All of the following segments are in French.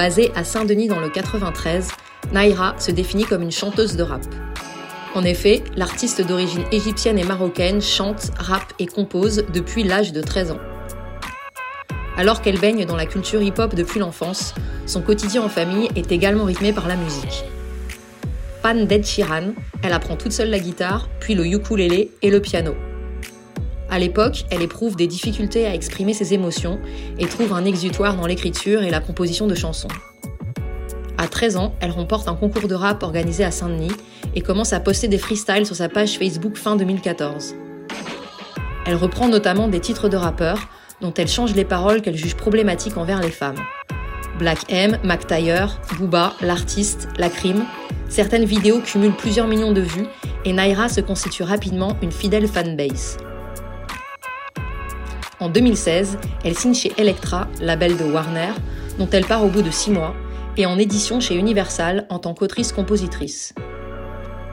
Basée à Saint-Denis dans le 93, Naira se définit comme une chanteuse de rap. En effet, l'artiste d'origine égyptienne et marocaine chante, rappe et compose depuis l'âge de 13 ans. Alors qu'elle baigne dans la culture hip-hop depuis l'enfance, son quotidien en famille est également rythmé par la musique. Fan d'Ed Sheeran, elle apprend toute seule la guitare, puis le ukulélé et le piano. À l'époque, elle éprouve des difficultés à exprimer ses émotions et trouve un exutoire dans l'écriture et la composition de chansons. À 13 ans, elle remporte un concours de rap organisé à Saint-Denis et commence à poster des freestyles sur sa page Facebook fin 2014. Elle reprend notamment des titres de rappeurs dont elle change les paroles qu'elle juge problématiques envers les femmes. Black M, Mac Booba, l'artiste, la crime. Certaines vidéos cumulent plusieurs millions de vues et Naira se constitue rapidement une fidèle fanbase. En 2016, elle signe chez Elektra, label de Warner, dont elle part au bout de six mois, et en édition chez Universal en tant qu'autrice-compositrice.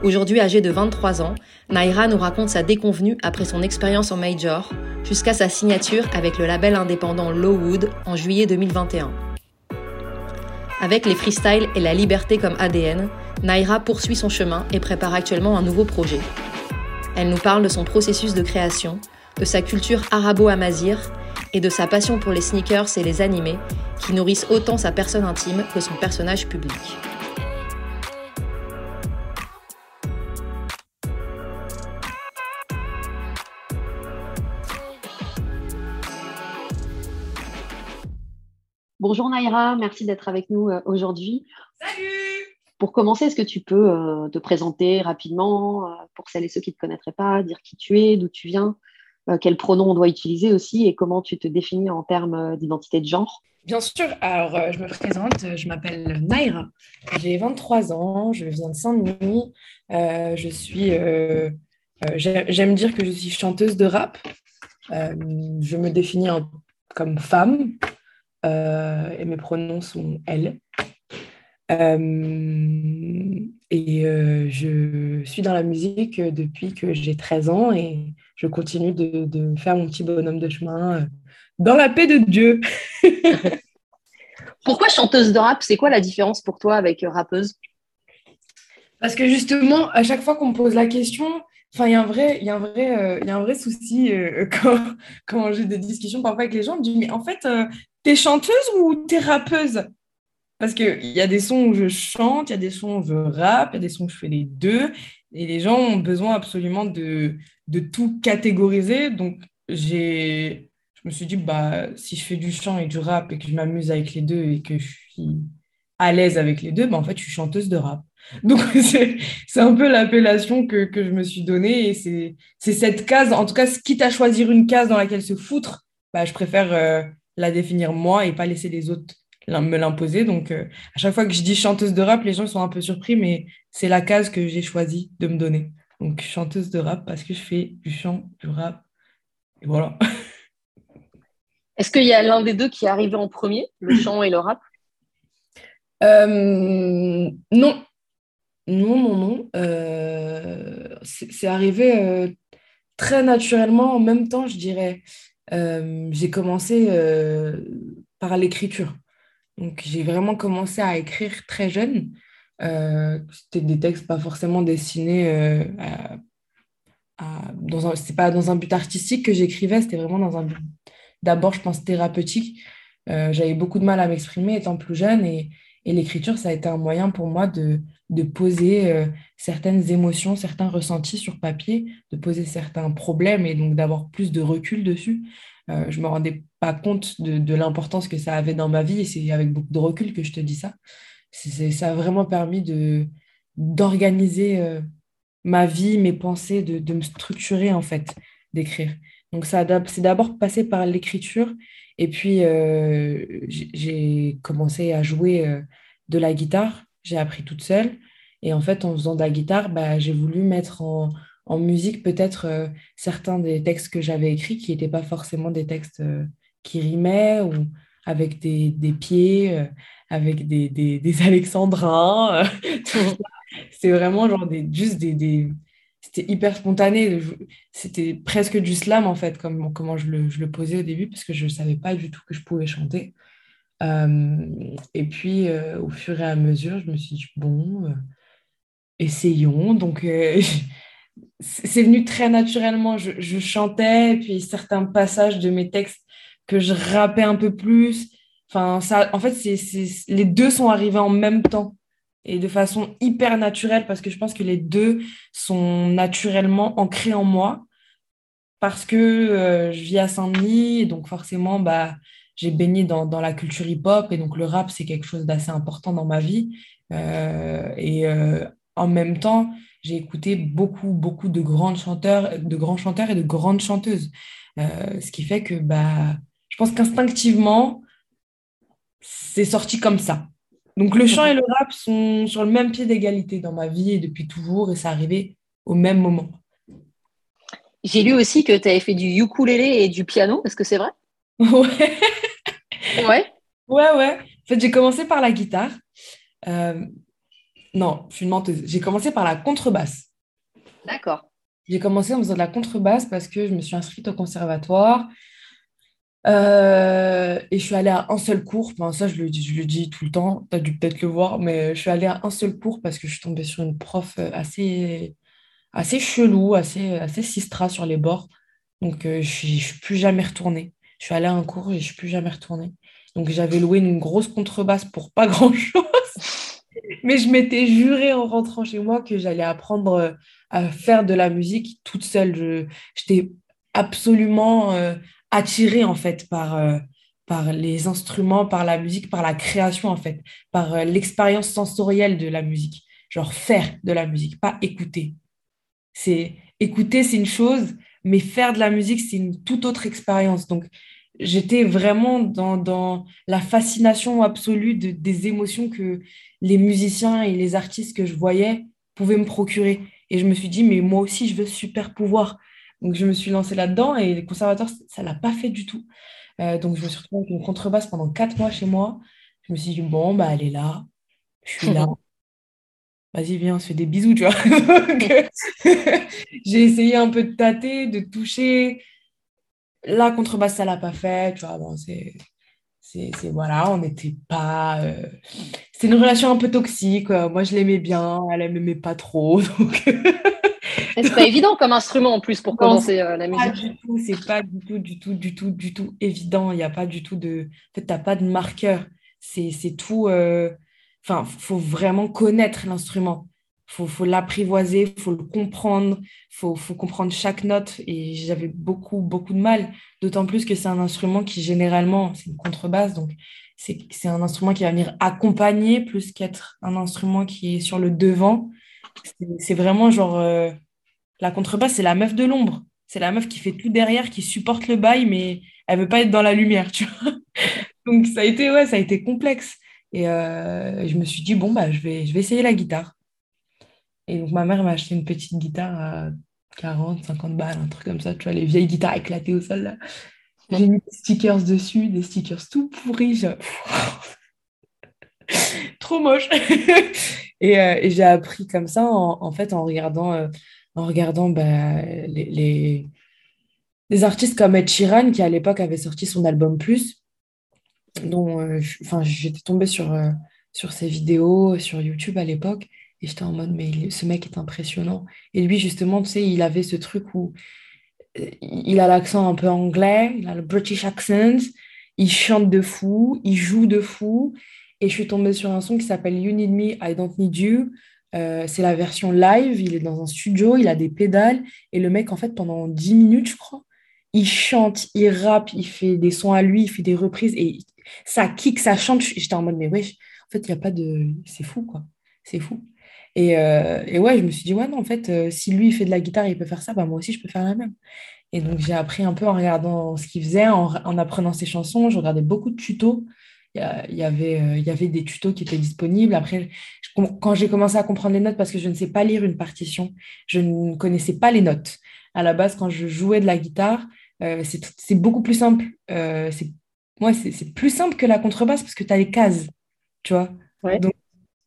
Aujourd'hui âgée de 23 ans, Naira nous raconte sa déconvenue après son expérience en major, jusqu'à sa signature avec le label indépendant Lowwood en juillet 2021. Avec les freestyles et la liberté comme ADN, Naira poursuit son chemin et prépare actuellement un nouveau projet. Elle nous parle de son processus de création, de sa culture arabo-amazir et de sa passion pour les sneakers et les animés qui nourrissent autant sa personne intime que son personnage public. Bonjour Naira, merci d'être avec nous euh, aujourd'hui. Salut Pour commencer, est-ce que tu peux euh, te présenter rapidement euh, pour celles et ceux qui ne te connaîtraient pas, dire qui tu es, d'où tu viens, quel pronom on doit utiliser aussi et comment tu te définis en termes d'identité de genre. Bien sûr, alors je me présente, je m'appelle Naira, j'ai 23 ans, je viens de Saint-Denis, je suis, j'aime dire que je suis chanteuse de rap, je me définis comme femme, euh, et mes pronoms sont elle. Euh, et euh, je suis dans la musique depuis que j'ai 13 ans et je continue de, de, faire mon petit bonhomme de chemin dans la paix de Dieu. Pourquoi chanteuse de rap C'est quoi la différence pour toi avec rappeuse? Parce que justement, à chaque fois qu'on me pose la question, Enfin, il y a un vrai, il y a un vrai, il y a un vrai souci quand, quand j'ai des discussions parfois avec les gens. Je me dis, mais en fait, T'es chanteuse ou t'es rappeuse? Parce qu'il y a des sons où je chante, il y a des sons où je rappe, il y a des sons où je fais les deux. Et les gens ont besoin absolument de, de tout catégoriser. Donc, j'ai, je me suis dit, bah, si je fais du chant et du rap et que je m'amuse avec les deux et que je suis à l'aise avec les deux, bah, en fait, je suis chanteuse de rap. Donc, c'est un peu l'appellation que, que, je me suis donnée. Et c'est cette case, en tout cas, quitte à choisir une case dans laquelle se foutre, bah, je préfère euh, la définir moi et pas laisser les autres me l'imposer. Donc, euh, à chaque fois que je dis chanteuse de rap, les gens sont un peu surpris, mais c'est la case que j'ai choisi de me donner. Donc, chanteuse de rap parce que je fais du chant, du rap. Et voilà. Est-ce qu'il y a l'un des deux qui est arrivé en premier, le chant et le rap? Euh, Non. Non, non, non. Euh, c'est arrivé très naturellement en même temps, je dirais. Euh, j'ai commencé euh, par l'écriture. Donc, j'ai vraiment commencé à écrire très jeune. Euh, c'était des textes pas forcément dessinés à, dans un, c'est pas dans un but artistique que j'écrivais, c'était vraiment dans un but d'abord, je pense, thérapeutique. j'avais beaucoup de mal à m'exprimer étant plus jeune et, et l'écriture, ça a été un moyen pour moi de, de poser certaines émotions, certains ressentis sur papier, de poser certains problèmes et donc d'avoir plus de recul dessus. Euh, je ne me rendais pas compte de, l'importance que ça avait dans ma vie et c'est avec beaucoup de recul que je te dis ça. Ça a vraiment permis de, d'organiser euh, ma vie, mes pensées, de, me structurer en fait, d'écrire. Donc c'est d'abord passé par l'écriture et puis euh, j'ai commencé à jouer de la guitare. J'ai appris toute seule. Et en fait, en faisant de la guitare, bah, j'ai voulu mettre en, musique peut-être euh, certains des textes que j'avais écrits qui n'étaient pas forcément des textes euh, qui rimaient ou avec des, pieds, euh, avec des, des, alexandrins. C'est vraiment genre des, juste des... C'était hyper spontané. C'était presque du slam en fait, comme, comment je le, je le posais au début, parce que je ne savais pas du tout que je pouvais chanter. et puis, au fur et à mesure, je me suis dit, bon, essayons. Donc, c'est venu très naturellement. Je, je, chantais, puis certains passages de mes textes que je rappais un peu plus. Enfin, ça, en fait, c'est, les deux sont arrivés en même temps et de façon hyper naturelle parce que je pense que les deux sont naturellement ancrés en moi parce que euh, je vis à Saint-Denis et donc forcément, bah, j'ai baigné dans, dans la culture hip-hop et donc le rap, c'est quelque chose d'assez important dans ma vie. Euh, et euh, en même temps, j'ai écouté beaucoup, beaucoup de, grandes chanteurs, de grands chanteurs et de grandes chanteuses. ce qui fait que bah, je pense qu'instinctivement, c'est sorti comme ça. Donc le chant et le rap sont sur le même pied d'égalité dans ma vie et depuis toujours, et ça arrivait au même moment. J'ai lu aussi que tu avais fait du ukulélé et du piano, est-ce que c'est vrai? Ouais. ouais. Ouais, ouais. En fait, j'ai commencé par la guitare. Euh, non, je suis une menteuse. J'ai commencé par la contrebasse. D'accord. J'ai commencé en faisant de la contrebasse parce que je me suis inscrite au conservatoire. Euh, et je suis allée à un seul cours. Enfin, ça, je le, dis, je le dis tout le temps. Tu as dû peut-être le voir, mais je suis allée à un seul cours parce que je suis tombée sur une prof euh, assez, assez chelou, assez, assez sistra sur les bords. Donc, euh, je ne suis plus jamais retournée. Je suis allée à un cours et je ne suis plus jamais retournée. Donc, j'avais loué une grosse contrebasse pour pas grand-chose. mais je m'étais juré en rentrant chez moi que j'allais apprendre à faire de la musique toute seule. J'étais absolument attiré en fait par, euh, par les instruments, par la musique, par la création en fait, par euh, l'expérience sensorielle de la musique. Genre faire de la musique, pas écouter. C'est écouter, c'est une chose, mais faire de la musique, c'est une toute autre expérience. Donc, j'étais vraiment dans, dans, la fascination absolue de, des émotions que les musiciens et les artistes que je voyais pouvaient me procurer. Et je me suis dit, mais moi aussi, je veux super pouvoir. Donc, je me suis lancée là-dedans et les conservateurs, ça ne l'a pas fait du tout. Euh, donc, je me suis retrouvée avec une contrebasse pendant quatre mois chez moi. Je me suis dit, bon, bah, elle est là, je suis là. Vas-y, viens, on se fait des bisous, tu vois. j'ai essayé un peu de tâter, de toucher. La contrebasse, ça ne l'a pas fait, tu vois. Bon, c'est c'est voilà, on n'était pas. Euh, c'est une relation un peu toxique. Moi, je l'aimais bien, elle ne m'aimait pas trop. Donc, c'est pas évident comme instrument en plus pour commencer euh, la musique. C'est pas du tout, du tout, du tout, du tout évident. Il n'y a pas du tout de. En fait, tu n'as pas de marqueur. C'est tout. Euh, enfin, il faut vraiment connaître l'instrument. Il faut, faut l'apprivoiser, il faut le comprendre, il faut, faut, comprendre chaque note. Et j'avais beaucoup, beaucoup de mal. D'autant plus que c'est un instrument qui, généralement, c'est une contrebasse. Donc, c'est un instrument qui va venir accompagner plus qu'être un instrument qui est sur le devant. C'est vraiment genre. Euh, la contrebasse, c'est la meuf de l'ombre. C'est la meuf qui fait tout derrière, qui supporte le bail, mais elle veut pas être dans la lumière, tu vois. Donc ça a été, ouais, ça a été complexe. Et euh, je me suis dit, bon, bah, je vais, je vais essayer la guitare. Et donc ma mère m'a acheté une petite guitare à 40, 50 balles, un truc comme ça, tu vois, les vieilles guitares éclatées au sol, là. J'ai mis des stickers dessus, des stickers tout pourris. Trop moche. Euh, et, j'ai appris comme ça, en, fait, en regardant euh, en regardant bah, les, les, artistes comme Ed Sheeran, qui à l'époque avait sorti son album Plus, dont euh, j'étais tombée sur, euh, sur ses vidéos sur YouTube à l'époque, et j'étais en mode, mais ce mec est impressionnant. Et lui, justement, tu sais, il avait ce truc où il a l'accent un peu anglais, il a le British accent, il chante de fou, il joue de fou. Et je suis tombée sur un son qui s'appelle You Need Me, I Don't Need You, euh, c'est la version live, il est dans un studio, il a des pédales, et le mec, en fait, pendant 10 minutes, je crois, il chante, il rappe, il fait des sons à lui, il fait des reprises, et ça kick, ça chante. J'étais en mode, mais ouais, en fait, il n'y a pas de... C'est fou, quoi. C'est fou. Et, euh, et, ouais, je me suis dit, ouais, non, en fait, euh, si lui, il fait de la guitare, il peut faire ça, bah, moi aussi, je peux faire la même. Et donc, j'ai appris un peu en regardant ce qu'il faisait, en, en, apprenant ses chansons. Je regardais beaucoup de tutos il y, avait, euh, il y avait des tutos qui étaient disponibles. Après, quand j'ai commencé à comprendre les notes, parce que je ne sais pas lire une partition, je ne connaissais pas les notes. À la base, quand je jouais de la guitare, euh, c'est beaucoup plus simple. Euh, c'est ouais, plus simple que la contrebasse parce que tu as les cases, tu vois. Donc,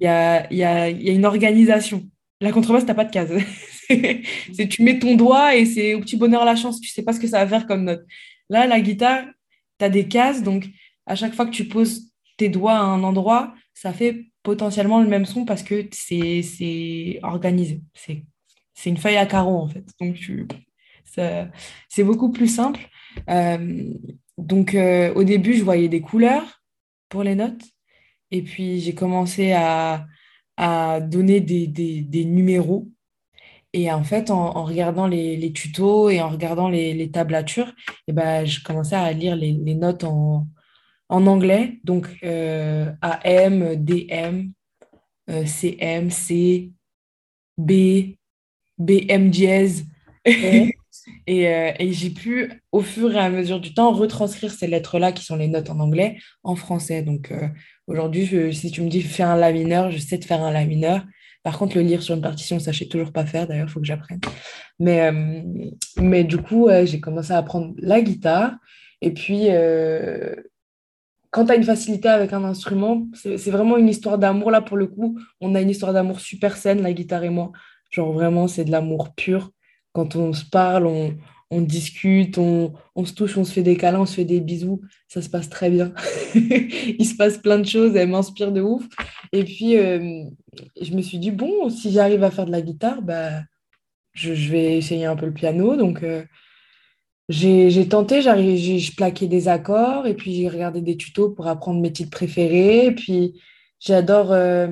il y a, y, a, y a, une organisation. La contrebasse, tu n'as pas de cases. c'est tu mets ton doigt et c'est au petit bonheur la chance, tu sais pas ce que ça va faire comme note. Là, la guitare, tu as des cases, donc à chaque fois que tu poses tes doigts à un endroit, ça fait potentiellement le même son parce que c'est organisé. C'est une feuille à carreaux, en fait. Donc, c'est beaucoup plus simple. Euh, donc, euh, au début, je voyais des couleurs pour les notes. Et puis, j'ai commencé à, à donner des, des, des, numéros. Et en fait, en, en regardant les, les, tutos et en regardant les, les tablatures, et eh ben, je commençais à lire les, les notes en, en anglais. Donc, euh, AM, DM, euh, CM, C, B, BM dièse. et, euh, et j'ai pu, au fur et à mesure du temps, retranscrire ces lettres-là, qui sont les notes en anglais, en français. Donc, euh, aujourd'hui, si tu me dis fais un La mineur, je sais de faire un La mineur. Par contre, le lire sur une partition, je sais toujours pas faire. D'ailleurs, il faut que j'apprenne. Mais, euh, mais du coup, j'ai commencé à apprendre la guitare. Et puis, quand tu as une facilité avec un instrument, c'est vraiment une histoire d'amour. Là, pour le coup, on a une histoire d'amour super saine, la guitare et moi. Genre, vraiment, c'est de l'amour pur. Quand on se parle, on, discute, on, se touche, on se fait des câlins, on se fait des bisous. Ça se passe très bien. Il se passe plein de choses. Elle m'inspire de ouf. Et puis, euh, je me suis dit, bon, si j'arrive à faire de la guitare, bah, je, je, vais essayer un peu le piano. Donc, euh, j'ai tenté, j'ai plaqué des accords et puis j'ai regardé des tutos pour apprendre mes titres préférés. Et puis j'adore euh,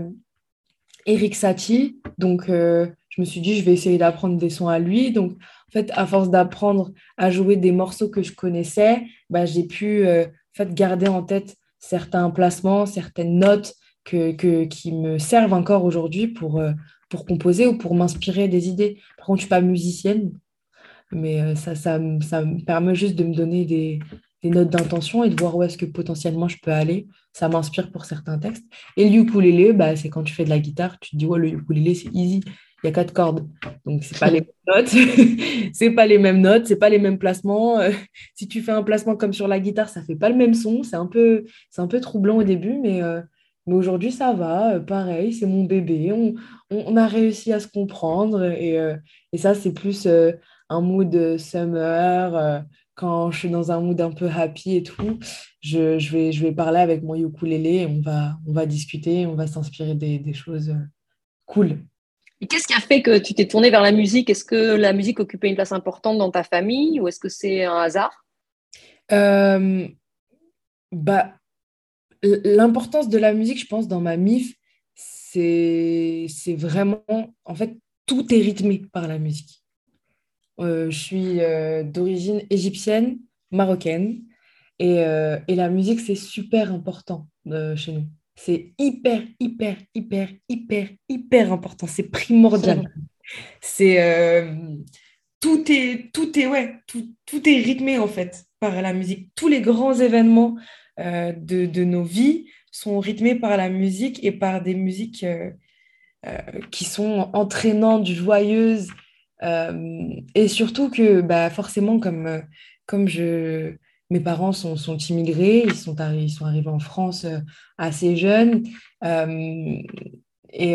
Eric Satie, donc je me suis dit je vais essayer d'apprendre des sons à lui. Donc en fait, à force d'apprendre à jouer des morceaux que je connaissais, bah, j'ai pu euh, en fait, garder en tête certains placements, certaines notes que, qui me servent encore aujourd'hui pour, pour composer ou pour m'inspirer des idées. Par contre, je ne suis pas musicienne, mais euh, ça, ça, ça, me permet juste de me donner des, des notes d'intention et de voir où est-ce que potentiellement je peux aller. Ça m'inspire pour certains textes. Et le ukulélé, bah, c'est quand tu fais de la guitare, tu te dis, ouais, le ukulélé, c'est easy. Il y a quatre cordes. Donc, c'est pas les mêmes notes. c'est pas les mêmes notes, c'est pas les mêmes placements. Euh, si tu fais un placement comme sur la guitare, ça fait pas le même son. C'est un peu, un peu troublant au début, mais, euh, mais aujourd'hui, ça va. pareil, c'est mon bébé. On, on, a réussi à se comprendre. Et, et ça, c'est plus un mood summer, euh, quand je suis dans un mood un peu happy et tout, je, je, vais, je vais parler avec mon ukulélé et on va, on va discuter, on va s'inspirer des, des, choses euh, cool. Et qu'est-ce qui a fait que tu t'es tournée vers la musique? Est-ce que la musique occupait une place importante dans ta famille ou est-ce que c'est un hasard? Euh, bah, L'importance de la musique, je pense, dans ma MIF, c'est vraiment, en fait, tout est rythmé par la musique. Euh, je suis euh, d'origine égyptienne, marocaine, et, et la musique, c'est super important chez nous. C'est hyper, hyper, hyper, hyper, hyper important. C'est primordial. C'est tout est, tout est, ouais, tout, tout, est rythmé en fait par la musique. Tous les grands événements de, de, nos vies sont rythmés par la musique et par des musiques qui sont entraînantes, joyeuses, euh, et surtout que bah, forcément, comme, euh, comme je, mes parents sont, sont immigrés, ils sont, ils sont arrivés en France euh, assez jeunes. et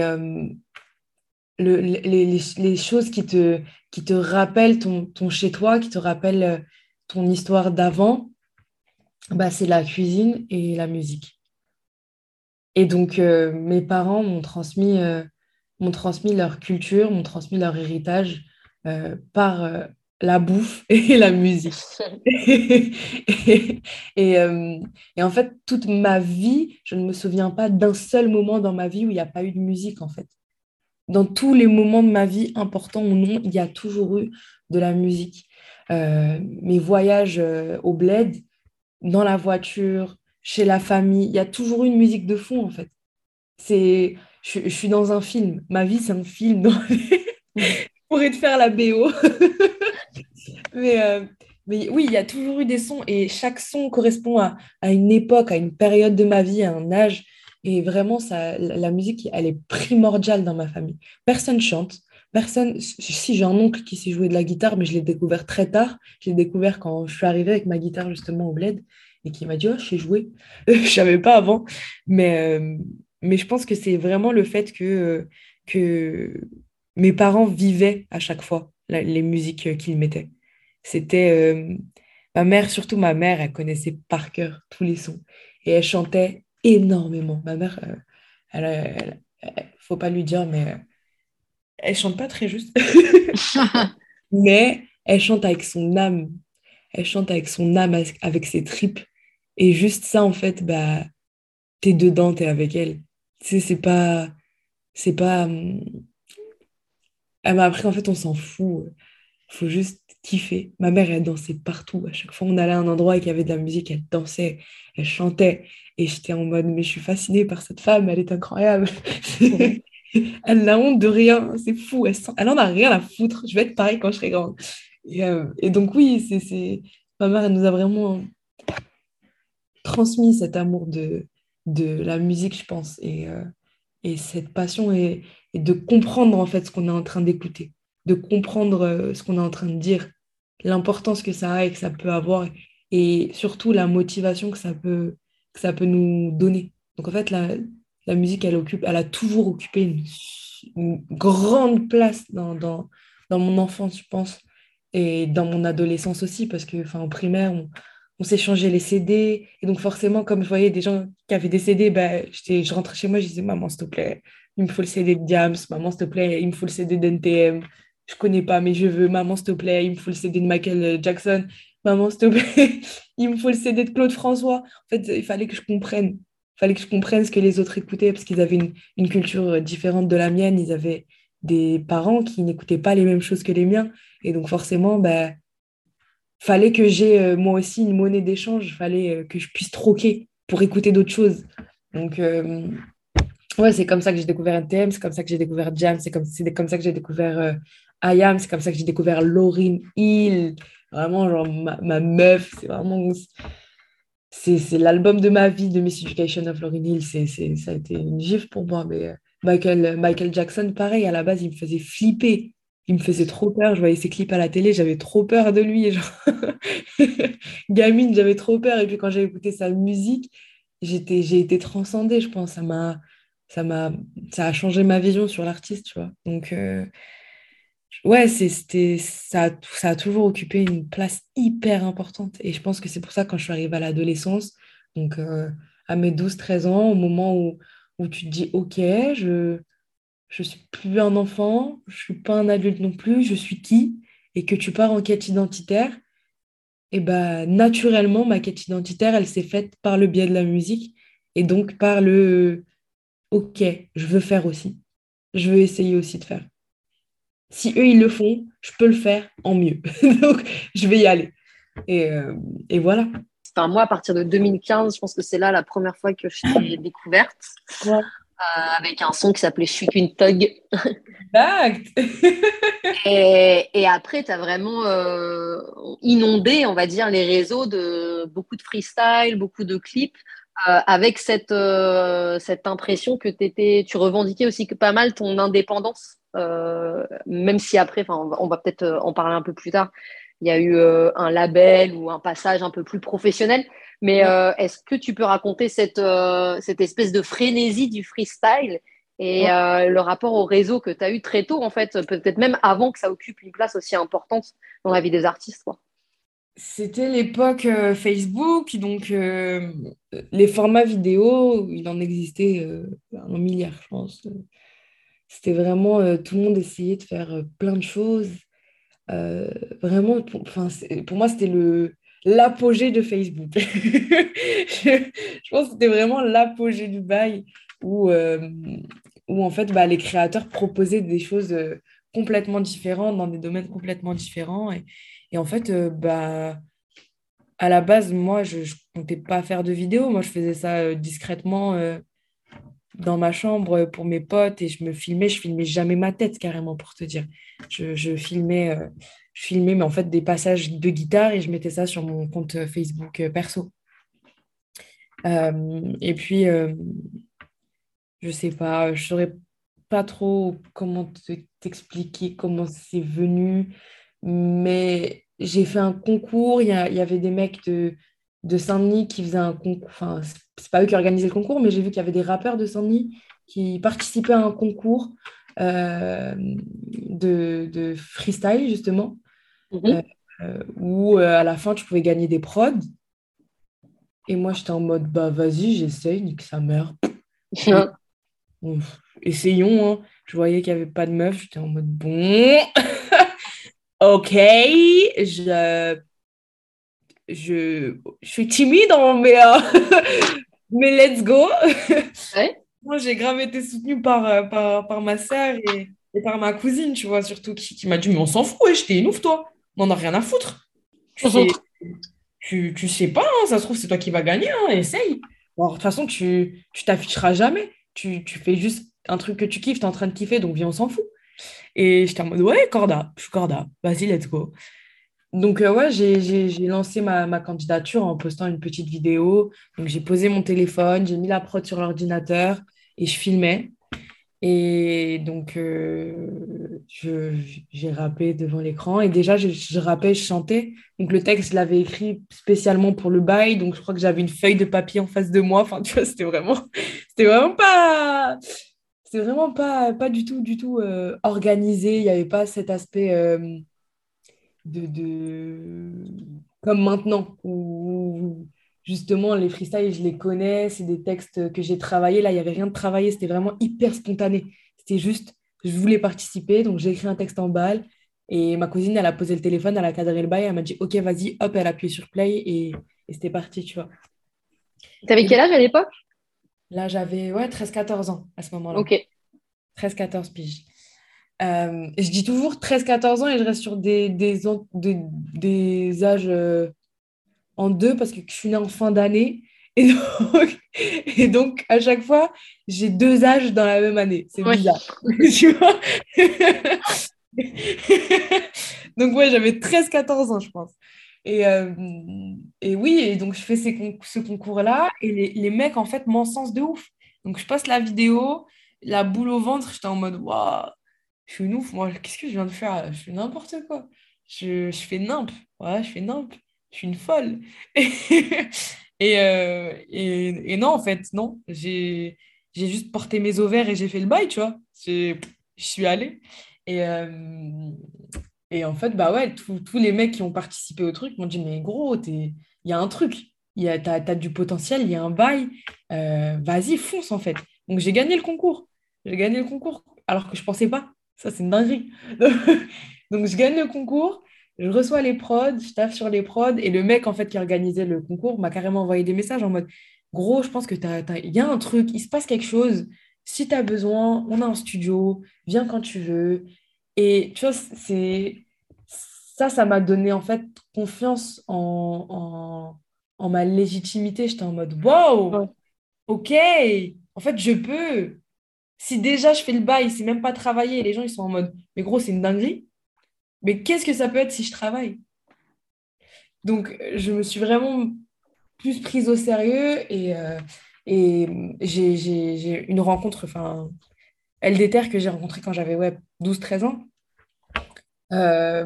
le, les, choses qui te, qui te rappellent ton, ton chez-toi, qui te rappellent ton histoire d'avant, bah, c'est la cuisine et la musique. Et donc, mes parents m'ont transmis, m'ont transmis leur culture, m'ont transmis leur héritage euh, par euh, la bouffe et la musique. et, euh, et, en fait, toute ma vie, je ne me souviens pas d'un seul moment dans ma vie où il n'y a pas eu de musique, en fait. Dans tous les moments de ma vie, importants ou non, il y a toujours eu de la musique. mes voyages au bled, dans la voiture, chez la famille, il y a toujours eu une musique de fond, en fait. C'est, je, je suis dans un film. Ma vie, c'est un film. Dans pourrais te faire la BO. Mais, euh, mais oui, il y a toujours eu des sons et chaque son correspond à, à, une époque, à une période de ma vie, à un âge. Et vraiment, ça, la musique, elle est primordiale dans ma famille. Personne chante. Personne, si j'ai un oncle qui sait jouer de la guitare, mais je l'ai découvert très tard. Je l'ai découvert quand je suis arrivée avec ma guitare justement au bled et qui m'a dit oh, je sais jouer. je savais pas avant, mais euh, mais je pense que c'est vraiment le fait que que mes parents vivaient à chaque fois les musiques euh, qu'ils mettaient. C'était euh, ma mère, surtout ma mère, elle connaissait par cœur tous les sons et elle chantait énormément. Ma mère, euh, elle, faut pas lui dire, mais elle chante pas très juste. mais elle chante avec son âme. Elle chante avec son âme, avec ses tripes. Et juste ça, en fait, bah, t'es dedans, t'es avec elle. Tu sais, c'est pas. C'est pas. Hum, elle m'a appris, en fait, on s'en fout. Faut juste kiffer. Ma mère, elle dansait partout. À chaque fois, on allait à un endroit et qu'il y avait de la musique, elle dansait, elle chantait. Et j'étais en mode, mais je suis fascinée par cette femme, elle est incroyable. elle n'a honte de rien, c'est fou. Elle, elle en a rien à foutre. Je vais être pareil quand je serai grande. Et, euh, donc, oui, c'est, ma mère, elle nous a vraiment transmis cet amour de, de la musique, je pense, et, euh, et cette passion et, et, de comprendre en fait ce qu'on est en train d'écouter, de comprendre euh, ce qu'on est en train de dire, l'importance que ça a et que ça peut avoir, et surtout la motivation que ça peut, que ça peut nous donner. Donc en fait, la, la musique, elle, occupe, elle a toujours occupé une, grande place dans, dans, dans, mon enfance, je pense, et dans mon adolescence aussi, parce que en primaire, on, on s'échangeait les CD. Et donc, forcément, comme je voyais des gens qui avaient des CD, bah, je rentrais chez moi, je disais, maman, s'il te plaît, il me faut le CD de Diams, maman, s'il te plaît, il me faut le CD d'NTM. Je connais pas, mais je veux, maman, s'il te plaît, il me faut le CD de Michael Jackson. Maman, s'il te plaît, il me faut le CD de Claude François. En fait, il fallait que je comprenne. Il fallait que je comprenne ce que les autres écoutaient parce qu'ils avaient une, une, culture différente de la mienne. Ils avaient des parents qui n'écoutaient pas les mêmes choses que les miens. Et donc, forcément, bah, fallait que j'ai euh, moi aussi une monnaie d'échange, fallait euh, que je puisse troquer pour écouter d'autres choses. Donc, euh, ouais, c'est comme ça que j'ai découvert NTM, c'est comme ça que j'ai découvert Jam, c'est comme, comme ça que j'ai découvert IAM, c'est comme ça que j'ai découvert Lauryn Hill. Vraiment, genre, ma, meuf, c'est vraiment. C'est l'album de ma vie, de Miss Education of Lauryn Hill. C'est ça a été une gifle pour moi. Mais Michael, Michael Jackson, pareil, à la base, il me faisait flipper il me faisait trop peur. Je voyais ses clips à la télé, j'avais trop peur de lui. Gamine, j'avais trop peur. Et puis quand j'ai écouté sa musique, j'ai été transcendée, je pense. Ça m'a, ça m'a, ça a changé ma vision sur l'artiste, tu vois. Donc, euh, ouais, c'était, ça, ça a toujours occupé une place hyper importante. Et je pense que c'est pour ça quand je suis arrivée à l'adolescence, donc euh, à mes 12-13 ans, au moment où, où tu te dis, OK, je je suis plus un enfant, je suis pas un adulte non plus, je suis qui? Et que tu pars en quête identitaire, et ben naturellement, ma quête identitaire, elle s'est faite par le biais de la musique et donc par le OK, je veux faire aussi. Je veux essayer aussi de faire. Si eux, ils le font, je peux le faire en mieux. donc, je vais y aller. Et, euh, et voilà. Enfin, moi, à partir de 2015, je pense que c'est là la première fois que je suis découverte. Ouais. Euh, avec un son qui s'appelait Je suis qu'une tug. Exact. et, et, après, tu as vraiment euh, inondé, on va dire, les réseaux de beaucoup de freestyle, beaucoup de clips. Euh, avec cette, cette impression que étais, tu revendiquais aussi que pas mal ton indépendance, même si après, on va, on va peut-être en parler un peu plus tard, il y a eu un label ou un passage un peu plus professionnel. Mais euh, est-ce que tu peux raconter cette, euh, cette espèce de frénésie du freestyle et euh, le rapport au réseau que tu as eu très tôt, en fait, peut-être même avant que ça occupe une place aussi importante dans la vie des artistes C'était l'époque Facebook, donc les formats vidéo, il en existait un milliard, je pense. C'était vraiment, tout le monde essayait de faire plein de choses. vraiment, pour, pour moi, c'était l'apogée de Facebook. je, pense que c'était vraiment l'apogée du bail où, euh, où en fait bah, les créateurs proposaient des choses euh, complètement différentes dans des domaines complètement différents. Et en fait, euh, bah, à la base, moi, je ne comptais pas faire de vidéos. Moi, je faisais ça discrètement dans ma chambre pour mes potes et je me filmais. Je filmais jamais ma tête, carrément, pour te dire. Je, je filmais filmais mais en fait des passages de guitare et je mettais ça sur mon compte Facebook euh, perso. Euh, et puis, euh, je sais pas, je saurais pas trop comment t'expliquer comment c'est venu, mais j'ai fait un concours. Il y, y, avait des mecs de, de Saint-Denis qui faisaient un concours. Enfin, c'est pas eux qui organisaient le concours, mais j'ai vu qu'il y avait des rappeurs de Saint-Denis qui participaient à un concours de, de, freestyle, justement. Mhm. Euh, où euh, à la fin, tu pouvais gagner des prods. Et moi, j'étais en mode, bah vas-y, j'essaye, nique sa mère. Bon, essayons. Hein. Je voyais qu'il n'y avait pas de meuf. J'étais en mode, bon, ok, je, je, je suis timide, mais, euh, mais let's go. Ouais. Moi, j'ai grave été soutenue par, euh, par, par ma sœur et, et par ma cousine, tu vois, surtout, qui, qui m'a dit, mais on s'en fout, ouais, j'étais une ouf, toi. On n'en a rien à foutre. Tu sais, tu, tu sais pas, hein, ça se trouve, c'est toi qui vas gagner, hein, essaye. Bon, de toute façon, tu tu t'afficheras jamais. Tu, tu fais juste un truc que tu kiffes, tu es en train de kiffer, donc viens, on s'en fout. Et j'étais en mode, ouais, Corda, je suis Corda, vas-y, let's go. Donc, euh, ouais, j'ai lancé ma, ma candidature en postant une petite vidéo. Donc, j'ai posé mon téléphone, j'ai mis la prod sur l'ordinateur et je filmais. Et donc, euh, j'ai rappé devant l'écran. Et déjà, je, je rappais, je chantais. Donc, le texte, je l'avais écrit spécialement pour le bail. Donc, je crois que j'avais une feuille de papier en face de moi. Enfin, tu vois, c'était vraiment, c'était vraiment pas, c'était vraiment pas, pas du tout, du tout euh, organisé. Il n'y avait pas cet aspect euh, de, de, comme maintenant, où justement, les freestyles, je les connais. C'est des textes que j'ai travaillés. Là, il n'y avait rien de travaillé. C'était vraiment hyper spontané. C'était juste, je voulais participer. Donc, j'ai écrit un texte en balle. Et ma cousine, elle a posé le téléphone, elle a cadré le bail, elle m'a dit, OK, vas-y, hop, elle a appuyé sur play et, et c'était parti, tu vois. T'avais quel âge à l'époque? Là, j'avais ouais, treize quatorze ans à ce moment-là. Ok. treize quatorze piges. Euh, je dis toujours treize quatorze ans et je reste sur des, des, an- des, des âges euh, en deux parce que je suis née en fin d'année. Et donc, et donc, à chaque fois, j'ai deux âges dans la même année. C'est Ouais. bizarre. Tu vois? Donc, ouais, j'avais treize quatorze ans, je pense. Et, euh, et oui, et donc je fais ces ce concours-là et les, les mecs, en fait, m'encensent de ouf. Donc, je passe la vidéo, la boule au ventre, j'étais en mode, waouh, je suis une ouf, moi, qu'est-ce que je viens de faire? Je fais n'importe quoi. Je, je fais nimp, voilà, je fais nimp, je suis une folle. Et, euh, et, et non, en fait, non, j'ai juste porté mes ovaires et j'ai fait le bail, tu vois. Je suis allée. Et, euh, et en fait, bah tous les mecs qui ont participé au truc m'ont dit, mais gros, il y a un truc, il y a, t'as, t'as du potentiel, il y a un bail, euh, vas-y, fonce en fait. Donc j'ai gagné le concours. J'ai gagné le concours alors que je pensais pas. Ça, c'est une dinguerie. Donc je gagne le concours, je reçois les prods, je taffe sur les prods et le mec en fait qui organisait le concours m'a carrément envoyé des messages en mode, gros, je pense que il y a un truc, il se passe quelque chose. Si tu as besoin, on a un studio, viens quand tu veux. Et tu vois, c'est ça, ça m'a donné en fait confiance en, en, en ma légitimité. J'étais en mode wow, Ouais. ok, en fait, je peux. Si déjà je fais le bail, c'est même pas travailler, et les gens ils sont en mode mais gros, c'est une dinguerie. Mais qu'est-ce que ça peut être si je travaille? Donc, je me suis vraiment plus prise au sérieux et, euh, et j'ai une rencontre, enfin, LDTR que j'ai rencontré quand j'avais ouais, douze treize ans euh,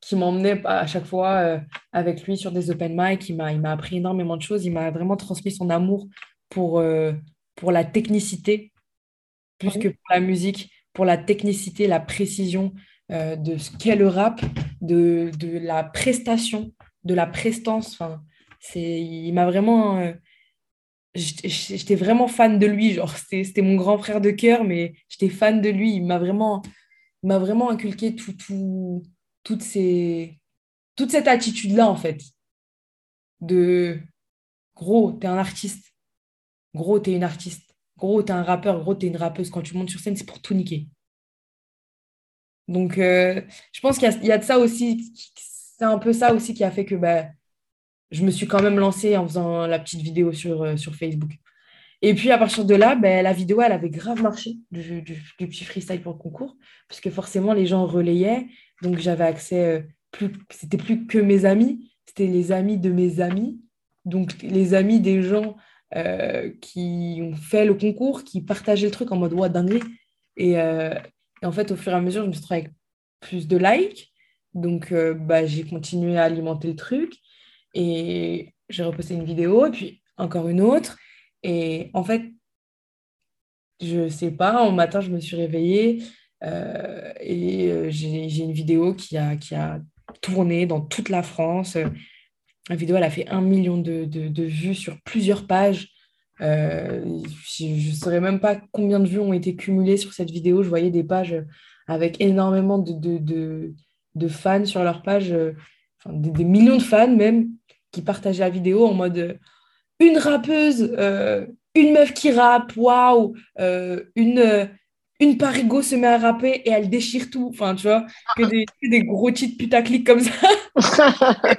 qui m'emmenait à chaque fois euh, avec lui sur des open mic. Il m'a, appris énormément de choses. Il m'a vraiment transmis son amour pour, euh, pour la technicité, plus que pour la musique, pour la technicité, la précision de ce qu'est le rap, de, de la prestation, de la prestance. Il m'a vraiment... j'étais vraiment fan de lui. Genre, c'était mon grand frère de cœur, mais j'étais fan de lui. Il m'a vraiment m'a vraiment inculqué tout, tout, toutes ces, toute cette attitude-là, en fait, de gros, t'es un artiste, gros, t'es une artiste, gros, t'es un rappeur, gros, t'es une rappeuse. Quand tu montes sur scène, c'est pour tout niquer. Donc, euh, je pense qu'il y y a de ça aussi, c'est un peu ça aussi qui a fait que bah, je me suis quand même lancée en faisant la petite vidéo sur, euh, sur Facebook. Et puis à partir de là, ben, la vidéo, elle avait grave marché du, du- du petit freestyle pour le concours, parce que forcément les gens relayaient, donc j'avais accès, euh, plus, c'était plus que mes amis, c'était les amis de mes amis, donc les amis des gens euh, qui ont fait le concours, qui partageaient le truc en mode ouais, dinguerie. Et, et en fait, au fur et à mesure, je me suis retrouvée avec plus de likes, donc bah, j'ai continué à alimenter le truc, et j'ai reposté une vidéo, puis encore une autre. Et en fait, je sais pas, un matin, je me suis réveillée euh, et euh, j'ai une vidéo qui a, qui a tourné dans toute la France. La vidéo, elle a fait un million de, de, vues sur plusieurs pages. Euh, je ne saurais même pas combien de vues ont été cumulées sur cette vidéo. Je voyais des pages avec énormément de, de, fans sur leur page, des, millions de fans même, qui partageaient la vidéo en mode euh, une rappeuse, une meuf qui rappe, waouh, une, une parigo se met à rapper et elle déchire tout. Enfin, tu vois, que des, des gros titres putaclic comme ça.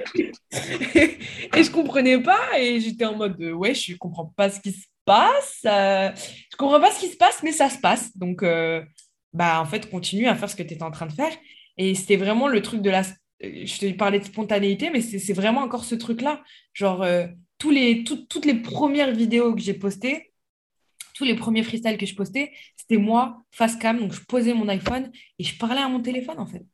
et, je comprenais pas et j'étais en mode ouais, je comprends pas ce qui se passe. Euh, je comprends pas ce qui se passe, mais ça se passe. Donc, euh, bah, en fait, continue à faire ce que tu es en train de faire. Et c'était vraiment le truc de la. Je te parlais de spontanéité, mais c'est vraiment encore ce truc-là. Genre, euh, tous toutes les premières vidéos que j'ai postées, tous les premiers freestyles que je postais, c'était moi, face cam. Donc, je posais mon iPhone et je parlais à mon téléphone, en fait.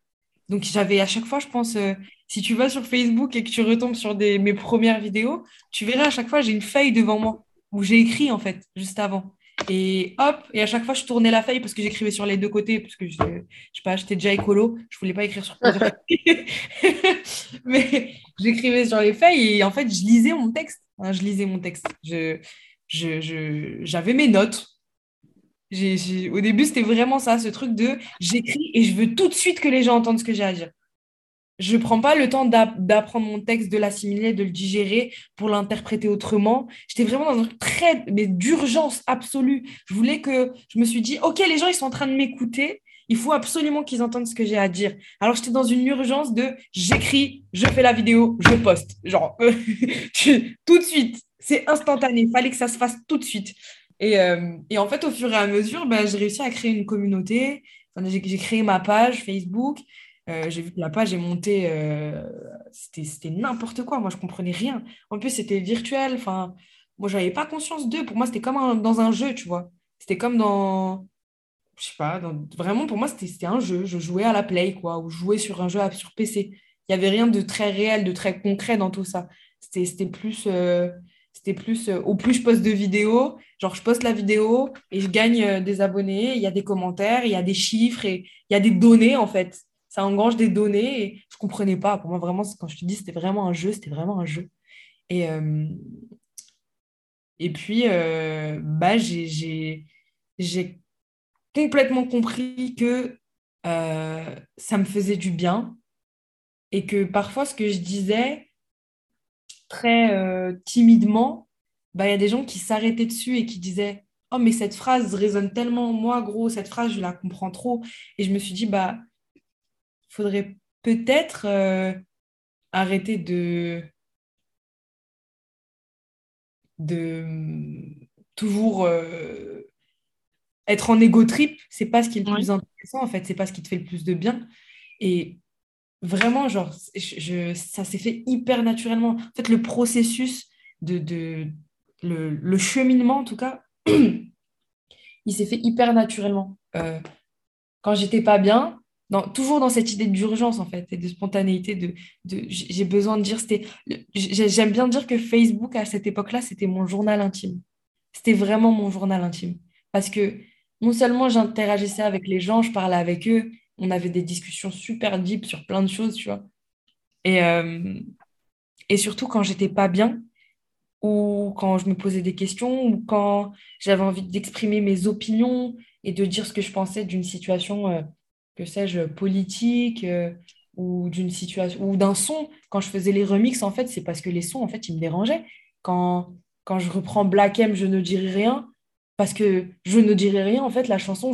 Donc, j'avais à chaque fois, je pense, euh, si tu vas sur Facebook et que tu retombes sur mes premières vidéos, tu verras à chaque fois, j'ai une feuille devant moi où j'ai écrit, en fait, juste avant. Et hop, et à chaque fois, je tournais la feuille parce que j'écrivais sur les deux côtés, parce que je ne sais pas, j'étais déjà écolo, je voulais pas écrire sur Mais j'écrivais sur les feuilles et en fait, je lisais mon texte. Hein, je lisais mon texte. Je, j'avais mes notes. au début, c'était vraiment ça, ce truc de j'écris et je veux tout de suite que les gens entendent ce que j'ai à dire. Je prends pas le temps d'apprendre mon texte, de l'assimiler, de le digérer pour l'interpréter autrement. J'étais vraiment dans un trait d'urgence absolue. Je voulais que, je me suis dit, OK, les gens, ils sont en train de m'écouter. Il faut absolument qu'ils entendent ce que j'ai à dire. Alors, j'étais dans une urgence de j'écris, je fais la vidéo, je poste. Genre, tout de suite c'est instantané. Fallait que ça se fasse tout de suite. Et, euh, et, en fait, au fur et à mesure, bah, j'ai réussi à créer une communauté. j'ai créé ma page Facebook. Euh, j'ai vu que la page est montée. Euh, c'était n'importe quoi. Moi, je comprenais rien. En plus, c'était virtuel. Enfin, moi, je n'avais pas conscience d'eux. Pour moi, c'était comme dans un jeu, tu vois. C'était comme dans. Je sais pas. vraiment, pour moi, c'était un jeu. Je jouais à la Play, quoi. Ou jouais sur un jeu sur PC. Il n'y avait rien de très réel, de très concret dans tout ça. C'était plus. C'était plus, euh, au plus je poste de vidéos, genre je poste la vidéo et je gagne des abonnés, il y a des commentaires, il y a des chiffres et il y a des données en fait. Ça engrange des données et je comprenais pas. Pour moi, vraiment, quand je te dis c'était vraiment un jeu, c'était vraiment un jeu. Et, euh, et puis, bah, j'ai complètement compris que ça me faisait du bien et que parfois ce que je disais, très euh, timidement, bah, il y a des gens qui s'arrêtaient dessus et qui disaient Oh, mais cette phrase résonne tellement en moi, gros, cette phrase, je la comprends trop. Et je me suis dit Bah, faudrait peut-être euh, arrêter de. de toujours euh, être en égo trip, c'est pas ce qui est le plus intéressant en fait, c'est pas ce qui te fait le plus de bien. Et vraiment, genre, je, ça s'est fait hyper naturellement. En fait, le processus de, de le, cheminement, en tout cas, il s'est fait hyper naturellement. Euh, quand j'étais pas bien, toujours dans cette idée d'urgence, en fait, et de spontanéité, de, j'ai besoin de dire, c'était, j'aime bien dire que Facebook, à cette époque-là, c'était mon journal intime. C'était vraiment mon journal intime. Parce que non seulement j'interagissais avec les gens, je parlais avec eux, on avait des discussions super deep sur plein de choses, tu vois. Et, euh, surtout quand j'étais pas bien, ou quand je me posais des questions, ou quand j'avais envie d'exprimer mes opinions et de dire ce que je pensais d'une situation, euh, que sais-je, politique, euh, ou d'une situation, ou d'un son. Quand je faisais les remixes, en fait, c'est parce que les sons, en fait, ils me dérangeaient. Quand, quand je reprends Black M, je ne dirai rien, parce que je ne dirai rien, en fait, la chanson,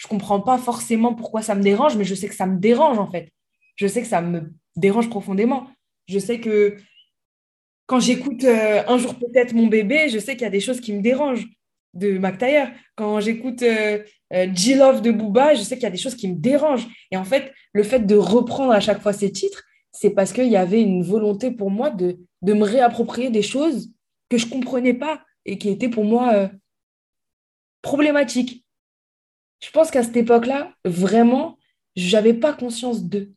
je comprends pas forcément pourquoi ça me dérange, mais je sais que ça me dérange en fait. Je sais que ça me dérange profondément. Je sais que quand j'écoute euh, un jour peut-être mon bébé, je sais qu'il y a des choses qui me dérangent de Mac Quand j'écoute euh, euh, G-Love de Booba, je sais qu'il y a des choses qui me dérangent. Et en fait, le fait de reprendre à chaque fois ces titres, c'est parce qu'il y avait une volonté pour moi de, de me réapproprier des choses que je ne comprenais pas et qui étaient pour moi problématiques je pense qu'à cette époque-là, vraiment, je n'avais pas conscience d'eux.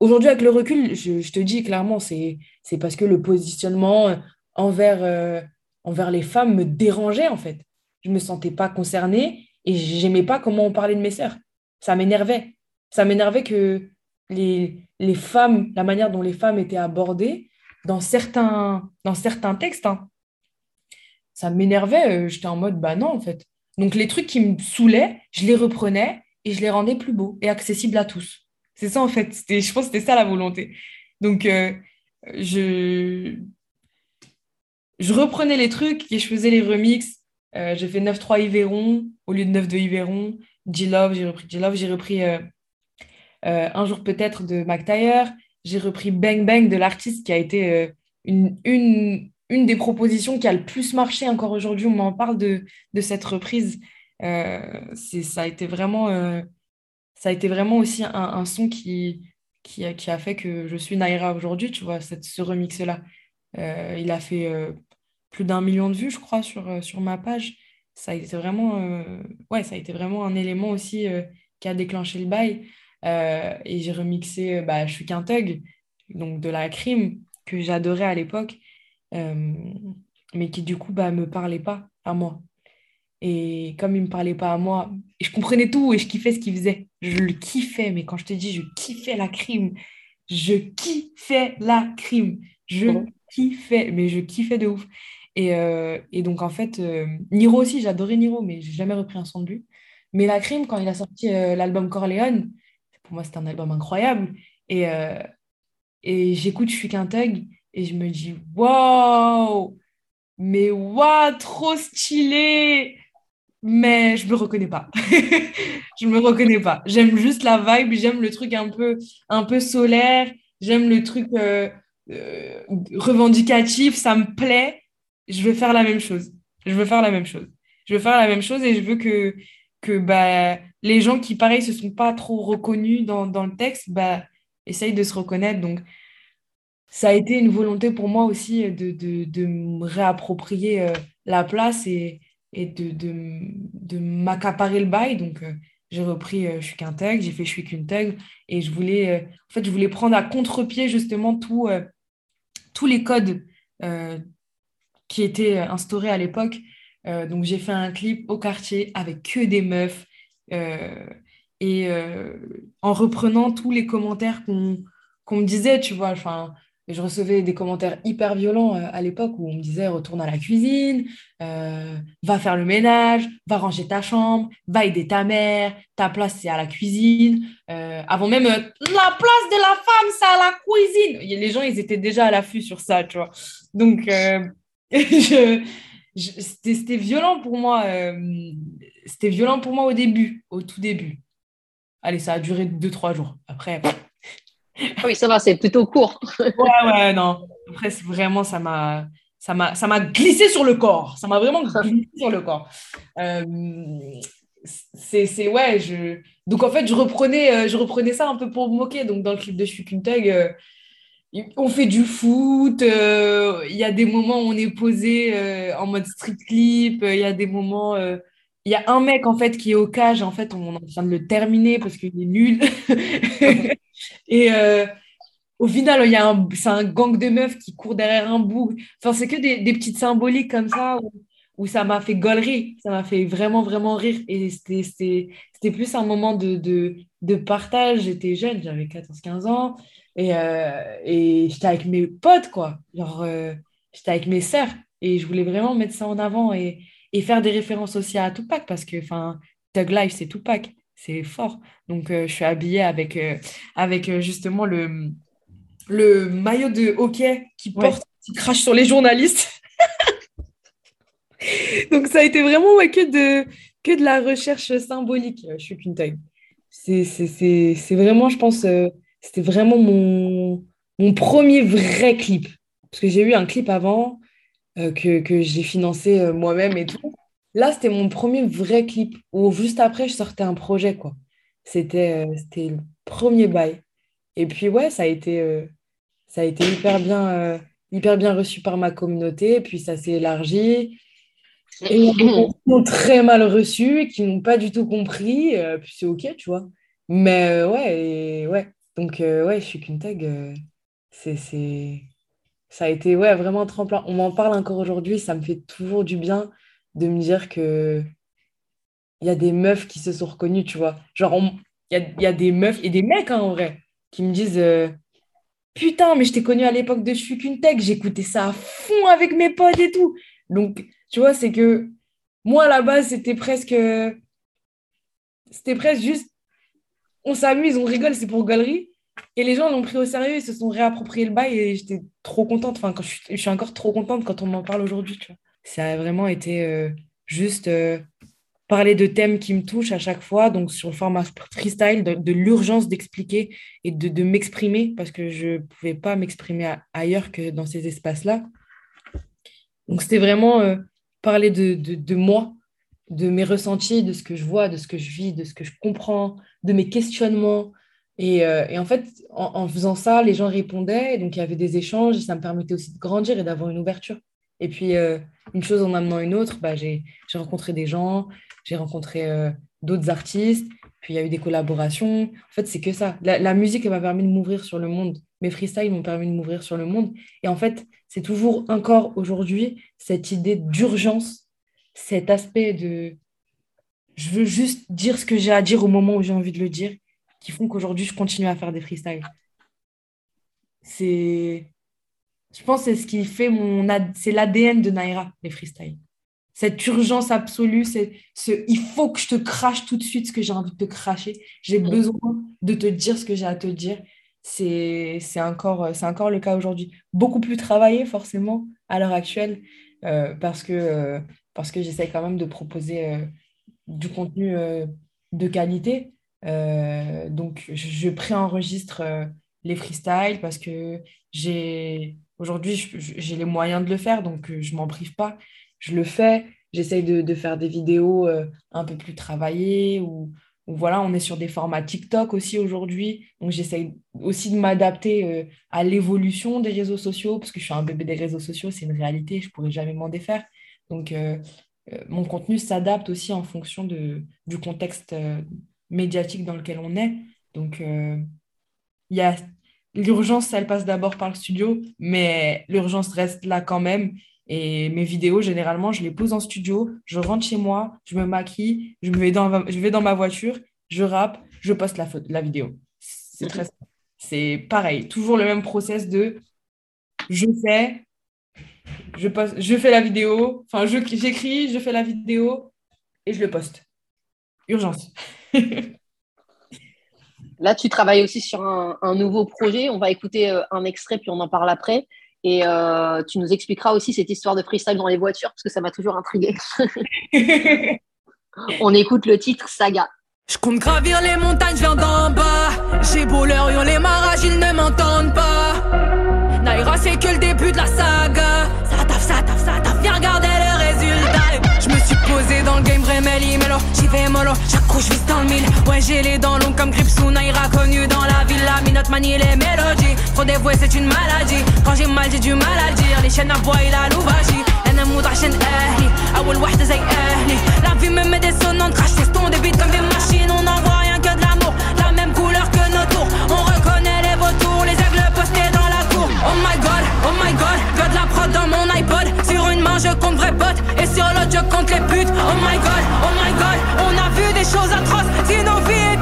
Aujourd'hui, avec le recul, je, te dis clairement, c'est parce que le positionnement envers, euh, envers les femmes me dérangeait, en fait. Je ne me sentais pas concernée et j'aimais pas comment on parlait de mes sœurs. Ça m'énervait. Ça m'énervait que les, les femmes, la manière dont les femmes étaient abordées, dans certains, dans certains textes, hein, ça m'énervait. J'étais en mode, bah non, en fait. Donc les trucs qui me saoulaient, je les reprenais et je les rendais plus beaux et accessibles à tous. C'est ça, en fait. Je pense que c'était ça la volonté. Donc, je, je reprenais les trucs et je faisais les remixes. j'ai fait 9-3 Yveron au lieu de 9-2 Yveron. G-Love, j'ai repris G-Love. J'ai repris Un jour peut-être de McTyre. J'ai repris Bang Bang de l'artiste qui a été une, une, une, des propositions qui a le plus marché encore aujourd'hui. On m'en parle de, de, cette reprise. ça a été vraiment ça a été vraiment aussi un, un son qui, qui, qui, a fait que je suis Naira aujourd'hui, tu vois, cette, ce remix-là. Euh, il a fait euh, plus d'un million de vues, je crois, sur, euh, sur ma page. Ça a été vraiment, ouais, ça a été vraiment un élément aussi qui a déclenché le bail. et j'ai remixé bah, Je suis qu'un thug, donc de la crime, que j'adorais à l'époque, mais qui du coup bah, me parlait pas à moi. Et comme il ne me parlait pas à moi, je comprenais tout et je kiffais ce qu'il faisait. Je le kiffais, mais quand je te dis je kiffais la crime, je kiffais la crime. Je kiffais, mais je kiffais de ouf. Et, euh, et donc, en fait, euh, Niro aussi, j'adorais Niro, mais j'ai jamais repris un son de lui. Mais la crime, quand il a sorti euh, l'album Corleone, pour moi, c'était un album incroyable. Et, et j'écoute Je suis qu'un thug et je me dis, waouh, mais waouh, trop stylé! mais je me reconnais pas. je me reconnais pas. J'aime juste la vibe, j'aime le truc un peu, un peu solaire, j'aime le truc revendicatif, ça me plaît. Je veux faire la même chose. Je veux faire la même chose. Je veux faire la même chose et je veux que, que bah, les gens qui, pareil, se sont pas trop reconnus dans, dans le texte, bah, essayent de se reconnaître. Donc, ça a été une volonté pour moi aussi de, de, de me réapproprier euh, la place et, et de, de, de m'accaparer le bail. Donc, euh, j'ai repris Je suis qu'un j'ai fait Je suis qu'une. Et je voulais, euh, en fait, je voulais prendre à contre-pied justement tout, tous les codes qui étaient instaurés à l'époque. donc, j'ai fait un clip au quartier avec que des meufs. et en reprenant tous les commentaires qu'on qu'on me disait, tu vois, enfin, je recevais des commentaires hyper violents euh, à l'époque où on me disait retourne à la cuisine, euh, va faire le ménage, va ranger ta chambre, va aider ta mère, ta place c'est à la cuisine. Euh, avant même la place de la femme c'est à la cuisine. Les gens ils étaient déjà à l'affût sur ça, tu vois. Donc c'était violent pour moi. c'était violent pour moi au début, au tout début. Allez, ça a duré deux trois jours. Après. Oui, ça va, c'est plutôt court. ouais, ouais, non. Après, vraiment, ça m'a, ça m'a, ça m'a glissé sur le corps. Ça m'a vraiment glissé sur le corps. Euh, c'est, c'est, ouais, je... Donc, en fait, je reprenais, euh, je reprenais ça un peu pour me moquer. Donc, dans le clip de Je suis qu'une euh, on fait du foot. Il y a des moments où on est posé en mode street clip. Il y a des moments... il y a un mec, en fait, qui est au cage. En fait, on est en train de le terminer parce qu'il est nul. Et euh, au final, c'est un gang de meufs qui court derrière un bout. Enfin, c'est que des, petites symboliques comme ça où, ça m'a fait gollerie. Ça m'a fait vraiment, vraiment rire. Et c'était plus un moment de, de partage. J'étais jeune, j'avais 14-15 ans. Et, euh, et j'étais avec mes potes, quoi. Genre, euh, j'étais avec mes sœurs. Et je voulais vraiment mettre ça en avant et, et faire des références aussi à Tupac parce que, enfin, Tug Life, c'est Tupac c'est fort. Donc, euh, je suis habillée avec, avec justement le, le maillot de hockey qui porte, qui crache sur les journalistes. Donc, ça a été vraiment que, de, que de la recherche symbolique. Je suis qu'une. C'est vraiment, je pense, c'était vraiment mon, mon premier vrai clip. Parce que j'ai eu un clip avant que, que j'ai financé moi-même et tout. Là, c'était mon premier vrai clip où juste après, je sortais un projet, quoi. C'était euh, c'était le premier bail. Et puis, ouais, ça a été, euh, ça a été hyper bien, euh, hyper bien reçu par ma communauté. Puis, ça s'est élargi. Et il y a des gens qui ont très mal reçu et qui n'ont pas du tout compris. puis, c'est OK, tu vois. Mais ouais, ouais. Donc, ouais, je suis qu'une tag. c'est, ça a été ouais, vraiment un tremplin. On m'en parle encore aujourd'hui. Ça me fait toujours du bien de me dire que il y a des meufs qui se sont reconnues, tu vois. Genre, il y a, y a, des meufs et des mecs, hein, en vrai, qui me disent euh, putain, mais je t'ai connu à l'époque de Je suis qu'une tech, j'écoutais ça à fond avec mes potes et tout. Donc, tu vois, c'est que moi, à la base, c'était presque. C'était presque juste. On s'amuse, on rigole, c'est pour galerie. Et les gens l'ont pris au sérieux, ils se sont réappropriés le bail et j'étais trop contente. Enfin, quand je, suis, je suis encore trop contente quand on m'en parle aujourd'hui. Ça a vraiment été euh, juste euh, parler de thèmes qui me touchent à chaque fois. Donc, sur le format freestyle, de, l'urgence d'expliquer et de, de m'exprimer parce que je ne pouvais pas m'exprimer ailleurs que dans ces espaces-là. Donc, c'était vraiment euh, parler de, de, moi, de mes ressentis, de ce que je vois, de ce que je vis, de ce que je comprends, de mes questionnements. Et, euh, et en fait, en, faisant ça, les gens répondaient, donc il y avait des échanges, et ça me permettait aussi de grandir et d'avoir une ouverture. Et puis, euh, une chose en amenant une autre, bah, j'ai rencontré des gens, j'ai rencontré euh, d'autres artistes, puis il y a eu des collaborations. En fait, c'est que ça. La, la musique, elle m'a permis de m'ouvrir sur le monde. Mes freestyles m'ont permis de m'ouvrir sur le monde. Et en fait, c'est toujours encore aujourd'hui cette idée d'urgence, cet aspect de je veux juste dire ce que j'ai à dire au moment où j'ai envie de le dire, qui font qu'aujourd'hui je continue à faire des freestyles. C'est, je pense, c'est ce qui fait mon, c'est l'ADN de Naira, les freestyles. Cette urgence absolue, c'est ce, il faut que je te crache tout de suite ce que j'ai envie de te cracher. J'ai mm. besoin de te dire ce que j'ai à te dire c'est encore, encore le cas aujourd'hui. Beaucoup plus travaillé forcément à l'heure actuelle euh, parce que, euh, que j'essaie quand même de proposer euh, du contenu de qualité. donc je, je préenregistre les freestyles parce que j'ai aujourd'hui j'ai les moyens de le faire donc je m'en prive pas. Je le fais. J'essaye de, de, faire des vidéos un peu plus travaillées ou, voilà, on est sur des formats TikTok aussi aujourd'hui. Donc, j'essaye aussi de m'adapter euh, à l'évolution des réseaux sociaux, parce que je suis un bébé des réseaux sociaux, c'est une réalité, je ne pourrais jamais m'en défaire. Donc, euh, euh, mon contenu s'adapte aussi en fonction de, du contexte médiatique dans lequel on est. Donc, il y a l'urgence, elle passe d'abord par le studio, mais l'urgence reste là quand même. Et mes vidéos, généralement, je les pose en studio, je rentre chez moi, je me maquille, je, vais, dans, je vais dans ma voiture, je rappe, je poste la, vidéo. C'est très C'est pareil, toujours le même process de je fais, je, je fais la vidéo, enfin, j'écris, je, fais la vidéo et je le poste. Urgence. Là, tu travailles aussi sur un, un, nouveau projet. On va écouter euh, un extrait, puis on en parle après. Et euh, tu nous expliqueras aussi cette histoire de freestyle dans les voitures, parce que ça m'a toujours intrigué. On écoute le titre Saga. Je compte gravir les montagnes, je viens d'en bas. J'ai beau leur les marages, ils ne m'entendent pas. Naira, c'est que le début de la saga. Melly Melo. J'y vais mollo, chaque coup je dans le mille. Ouais, j'ai les dents longues comme Gripsou, Naira connu dans la ville. La minote manie les mélodies. Trop dévoué, c'est une maladie. Quand j'ai mal, j'ai du mal à dire. Les chaînes à bois, il a l'ouvagie. انا موضوع عشان اهلي اول واحده زي اهلي la vie me met des sonnantes crash des tons des beats comme des machines on n'envoie rien que de l'amour la même couleur que nos tours on reconnaît les vautours les aigles postés dans la cour oh my god oh my god que de la prod dans mon iPod je compte vrai pote et sur l'autre je compte les putes. Oh my god oh my god on a vu des choses atroces. Si nos vies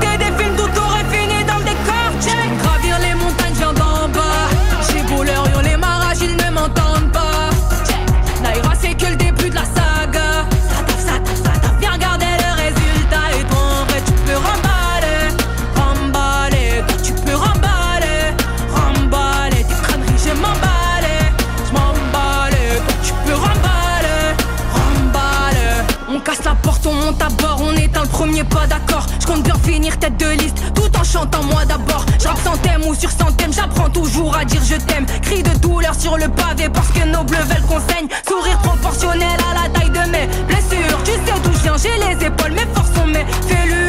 monte à bord, on éteint le premier pas d'accord. Je compte bien finir tête de liste, tout en chantant moi d'abord. Je sans thème ou sur centaine, j'apprends toujours à dire je t'aime. Cri de douleur sur le pavé parce que nos bleus veulent qu'on. Sourire proportionnel à la taille de mes blessures. Tu sais d'où je viens, j'ai les épaules, mes forces sont mes fêlures.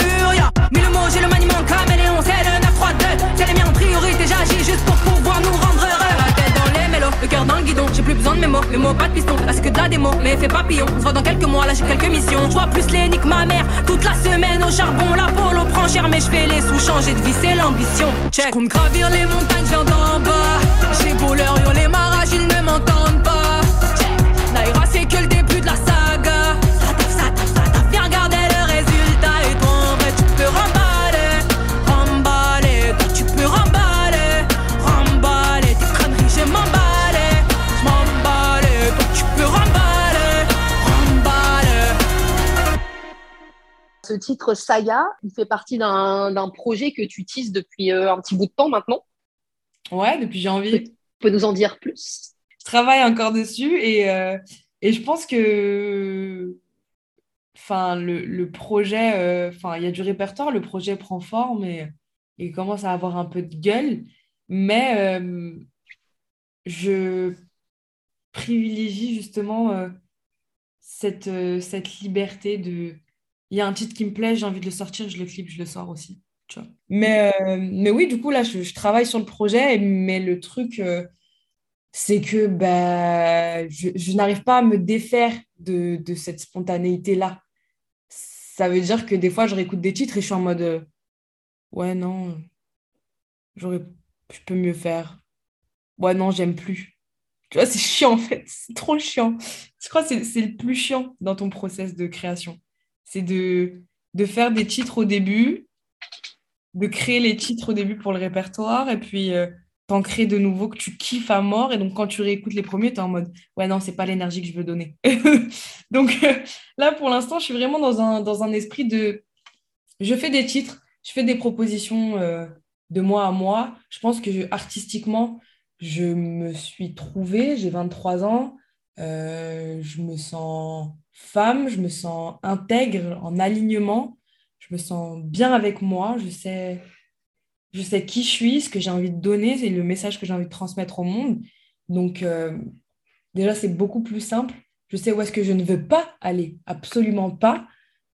J'ai plus besoin de mes mots, mes mots pas de piston. Là c'est que de la démo, mais fais papillon. On se voit dans quelques mois, là j'ai quelques missions. Je vois plus les nique ma mère. Toute la semaine au charbon, la polo prend cher, mais je fais les sous changer de vie, c'est l'ambition. Check. Compte gravir les montagnes, viens d'en bas. J'ai beau leur les marages, ils ne m'entendent pas. Naira, c'est que le titre Saga, il fait partie d'un projet que tu utilises depuis un petit bout de temps maintenant. Ouais, depuis janvier. Tu peux nous en dire plus? Je travaille encore dessus et, et je pense que enfin, le, le projet, enfin, il y a du répertoire, le projet prend forme et, et commence à avoir un peu de gueule, mais je privilégie justement cette, cette liberté de il y a un titre qui me plaît, j'ai envie de le sortir, je le clip, je le sors aussi. Tu vois. Mais, euh, mais oui, du coup, là, je, travaille sur le projet, mais le truc, euh, c'est que bah, je, n'arrive pas à me défaire de, de cette spontanéité-là. Ça veut dire que des fois, je réécoute des titres et je suis en mode euh, Ouais, non, j'aurais, je peux mieux faire. Ouais, non, j'aime plus. Tu vois, c'est chiant en fait, c'est trop chiant. Je crois que c'est le plus chiant dans ton process de création c'est de, faire des titres au début, de créer les titres au début pour le répertoire, et puis euh, t'en créer de nouveaux que tu kiffes à mort. Et donc, quand tu réécoutes les premiers, tu es en mode Ouais, non, c'est pas l'énergie que je veux donner. donc, euh, là, pour l'instant, je suis vraiment dans un, esprit de Je fais des titres, je fais des propositions euh, de mois à mois. Je pense que artistiquement, je me suis trouvée, j'ai 23 ans, je me sens femme, je me sens intègre, en alignement, je me sens bien avec moi, je sais, je sais qui je suis, ce que j'ai envie de donner, c'est le message que j'ai envie de transmettre au monde. Donc, euh, déjà, c'est beaucoup plus simple. Je sais où est-ce que je ne veux pas aller, absolument pas.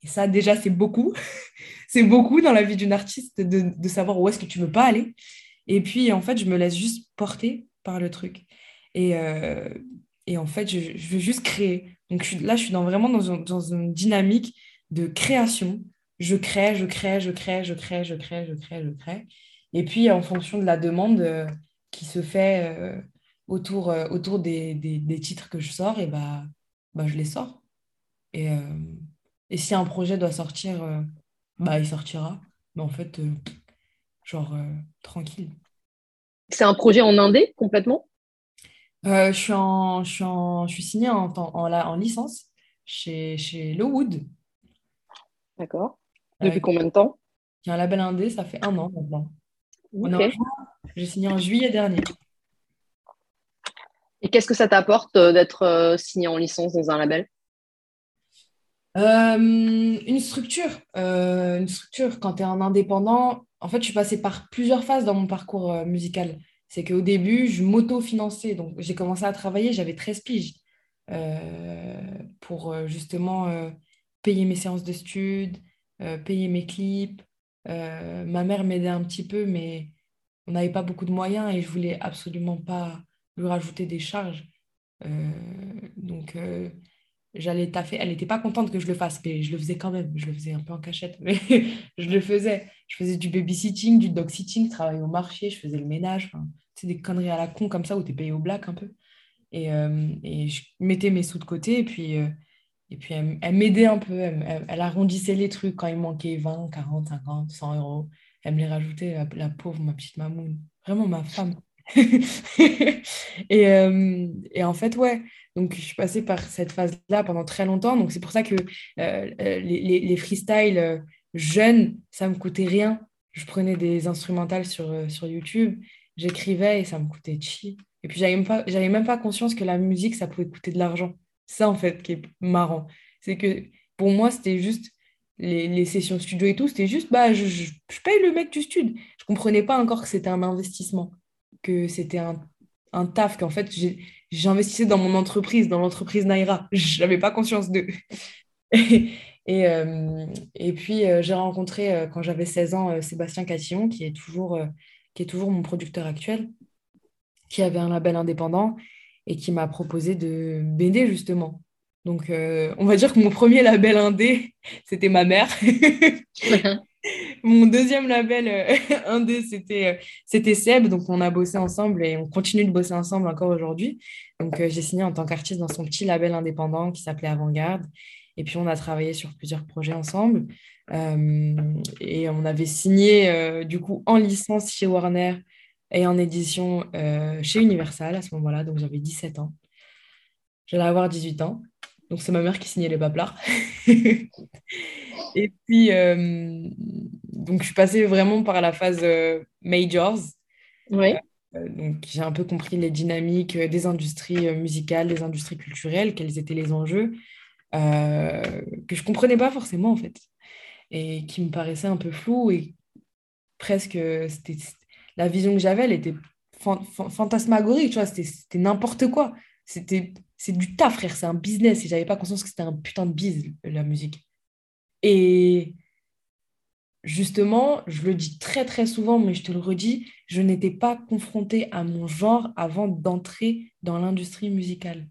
Et ça, déjà, c'est beaucoup. c'est beaucoup dans la vie d'une artiste de, savoir où est-ce que tu ne veux pas aller. Et puis, en fait, je me laisse juste porter par le truc. Et, euh, et en fait, je, je, veux juste créer. Donc là, je suis vraiment dans, une dynamique de création. Je crée, je crée, je crée, je crée, je crée, je crée, je crée. Et puis, en fonction de la demande euh, qui se fait euh, autour, euh, des, titres que je sors, et bah, bah, je les sors. Et, et si un projet doit sortir, bah, il sortira. Mais en fait, genre, tranquille. C'est un projet en indé complètement? Euh, je, suis en, je, suis en, je suis signée en, en, en licence chez, chez Lowood. D'accord. Depuis combien de temps? J'ai un label indé, ça fait un an maintenant. J'ai signé en juillet dernier. Et qu'est-ce que ça t'apporte euh, d'être euh, signé en licence dans un label? Une structure. une structure. Quand tu es un indépendant, en fait, je suis passée par plusieurs phases dans mon parcours musical c'est qu'au début, je m'auto-finançais. Donc, j'ai commencé à travailler, j'avais 13 piges euh, pour euh, justement euh, payer mes séances de stud, payer mes clips. ma mère m'aidait un petit peu, mais on n'avait pas beaucoup de moyens et je voulais absolument pas lui rajouter des charges. donc, j'allais taffer. Elle n'était pas contente que je le fasse, mais je le faisais quand même. Je le faisais un peu en cachette, mais je le faisais. Je faisais du babysitting, du dog-sitting, je travaillais au marché, je faisais le ménage. C'est des conneries à la con comme ça où tu es payé au black un peu. Et, euh, et, je mettais mes sous de côté et puis, euh, et puis elle, m'aidait un peu. Elle, arrondissait les trucs quand il manquait 20, 40, 50, 100 euros. Elle me les rajoutait, la, pauvre, ma petite mamoune. Vraiment ma femme. et, euh, et, en fait, ouais. Donc, je suis passée par cette phase-là pendant très longtemps. Donc, c'est pour ça que les, les, les freestyles jeunes, ça me coûtait rien. Je prenais des instrumentales sur, sur YouTube j'écrivais et ça me coûtait chi. Et puis, j'avais même, même pas conscience que la musique, ça pouvait coûter de l'argent. Ça, en fait, qui est marrant. C'est que pour moi, c'était juste les, sessions studio et tout, c'était juste, bah, je, paye le mec du studio. Je comprenais pas encore que c'était un investissement, que c'était un, un taf, qu'en fait, j'investissais dans mon entreprise, dans l'entreprise Naira. Je n'avais pas conscience de. et, et, euh, et puis, euh, j'ai rencontré, euh, quand j'avais 16 ans, Sébastien Catillon, qui est toujours qui est toujours mon producteur actuel, qui avait un label indépendant et qui m'a proposé de BD justement. Donc, on va dire que mon premier label indé, c'était ma mère. mon deuxième label euh, indé, c'était, euh, c'était Seb. Donc, on a bossé ensemble et on continue de bosser ensemble encore aujourd'hui. Donc, j'ai signé en tant qu'artiste dans son petit label indépendant qui s'appelait Avant-Garde. Et puis, on a travaillé sur plusieurs projets ensemble. Euh, et on avait signé euh, du coup en licence chez Warner et en édition euh, chez Universal à ce moment-là, donc j'avais 17 ans. J'allais avoir 18 ans. Donc, c'est ma mère qui signait les paplards. et puis, euh, donc, je suis passée vraiment par la phase euh, majors. Oui. Euh, donc, j'ai un peu compris les dynamiques des industries musicales, des industries culturelles, quels étaient les enjeux, que je ne comprenais pas forcément, en fait, et qui me paraissaient un peu flous et presque, c'était, la vision que j'avais, elle était fantasmagorique, tu vois, c'était n'importe quoi. C'était c'est du taf, frère, c'est un business. Et j'avais pas conscience que c'était un putain de bise, la musique. Et justement, je le dis très très souvent, mais je te le redis, je n'étais pas confrontée à mon genre avant d'entrer dans l'industrie musicale.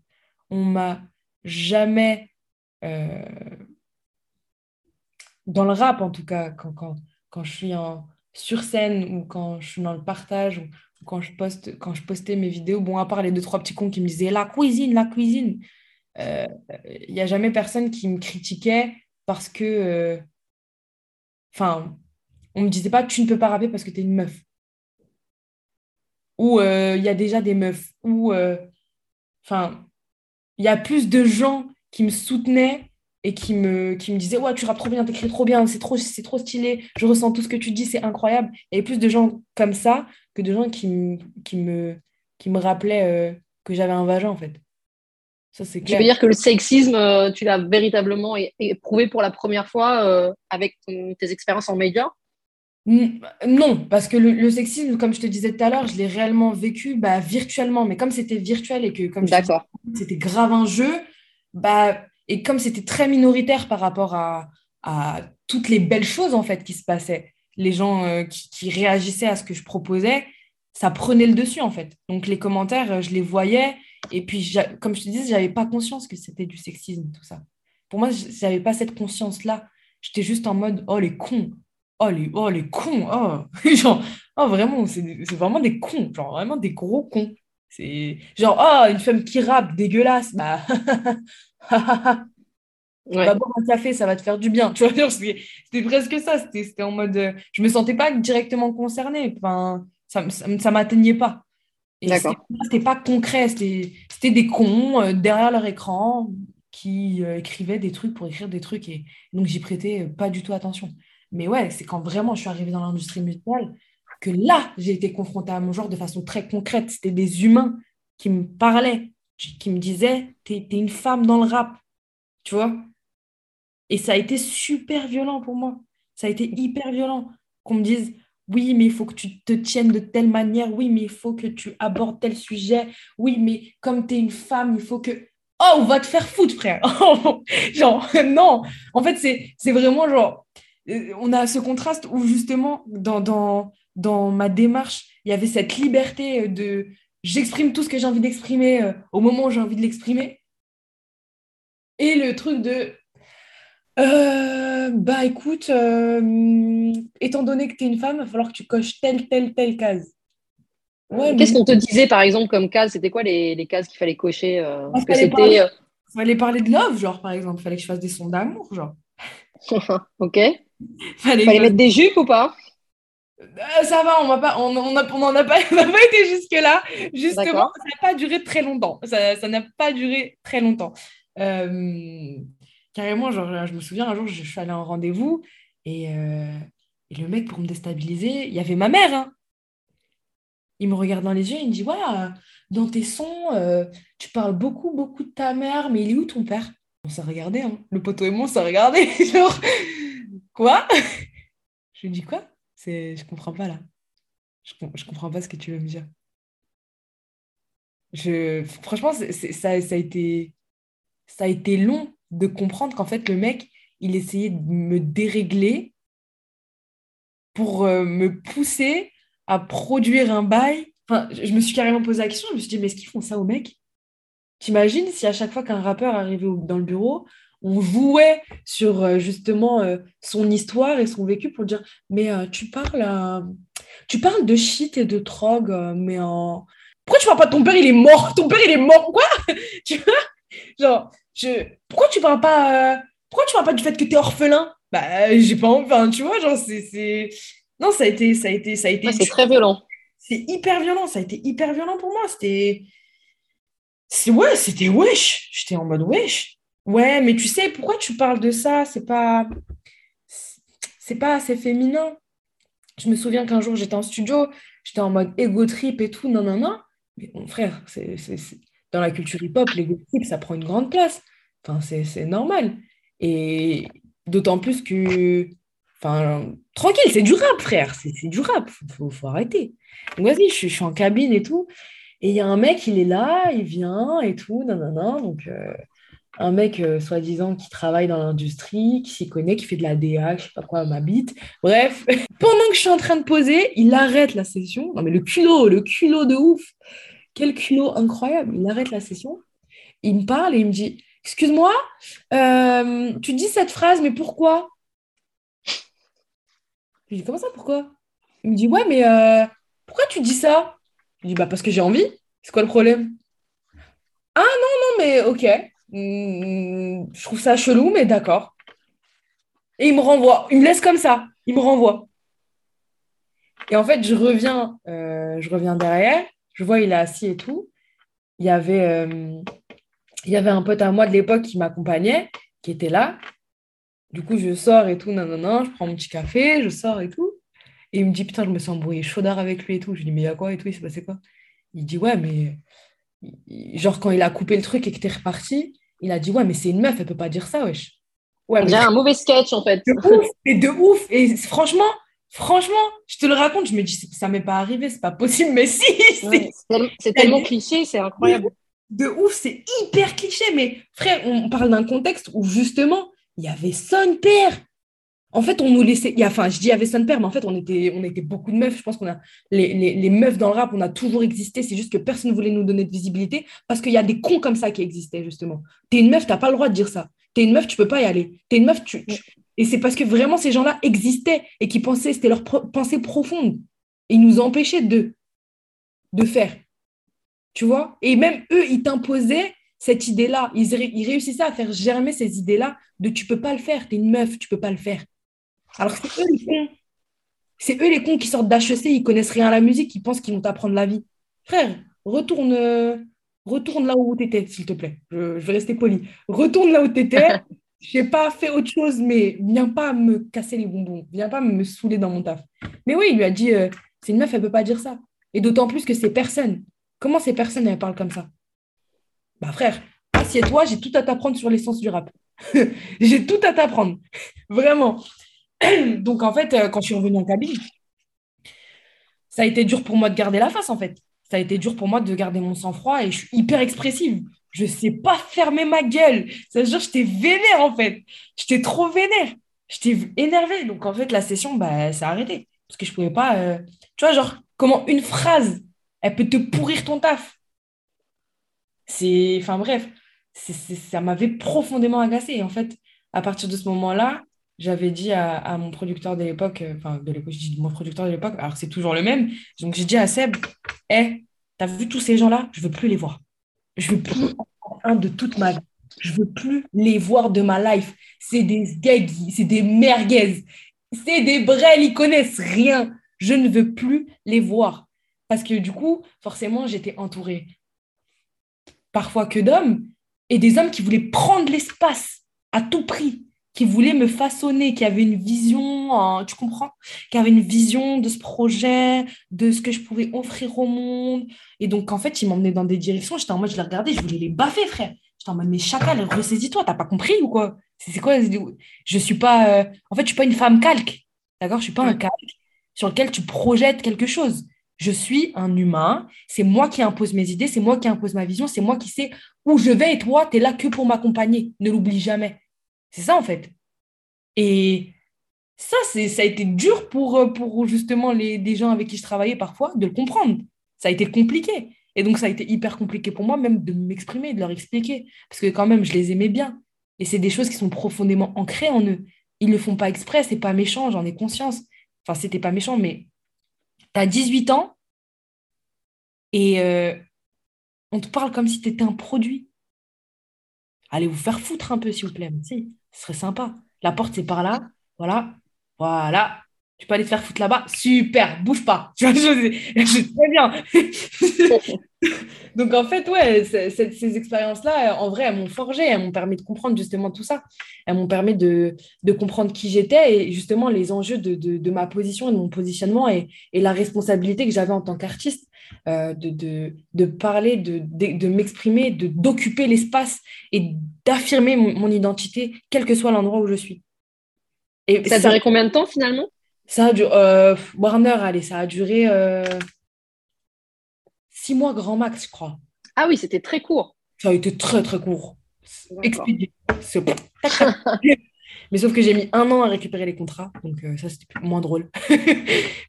On m'a jamais, euh, dans le rap en tout cas, quand, quand, quand je suis en, sur scène ou quand je suis dans le partage quand je, poste, quand je postais mes vidéos, bon, à part les deux, trois petits cons qui me disaient la cuisine, la cuisine, il euh, n'y a jamais personne qui me critiquait parce que. Euh, enfin, on me disait pas tu ne peux pas rapper parce que tu es une meuf. Ou euh, il y a déjà des meufs. Ou. Enfin, il y a plus de gens qui me soutenaient et qui me, qui me disait Ouais, tu rappes trop bien, t'écris trop bien, c'est trop, c'est trop stylé, je ressens tout ce que tu dis, c'est incroyable. Et plus de gens comme ça que de gens qui, me, qui, me, qui me rappelaient euh, que j'avais un vagin, en fait. Ça, c'est clair. Tu veux dire que le sexisme, euh, tu l'as véritablement éprouvé pour la première fois euh, avec tes expériences en médias non, parce que le, sexisme, comme je te disais tout à l'heure, je l'ai réellement vécu bah, virtuellement. Mais comme c'était virtuel et que comme c'était grave un jeu, bah, et comme c'était très minoritaire par rapport à, toutes les belles choses en fait qui se passaient, les gens euh, qui, réagissaient à ce que je proposais, ça prenait le dessus en fait. Donc les commentaires, euh, je les voyais et puis comme je te disais, j'avais pas conscience que c'était du sexisme tout ça. Pour moi, j'avais pas cette conscience là. J'étais juste en mode oh les cons, oh les oh les cons, oh genre oh vraiment c'est vraiment des cons, genre vraiment des gros cons. C'est genre, oh, une femme qui rappe, dégueulasse. Bah, ouais. va boire un café, ça va te faire du bien. Tu vois, c'était presque ça. C'était en mode. Euh, je me sentais pas directement concernée. Enfin, ça ne m'atteignait pas. C'était pas concret. C'était des cons euh, derrière leur écran qui euh, écrivaient des trucs pour écrire des trucs. Et donc, j'y prêtais pas du tout attention. Mais ouais, c'est quand vraiment je suis arrivée dans l'industrie musicale que là, j'ai été confrontée à mon genre de façon très concrète. C'était des humains qui me parlaient qui me disait T'es es une femme dans le rap. Tu vois Et ça a été super violent pour moi. Ça a été hyper violent qu'on me dise oui, mais il faut que tu te tiennes de telle manière. Oui, mais il faut que tu abordes tel sujet. Oui, mais comme tu es une femme, il faut que. Oh, on va te faire foutre, frère. genre, non. En fait, c'est vraiment genre. Euh, on a ce contraste où, justement, dans, dans, dans ma démarche, il y avait cette liberté de, j'exprime tout ce que j'ai envie d'exprimer euh, au moment où j'ai envie de l'exprimer. Et le truc de euh, bah écoute, euh, étant donné que tu es une femme, il va falloir que tu coches telle, telle, telle case. Qu'est-ce qu'on te disait par exemple comme case? C'était quoi les, cases qu'il fallait cocher Parce que c'était. Fallait parler de love, genre par exemple. Fallait que je fasse des sons d'amour, genre. ok. Fallait, fallait mettre des jupes ou pas? Euh, ça va, on n'a pas, on, on, a, on a pas, pas été jusque-là. Justement, ça n'a pas duré très longtemps. Ça n'a pas duré très longtemps. Euh, carrément, genre, je me souviens, un jour, je, suis allée en rendez-vous et, euh, et, le mec, pour me déstabiliser, il y avait ma mère. Hein. Il me regarde dans les yeux et il me dit Ouais, dans tes sons, tu parles beaucoup, beaucoup de ta mère, mais il est où ton père? On s'est regardé, hein. le poteau et moi, on s'est regardé. genre, quoi? Je lui dis Quoi? C'est, je comprends pas là. Je, je comprends pas ce que tu veux me dire. Je, franchement, c'est, ça, ça, a été, ça a été long de comprendre qu'en fait, le mec, il essayait de me dérégler pour euh, me pousser à produire un bail. Enfin, je me suis carrément posé la question, je me suis dit, mais est-ce qu'ils font ça au mec? T'imagines si à chaque fois qu'un rappeur arrivait dans le bureau, on jouait sur euh, justement euh, son histoire et son vécu pour dire mais euh, tu parles tu parles de shit et de drogue mais en pourquoi tu parles pas de ton père il est mort? Ton père il est mort quoi? Tu vois? Genre je pourquoi tu parles pas pourquoi tu parles pas du fait que tu es orphelin? Bah j'ai pas enfin tu vois genre c'est non ça a été ça a été ça a été c'est très violent. C'est hyper violent ça a été hyper violent pour moi c'était ouais c'était wesh. J'étais en mode wesh Ouais, mais tu sais, pourquoi tu parles de ça? C'est pas. C'est pas assez féminin. Je me souviens qu'un jour, j'étais en studio, j'étais en mode ego trip et tout, non, non, non. Mais mon frère, c'est, dans la culture hip-hop, l'ego trip, ça prend une grande place. Enfin, c'est normal. Et d'autant plus que. Enfin, tranquille, c'est du rap, frère. C'est du rap. Faut, faut, arrêter. Donc, vas-y, je, suis en cabine et tout. Et il y a un mec, il est là, il vient et tout, non. Donc, euh, un mec, euh, soi-disant, qui travaille dans l'industrie, qui s'y connaît, qui fait de la DA, je sais pas quoi, ma bite. Bref, pendant que je suis en train de poser, il arrête la session. Non, mais le culot, le culot de ouf. Quel culot incroyable. Il arrête la session. Il me parle et il me dit Excuse-moi, euh, tu dis cette phrase, mais pourquoi? Je lui dis Comment ça, pourquoi? Il me dit Ouais, mais euh, pourquoi tu dis ça? Je lui dis Bah, parce que j'ai envie. C'est quoi le problème? Ah, non, non, mais ok. Hmm, je trouve ça chelou, mais d'accord. Et il me renvoie. Il me laisse comme ça. Il me renvoie. Et en fait, je reviens, euh, je reviens derrière. Je vois, il est assis et tout. Il y avait, euh, il y avait un pote à moi de l'époque qui m'accompagnait, qui était là. Du coup, je sors et tout, non, non, non, je prends mon petit café, je sors et tout. Et il me dit, putain, je me sens embrouillé chaudard avec lui et tout. Je lui dis, mais il y a quoi et tout, il s'est passé quoi? Il dit, ouais, mais genre quand il a coupé le truc et que t'es reparti, il a dit ouais mais c'est une meuf, elle peut pas dire ça wesh. Ouais, mais... un mauvais sketch en fait. De ouf, et de ouf et franchement, franchement, je te le raconte, je me dis ça m'est pas arrivé, c'est pas possible mais si. c'est tellement cliché, c'est incroyable. De ouf, c'est hyper cliché mais frère, on parle d'un contexte où justement, il y avait son père en fait, on nous laissait. enfin, je dis avec son père, mais en fait, on était, on était beaucoup de meufs. Je pense qu'on a. Les, les, meufs dans le rap, on a toujours existé. C'est juste que personne ne voulait nous donner de visibilité parce qu'il y a des cons comme ça qui existaient, justement. T'es une meuf, t'as pas le droit de dire ça. T'es une meuf, tu peux pas y aller. T'es une meuf, tu. Et c'est parce que vraiment, ces gens-là existaient et qui pensaient, c'était leur pensée profonde. ils nous empêchaient de, de faire. Tu vois? Et même eux, ils t'imposaient cette idée-là. Ils, ils réussissaient à faire germer ces idées-là de tu peux pas le faire. T'es une meuf, tu peux pas le faire. Alors c'est eux les cons. C'est eux les cons qui sortent d'HEC, ils connaissent rien à la musique, ils pensent qu'ils vont t'apprendre la vie. Frère, retourne, euh, retourne là où tu étais, s'il te plaît. Je, vais rester poli. Retourne là où tu étais. Je n'ai pas fait autre chose, mais viens pas me casser les bonbons. Viens pas me saouler dans mon taf. Mais oui, il lui a dit, euh, c'est une meuf, elle peut pas dire ça. Et d'autant plus que ces personnes, comment ces personnes, elles parlent comme ça? Bah frère, assieds-toi, j'ai tout à t'apprendre sur l'essence du rap. j'ai tout à t'apprendre. Vraiment. Donc, en fait, euh, quand je suis revenue en cabine, ça a été dur pour moi de garder la face, en fait. Ça a été dur pour moi de garder mon sang-froid et je suis hyper expressive. Je ne sais pas fermer ma gueule. Ça veut dire j'étais vénère, en fait. J'étais trop vénère. J'étais énervée. Donc, en fait, la session, bah, ça a. Parce que je ne pouvais pas... Euh, tu vois, genre, comment une phrase, elle peut te pourrir ton taf. C'est... Enfin, bref. ça m'avait profondément agacée. Et en fait, à partir de ce moment-là, j'avais dit à, mon producteur de l'époque, euh, enfin de l'époque, je dis mon producteur de l'époque, alors c'est toujours le même. Donc j'ai dit à Seb, hé, hey, t'as vu tous ces gens-là? Je veux plus les voir. Je veux plus un de toute ma vie. Je veux plus les voir de ma life. C'est des gags, c'est des merguez, c'est des brels, ils connaissent rien. Je ne veux plus les voir. Parce que du coup, forcément, j'étais entourée parfois que d'hommes et des hommes qui voulaient prendre l'espace à tout prix qui voulait me façonner, qui avait une vision, tu comprends Qui avait une vision de ce projet, de ce que je pouvais offrir au monde. Et donc, en fait, il m'emmenait dans des directions. J'étais en mode, je les regardais, je voulais les baffer, frère. J'étais en mode, mais chacal, ressaisis-toi, t'as pas compris ou quoi? C'est quoi? Je suis pas. Euh, en fait, je suis pas une femme calque. D'accord? Je suis pas un calque sur lequel tu projettes quelque chose. Je suis un humain, c'est moi qui impose mes idées, c'est moi qui impose ma vision, c'est moi qui sais où je vais et toi, tu es là que pour m'accompagner. Ne l'oublie jamais. C'est ça, en fait. Et ça, ça a été dur pour, euh, pour justement les, des gens avec qui je travaillais parfois de le comprendre. Ça a été compliqué. Et donc, ça a été hyper compliqué pour moi même de m'exprimer, de leur expliquer. Parce que quand même, je les aimais bien. Et c'est des choses qui sont profondément ancrées en eux. Ils ne le font pas exprès, c'est pas méchant, j'en ai conscience. Enfin, c'était pas méchant, mais tu as 18 ans et euh, on te parle comme si tu étais un produit. Allez vous faire foutre un peu, s'il vous plaît. Si ce serait sympa. La porte, c'est par là. Voilà. Voilà. Tu peux aller te faire foutre là-bas. Super, bouge pas. Tu vois, je, très bien. Donc, en fait, ouais, ces expériences-là, en vrai, elles m'ont forgé, elles m'ont permis de comprendre justement tout ça. Elles m'ont permis de, comprendre qui j'étais et justement les enjeux de, ma position et de mon positionnement et, la responsabilité que j'avais en tant qu'artiste euh, de, parler, de, m'exprimer, d'occuper l'espace et d'affirmer mon, identité, quel que soit l'endroit où je suis. Et ça a duré combien de temps finalement? Ça a duré, euh, Warner, allez, ça a duré euh, six mois grand max, je crois. Ah oui, c'était très court. Ça a été très très court. Expédié. Mais sauf que j'ai mis un an à récupérer les contrats, donc euh, ça c'était moins drôle.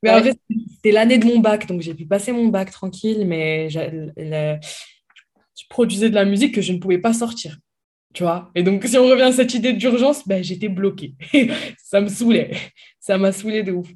mais en fait, c'était l'année de mon bac, donc j'ai pu passer mon bac tranquille, mais je produisais de la musique que je ne pouvais pas sortir. Tu vois? Et donc, si on revient à cette idée d'urgence, ben, j'étais bloquée. ça me saoulait. Ça m'a saoulé de ouf.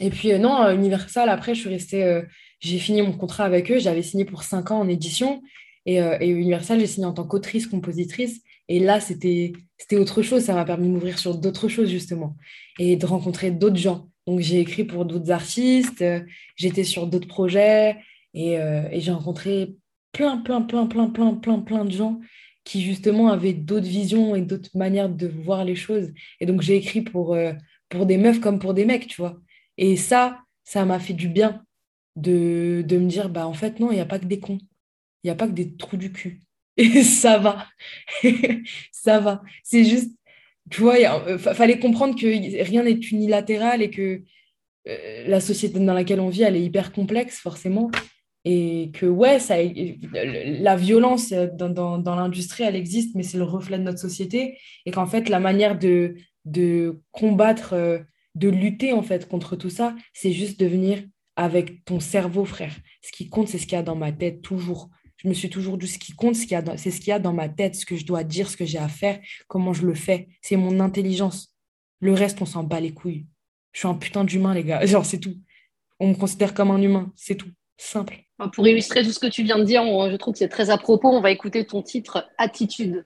Et puis, euh, non, Universal, après, je suis restée. Euh, j'ai fini mon contrat avec eux. J'avais signé pour cinq ans en édition. Et, et Universal, j'ai signé en tant qu'autrice, compositrice. Et là, c'était autre chose. Ça m'a permis de m'ouvrir sur d'autres choses, justement, et de rencontrer d'autres gens. Donc, j'ai écrit pour d'autres artistes, euh, j'étais sur d'autres projets, et, euh, et j'ai rencontré plein, plein, plein, plein, plein, plein, plein de gens qui, justement, avaient d'autres visions et d'autres manières de voir les choses. Et donc, j'ai écrit pour, euh, des meufs comme pour des mecs, tu vois. Et ça, ça m'a fait du bien de, de me dire, bah, en fait, non, il n'y a pas que des cons. Il n'y a pas que des trous du cul. Et ça va. ça va. C'est juste, tu vois, il euh, fallait comprendre que rien n'est unilatéral et que euh, la société dans laquelle on vit, elle est hyper complexe, forcément. Et que, ouais, ça, la violence dans, dans, dans l'industrie, elle existe, mais c'est le reflet de notre société. Et qu'en fait, la manière de, de combattre, euh, de lutter, en fait, contre tout ça, c'est juste de venir avec ton cerveau, frère. Ce qui compte, c'est ce qu'il y a dans ma tête, toujours je me suis toujours dit ce qui compte, c'est ce qu'il y a dans ma tête, ce que je dois dire, ce que j'ai à faire, comment je le fais. C'est mon intelligence. Le reste, on s'en bat les couilles. Je suis un putain d'humain, les gars. Genre, c'est tout. On me considère comme un humain. C'est tout. Simple. Pour illustrer tout ce que tu viens de dire, je trouve que c'est très à propos. On va écouter ton titre Attitude.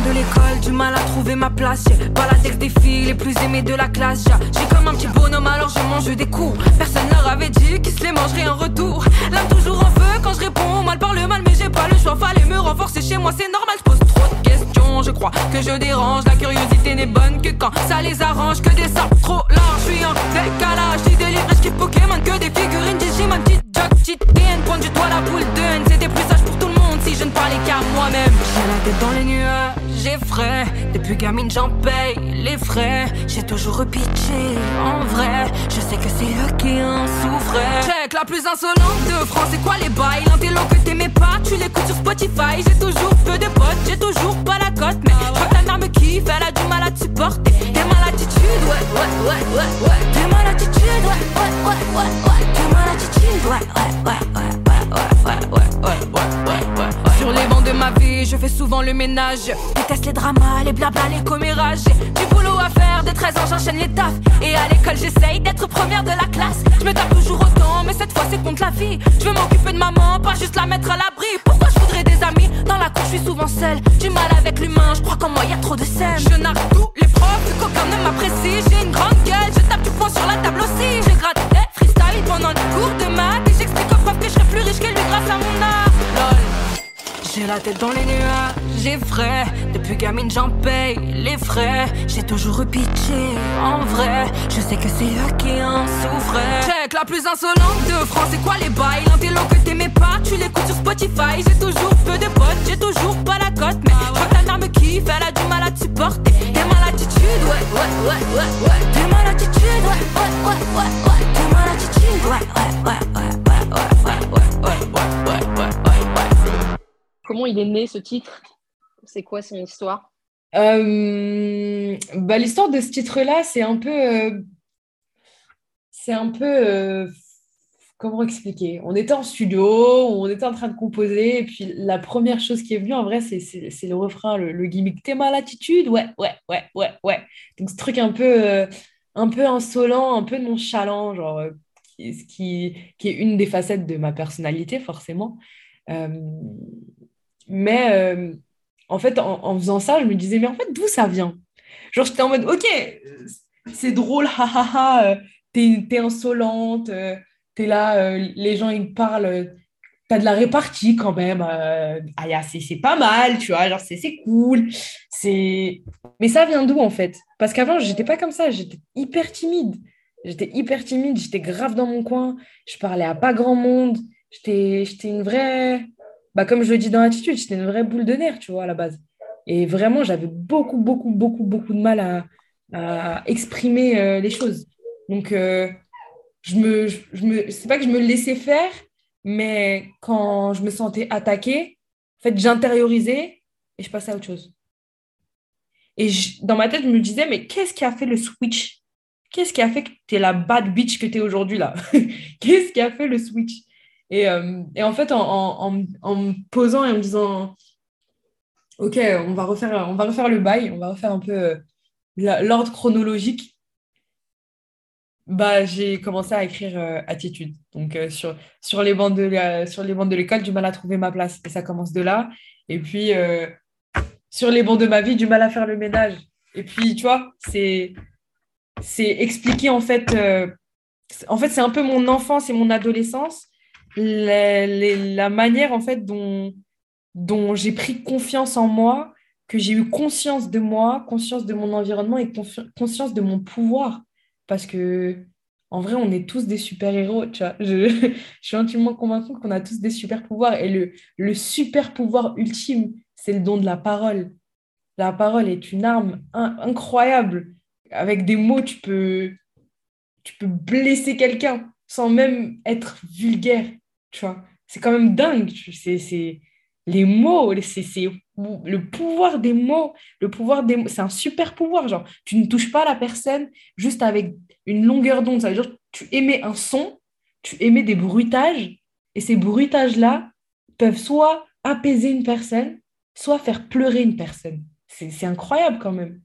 de l'école, du mal à trouver ma place. Pas la tête des filles les plus aimées de la classe. J'ai comme un petit bonhomme, alors je mange des coups. Personne leur avait dit qu'ils se les mangeraient en retour. L'âme toujours en feu quand je réponds mal par le mal, mais j'ai pas le choix. Fallait me renforcer chez moi, c'est normal, que je dérange. La curiosité n'est bonne que quand ça les arrange. Que des sorts trop larges, je suis en décalage. J'ai des livres, je Pokémon que des figurines. Digimon, petite joke, petite DN. Pointe du doigt la boule de haine. C'était plus sage pour tout le monde si je ne parlais qu'à moi-même. J'ai la tête dans les nuages j'ai frais. Depuis gamine, j'en paye les frais. J'ai toujours repitché. En vrai, je sais que c'est eux qui en souffraient. Check la plus insolente de France, c'est quoi les bails? L'intello que t'aimais pas, tu l'écoutes sur Spotify. J'ai toujours peu de potes, j'ai toujours pas la cote. Mais que ta mère me kiffe, elle a du mal à te supporter. T'es mal attitude, ouais, ouais, ouais, ouais, ouais. T'es mal attitude, ouais, ouais, ouais, ouais, ouais. T'es mal attitude, ouais, ouais, ouais, ouais, ouais, ouais, ouais, ouais, ouais, ouais, ouais. Sur les bancs de ma vie, je fais souvent le ménage les dramas, les blabla, les commérages. Du boulot à faire, de 13 ans j'enchaîne les tafs. Et à l'école j'essaye d'être première de la classe. Je me tape toujours autant, mais cette fois c'est contre la vie. Je veux m'occuper de maman, pas juste la mettre à l'abri. Pourquoi je voudrais des amis? Dans la cour je suis souvent seule. Du mal avec l'humain, je crois qu'en moi y a trop de scènes. Je nargue tous les profs, que qu'aucun ne m'apprécie. J'ai une grande gueule, je tape du poing sur la table aussi. J'ai gratté freestyle pendant les cours de maths. Et j'explique aux profs que je serai plus riche que lui grâce à mon art. J'ai la tête dans les nuages, j'ai frais. Depuis gamine, j'en paye les frais. J'ai toujours repitché. En vrai, je sais que c'est eux qui en souffraient. Check la plus insolente de France, c'est quoi les bails? L'intello que t'aimais pas, tu l'écoutes sur Spotify. J'ai toujours peu de potes, j'ai toujours pas la cote. Mais que ta mère me kiffe, elle a du mal à te supporter. T'es mal attitude, ouais, ouais, ouais, ouais, ouais. T'es mal attitude, ouais, ouais, ouais, ouais, ouais. T'es mal attitude, ouais, ouais, ouais, ouais, ouais, ouais, ouais, ouais, ouais, ouais, ouais, ouais. Comment il est né ce titre? C'est quoi son histoire? Euh, bah, L'histoire de ce titre-là, c'est un peu. Euh, c'est un peu. Euh, comment expliquer? On était en studio, on était en train de composer, et puis la première chose qui est venue, en vrai, c'est le refrain, le, gimmick T'es mal attitude Ouais, ouais, ouais, ouais, ouais. Donc ce truc un peu, insolent, un peu nonchalant, genre, qui, qui, est une des facettes de ma personnalité, forcément. Mais euh, en fait, en, faisant ça, je me disais, mais en fait, d'où ça vient? Genre, j'étais en mode, ok, c'est drôle, hahaha, t'es es insolente, t'es là, les gens ils parlent, t'as de la répartie quand même, ah, c'est pas mal, tu vois, genre c'est cool. Mais ça vient d'où en fait? Parce qu'avant, j'étais pas comme ça, j'étais hyper timide. J'étais hyper timide, j'étais grave dans mon coin, je parlais à pas grand monde, j'étais une vraie, bah, comme je le dis dans l'attitude, j'étais une vraie boule de nerfs, tu vois, à la base. Et vraiment, j'avais beaucoup, beaucoup, beaucoup, beaucoup de mal à, exprimer euh, les choses. Donc, euh, je me, je, me, c'est pas que je me laissais faire, mais quand je me sentais attaquée, en fait, j'intériorisais et je passais à autre chose. Et dans ma tête, je me disais, mais qu'est-ce qui a fait le switch? Qu'est-ce qui a fait que tu es la bad bitch que tu es aujourd'hui là? Qu'est-ce qui a fait le switch? Et, euh, et, en fait, en, en, me posant et en me disant, OK, on va, refaire, on va refaire le bail, on va refaire un peu euh, l'ordre chronologique, bah, j'ai commencé à écrire euh, Attitude. Donc, sur, sur les bancs de l'école, du mal à trouver ma place. Et ça commence de là. Et puis, sur les bancs de ma vie, du mal à faire le ménage. Et puis, tu vois, c'est expliquer en fait. en fait, c'est un peu mon enfance et mon adolescence la, manière en fait dont, dont j'ai pris confiance en moi, que j'ai eu conscience de moi, conscience de mon environnement et conscience de mon pouvoir. Parce que en vrai, on est tous des super-héros, tu vois. Je, suis intimement convaincue qu'on a tous des super-pouvoirs. Et le, le super-pouvoir ultime, c'est le don de la parole. La parole est une arme incroyable. Avec des mots, tu peux, tu peux blesser quelqu'un sans même être vulgaire tu vois. C'est quand même dingue. C'est les mots, c'est le pouvoir des mots. Le pouvoir des c'est un super pouvoir. Genre, tu ne touches pas la personne juste avec une longueur d'onde. Ça veut dire tu émets un son, tu émets des bruitages, et ces bruitages-là peuvent soit apaiser une personne, soit faire pleurer une personne. C'est incroyable quand même.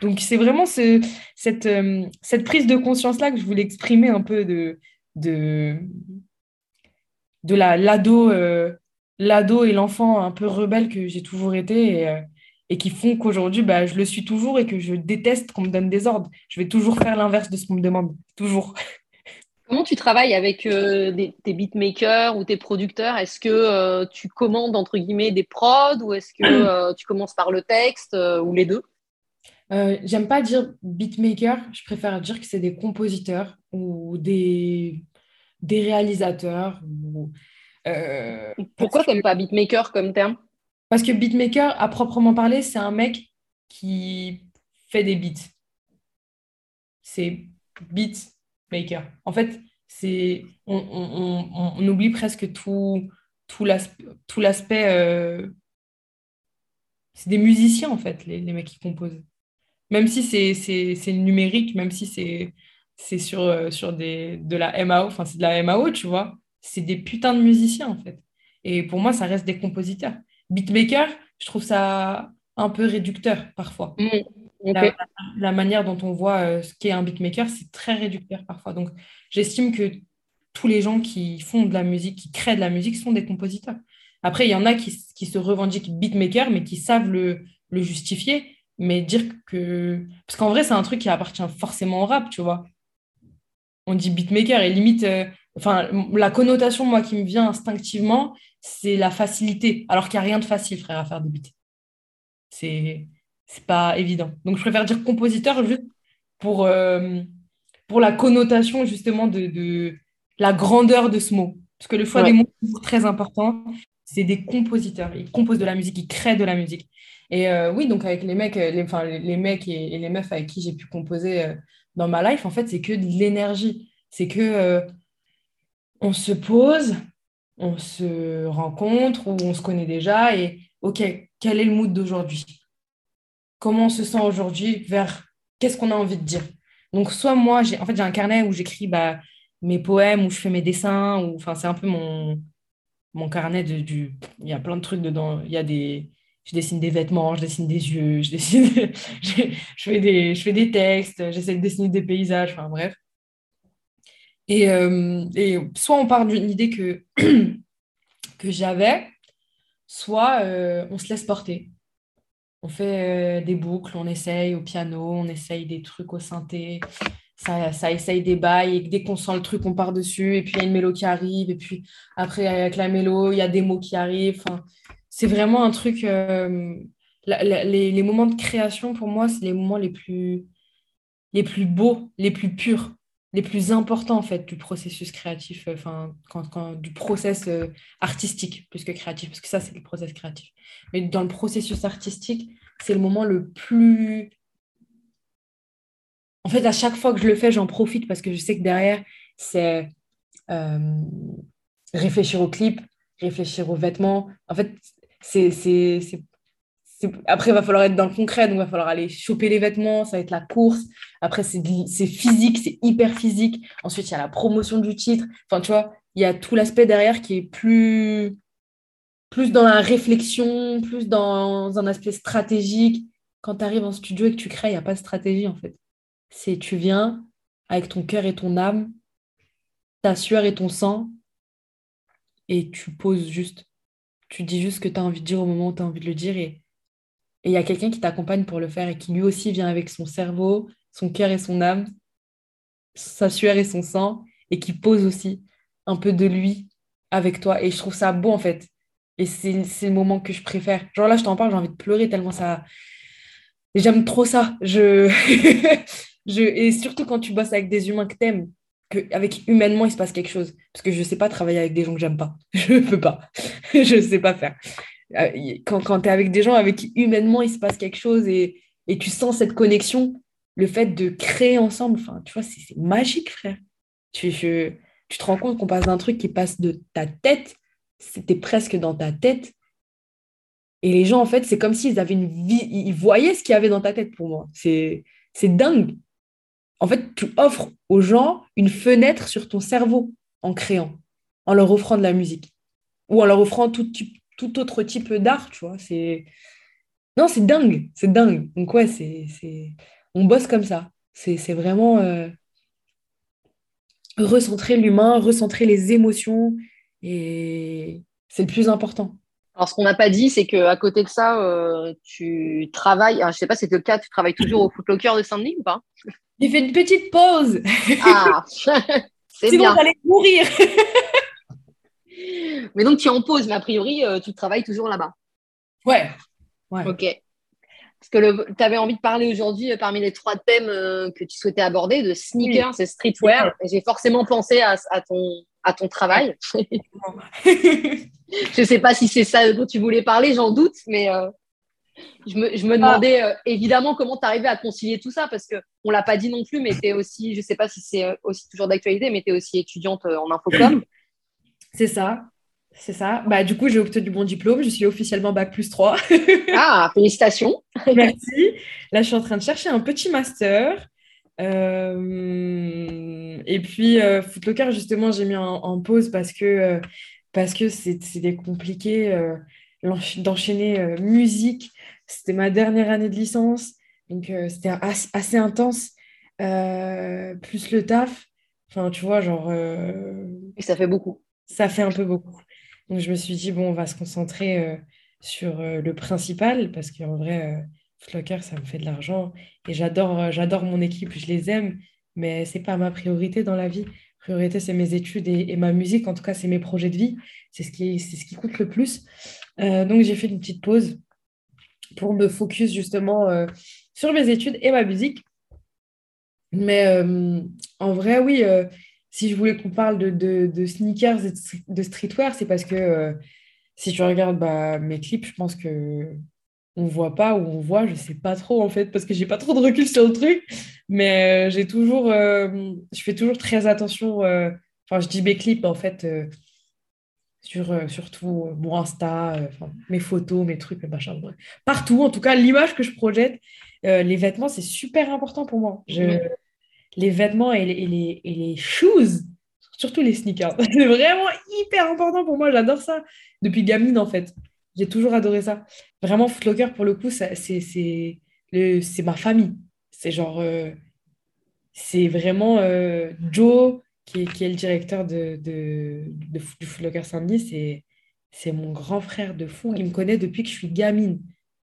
Donc, c'est vraiment ce, cette, euh, cette prise de conscience-là que je voulais exprimer un peu de, de, de la l'ado euh, l'ado et l'enfant un peu rebelle que j'ai toujours été et, euh, qui font qu'aujourd'hui bah, je le suis toujours et que je déteste qu'on me donne des ordres. Je vais toujours faire l'inverse de ce qu'on me demande, toujours. Comment tu travailles avec euh, tes beatmakers ou tes producteurs? Est-ce que tu commandes entre guillemets des prods ou est-ce que tu commences par le texte ou les deux? J'aime pas dire beatmaker, je préfère dire que c'est des compositeurs ou des des réalisateurs. Euh, Pourquoi tu n'aimes pas beatmaker comme terme? Parce que beatmaker, à proprement parler, c'est un mec qui fait des beats. C'est beatmaker. En fait, c'est on, oublie presque tout, tout l'aspect. Euh, c'est des musiciens, en fait, les, les mecs qui composent. Même si c'est numérique, même si c'est c'est sur, euh, sur des, de la MAO, enfin c'est de la MAO, tu vois. C'est des putains de musiciens, en fait. Et pour moi, ça reste des compositeurs. Beatmaker, je trouve ça un peu réducteur parfois. Mmh, la, manière dont on voit euh, ce qu'est un beatmaker, c'est très réducteur parfois. Donc, j'estime que tous les gens qui font de la musique, qui créent de la musique, sont des compositeurs. Après, il y en a qui, qui se revendiquent beatmaker, mais qui savent le, le justifier. Mais dire que. Parce qu'en vrai, c'est un truc qui appartient forcément au rap, tu vois on dit beatmaker et limite, euh, enfin, la connotation, moi, qui me vient instinctivement, c'est la facilité, alors qu'il n'y a rien de facile, frère, à faire des beats. C'est, c'est pas évident. Donc, je préfère dire compositeur juste pour, euh, pour la connotation, justement, de, la grandeur de ce mot. Parce que le choix des mots est très important. C'est des compositeurs. Ils composent de la musique, ils créent de la musique. Et euh, oui, donc avec les mecs, les, enfin, les mecs et, les meufs avec qui j'ai pu composer dans ma life, en fait, c'est que de l'énergie. C'est que euh, on se pose, on se rencontre ou on se connaît déjà et OK, quel est le mood d'aujourd'hui? Comment on se sent aujourd'hui vers qu'est-ce qu'on a envie de dire? Donc, soit moi, j'ai en fait, j'ai un carnet où j'écris bah, mes poèmes, où je fais mes dessins, ou enfin, c'est un peu mon, mon carnet de, du. Il y a plein de trucs dedans. Il y a des je dessine des vêtements, je dessine des yeux, je dessine, je, fais des, je fais des textes, j'essaie de dessiner des paysages, enfin bref. Et, euh, et soit on part d'une idée que, que j'avais, soit euh, on se laisse porter. On fait des boucles, on essaye au piano, on essaye des trucs au synthé. Ça, ça essaye des bails et dès qu'on sent le truc, on part dessus. Et puis il y a une mélo qui arrive. Et puis après, avec la mélo, il y a des mots qui arrivent. C'est vraiment un truc. les, les, moments de création, pour moi, c'est les moments les plus, beaux, les plus purs les plus importants en fait du processus créatif, euh, enfin du process euh, artistique plus que créatif, parce que ça c'est le process créatif. Mais dans le processus artistique, c'est le moment le plus. En fait, à chaque fois que je le fais, j'en profite parce que je sais que derrière, c'est euh, réfléchir au clip, réfléchir aux vêtements. En fait, c'est après, il va falloir être dans le concret, donc il va falloir aller choper les vêtements, ça va être la course. Après, c'est physique, c'est hyper physique. Ensuite, il y a la promotion du titre. Enfin, tu vois, il y a tout l'aspect derrière qui est plus, plus dans la réflexion, plus dans un aspect stratégique. Quand tu arrives en studio et que tu crées, il n'y a pas de stratégie, en fait. C'est tu viens avec ton cœur et ton âme, ta sueur et ton sang, et tu poses juste. Tu dis juste ce que tu as envie de dire au moment où tu as envie de le dire et il y a quelqu'un qui t'accompagne pour le faire et qui lui aussi vient avec son cerveau, son cœur et son âme, sa sueur et son sang, et qui pose aussi un peu de lui avec toi. Et je trouve ça beau en fait. Et c'est le moment que je préfère. Genre là, je t'en parle, j'ai envie de pleurer tellement ça. J'aime trop ça. Je... je... Et surtout quand tu bosses avec des humains que t'aimes, qu'avec humainement, il se passe quelque chose. Parce que je ne sais pas travailler avec des gens que j'aime pas. Je ne peux pas. je ne sais pas faire. Euh, quand, tu es avec des gens avec qui humainement il se passe quelque chose et, et tu sens cette connexion, le fait de créer ensemble, enfin, tu c'est magique, frère. Tu, tu te rends compte qu'on passe d'un truc qui passe de ta tête, c'était presque dans ta tête. Et les gens, en fait, c'est comme s'ils avaient une vie, ils voyaient ce qu'il y avait dans ta tête pour moi. C'est dingue. En fait, tu offres aux gens une fenêtre sur ton cerveau en créant, en leur offrant de la musique ou en leur offrant tout autre type d'art, tu vois. C'est... Non, c'est dingue, c'est dingue. Donc ouais, c'est, on bosse comme ça. C'est, vraiment euh, recentrer l'humain, recentrer les émotions, et c'est le plus important. Alors, ce qu'on n'a pas dit, c'est qu'à côté de ça, euh, tu travailles, je ne sais pas si c'est le cas, tu travailles toujours au Footlocker de Saint-Denis ou pas? J'ai fait une petite pause. Ah, c'est Sinon, j'allais mourir. Mais donc, tu es en pause, mais a priori, euh, tu travailles toujours là-bas. Ouais. Ok. Parce que tu avais envie de parler aujourd'hui, euh, parmi les trois thèmes euh, que tu souhaitais aborder, de sneakers et streetwear. Et j'ai forcément pensé à, ton, à ton travail. je ne sais pas si c'est ça dont tu voulais parler, j'en doute, mais je, me, je, me, demandais évidemment comment tu arrivais à concilier tout ça, parce qu'on ne l'a pas dit non plus, mais tu es aussi, je ne sais pas si c'est aussi toujours d'actualité, mais tu es aussi étudiante en infocom. C'est ça. C'est ça. Bah, du coup, j'ai obtenu bon diplôme. Je suis officiellement Bac plus 3. ah, félicitations. Merci. Là, je suis en train de chercher un petit master. Euh, et puis, euh, Footlocker, justement, j'ai mis en, pause parce que euh, parce que c'était compliqué d'enchaîner musique. C'était ma dernière année de licence. Donc, c'était assez, intense. plus le taf. Enfin, tu vois, genre... Et ça fait beaucoup ça fait un peu beaucoup. Donc je me suis dit, bon, on va se concentrer euh, sur euh, le principal, parce qu'en vrai, euh, Footlocker, ça me fait de l'argent. Et j'adore, j'adore mon équipe, je les aime, mais ce n'est pas ma priorité dans la vie. Priorité, c'est mes études et, ma musique. En tout cas, c'est mes projets de vie. C'est ce qui, c'est ce qui compte le plus. donc j'ai fait une petite pause pour me focus justement sur mes études et ma musique. Mais en vrai, oui, si je voulais qu'on parle de, sneakers et de streetwear, c'est parce que euh, si tu regardes bah, mes clips, je pense que on voit pas ou on voit, je sais pas trop en fait, parce que j'ai pas trop de recul sur le truc, mais euh, j'ai toujours, euh, je fais toujours très attention, enfin je dis mes clips en fait, sur surtout mon Insta, mes photos, mes trucs, mes machins, partout, en tout cas l'image que je projette, les vêtements c'est super important pour moi. Je, les vêtements et les, et les, shoes, surtout les sneakers. C'est vraiment hyper important pour moi. J'adore ça depuis gamine, en fait. J'ai toujours adoré ça. Vraiment, Footlocker, pour le coup, c'est ma famille. C'est genre... Euh, c'est vraiment euh, Joe, qui, est le directeur de, de, du Footlocker Saint-Denis. C'est mon grand frère de fou. Il me connaît depuis que je suis gamine.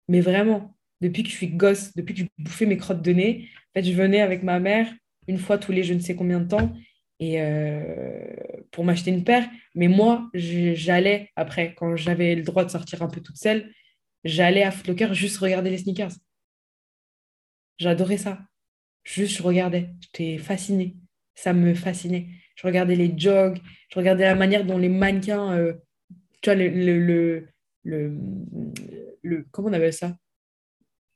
Mais vraiment, depuis que je suis gosse, depuis que je bouffais mes crottes de nez. En fait, je venais avec ma mère une fois tous les je ne sais combien de temps et euh, pour m'acheter une paire. Mais moi, j'allais après, quand j'avais le droit de sortir un peu toute seule, j'allais à Footlocker juste regarder les sneakers. J'adorais ça. Juste, je regardais. J'étais fascinée. Ça me fascinait. Je regardais les jogs, je regardais la manière dont les mannequins, euh, tu vois, le, le, le, le, comment on appelle ça?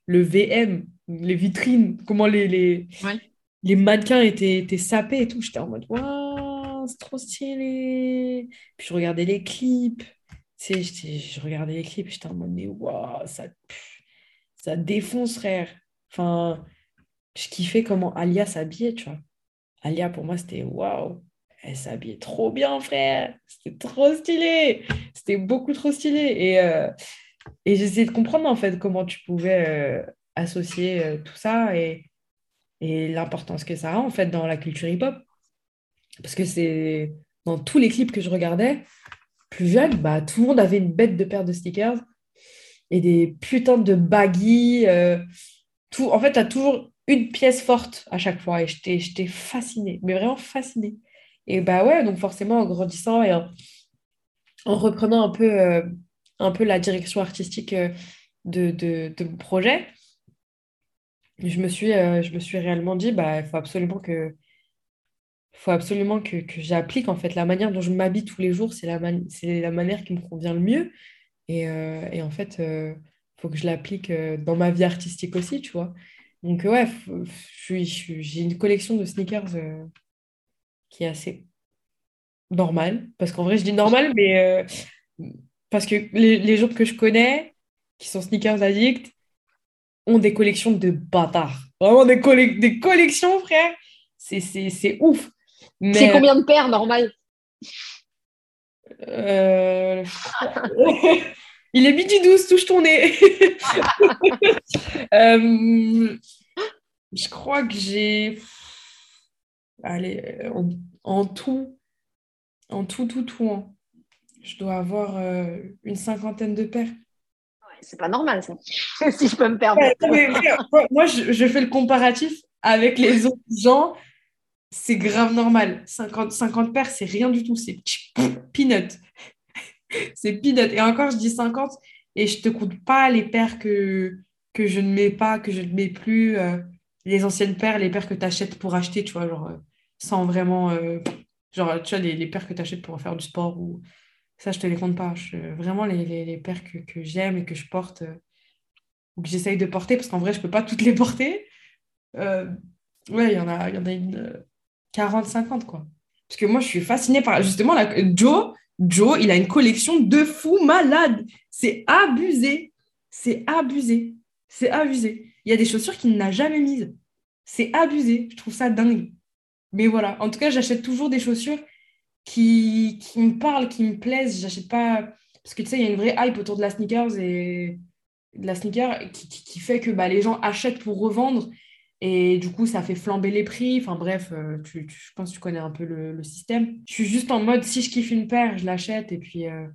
Le VM, les vitrines, comment les, les, les mannequins étaient, étaient sapés et tout. J'étais en mode, waouh, c'est trop stylé. Puis je regardais les clips. Tu sais, je regardais les clips, j'étais en mode, mais waouh, ça, ça défonce, frère. Enfin, je kiffais comment Alia s'habillait, tu vois. Alia, pour moi, c'était waouh. Elle s'habillait trop bien, frère. C'était trop stylé. C'était beaucoup trop stylé. Et, euh, et j'essayais de comprendre, en fait, comment tu pouvais euh, associer euh, tout ça et, et l'importance que ça a, en fait, dans la culture hip-hop. Parce que c'est dans tous les clips que je regardais, plus jeune, bah, tout le monde avait une bête de paire de stickers et des putains de baggy. tout, en fait, tu as toujours une pièce forte à chaque fois. Et j'étais fascinée, mais vraiment fascinée. Et bah ouais, donc forcément, en grandissant et en, reprenant un peu, euh, un peu la direction artistique euh, de, de, mon projet, je me suis, euh, je me suis réellement dit, bah, il faut absolument que faut absolument que, que j'applique en fait la manière dont je m'habille tous les jours, c'est la, c'est la manière qui me convient le mieux. Et, et en fait, il faut que je l'applique dans ma vie artistique aussi, tu vois. Donc, ouais, j'ai une collection de sneakers euh, qui est assez normale. Parce qu'en vrai, je dis normal, mais euh, parce que les, gens que je connais, qui sont sneakers addicts, ont des collections de bâtards. Vraiment des, des collections, frère. C'est ouf. C'est combien de paires normal? euh, Il est midi 12, touche ton nez. Euh, je crois que j'ai. Allez, en, tout, en tout, tout, tout, hein. je dois avoir euh, une cinquantaine de paires. c'est pas normal, ça, si je peux me permettre. moi, je, fais le comparatif avec les autres gens. C'est grave normal. 50, 50 paires, c'est rien du tout. C'est peanut c'est peanut. Et encore, je dis 50 et je te compte pas les paires que, que je ne mets pas, que je ne mets plus, euh, les anciennes paires, les paires que tu achètes pour acheter, tu vois, genre, euh, sans vraiment. Euh, genre, tu vois, les, les paires que tu achètes pour faire du sport ou. Ça, je te les compte pas. vraiment, les, les, les, paires que, que j'aime et que je porte ou que j'essaye de porter, parce qu'en vrai, je peux pas toutes les porter. ouais, il y en a, y en a une 40-50, quoi. Parce que moi, je suis fascinée par. Justement, la, Joe, Joe, il a une collection de fous malades. C'est abusé. C'est abusé. C'est abusé. Il y a des chaussures qu'il n'a jamais mises. C'est abusé. Je trouve ça dingue. Mais voilà. En tout cas, j'achète toujours des chaussures qui, qui me parlent, qui me plaisent. J'achète pas. Parce que tu sais, il y a une vraie hype autour de la sneakers et de la sneaker qui, qui, fait que bah, les gens achètent pour revendre et du coup, ça fait flamber les prix. Enfin bref, euh, tu, je pense que tu connais un peu le, système. Je suis juste en mode, si je kiffe une paire, je l'achète et puis, euh,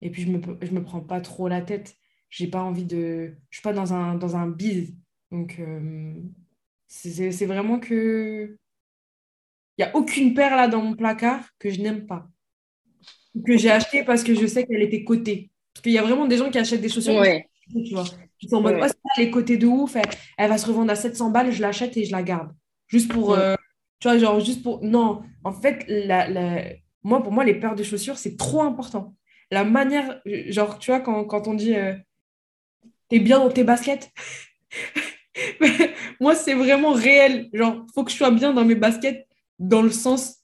et puis je ne me, je me prends pas trop la tête. J'ai pas envie de... Je suis pas dans un, dans un bise. Donc, euh, c'est vraiment que... Il n'y a aucune paire là dans mon placard que je n'aime pas. Que j'ai acheté parce que je sais qu'elle était cotée. Parce qu'il y a vraiment des gens qui achètent des chaussures. Tu vois. Ils sont en mode, oh, les côtés de ouf, elle, va se revendre à 700 balles, je l'achète et je la garde. Juste pour, euh, tu vois, genre, juste pour. Non, en fait, la, la... moi, pour moi, les paires de chaussures, c'est trop important. La manière, genre, tu vois, quand, quand on dit, euh, t'es bien dans tes baskets. moi, c'est vraiment réel. Genre, faut que je sois bien dans mes baskets dans le sens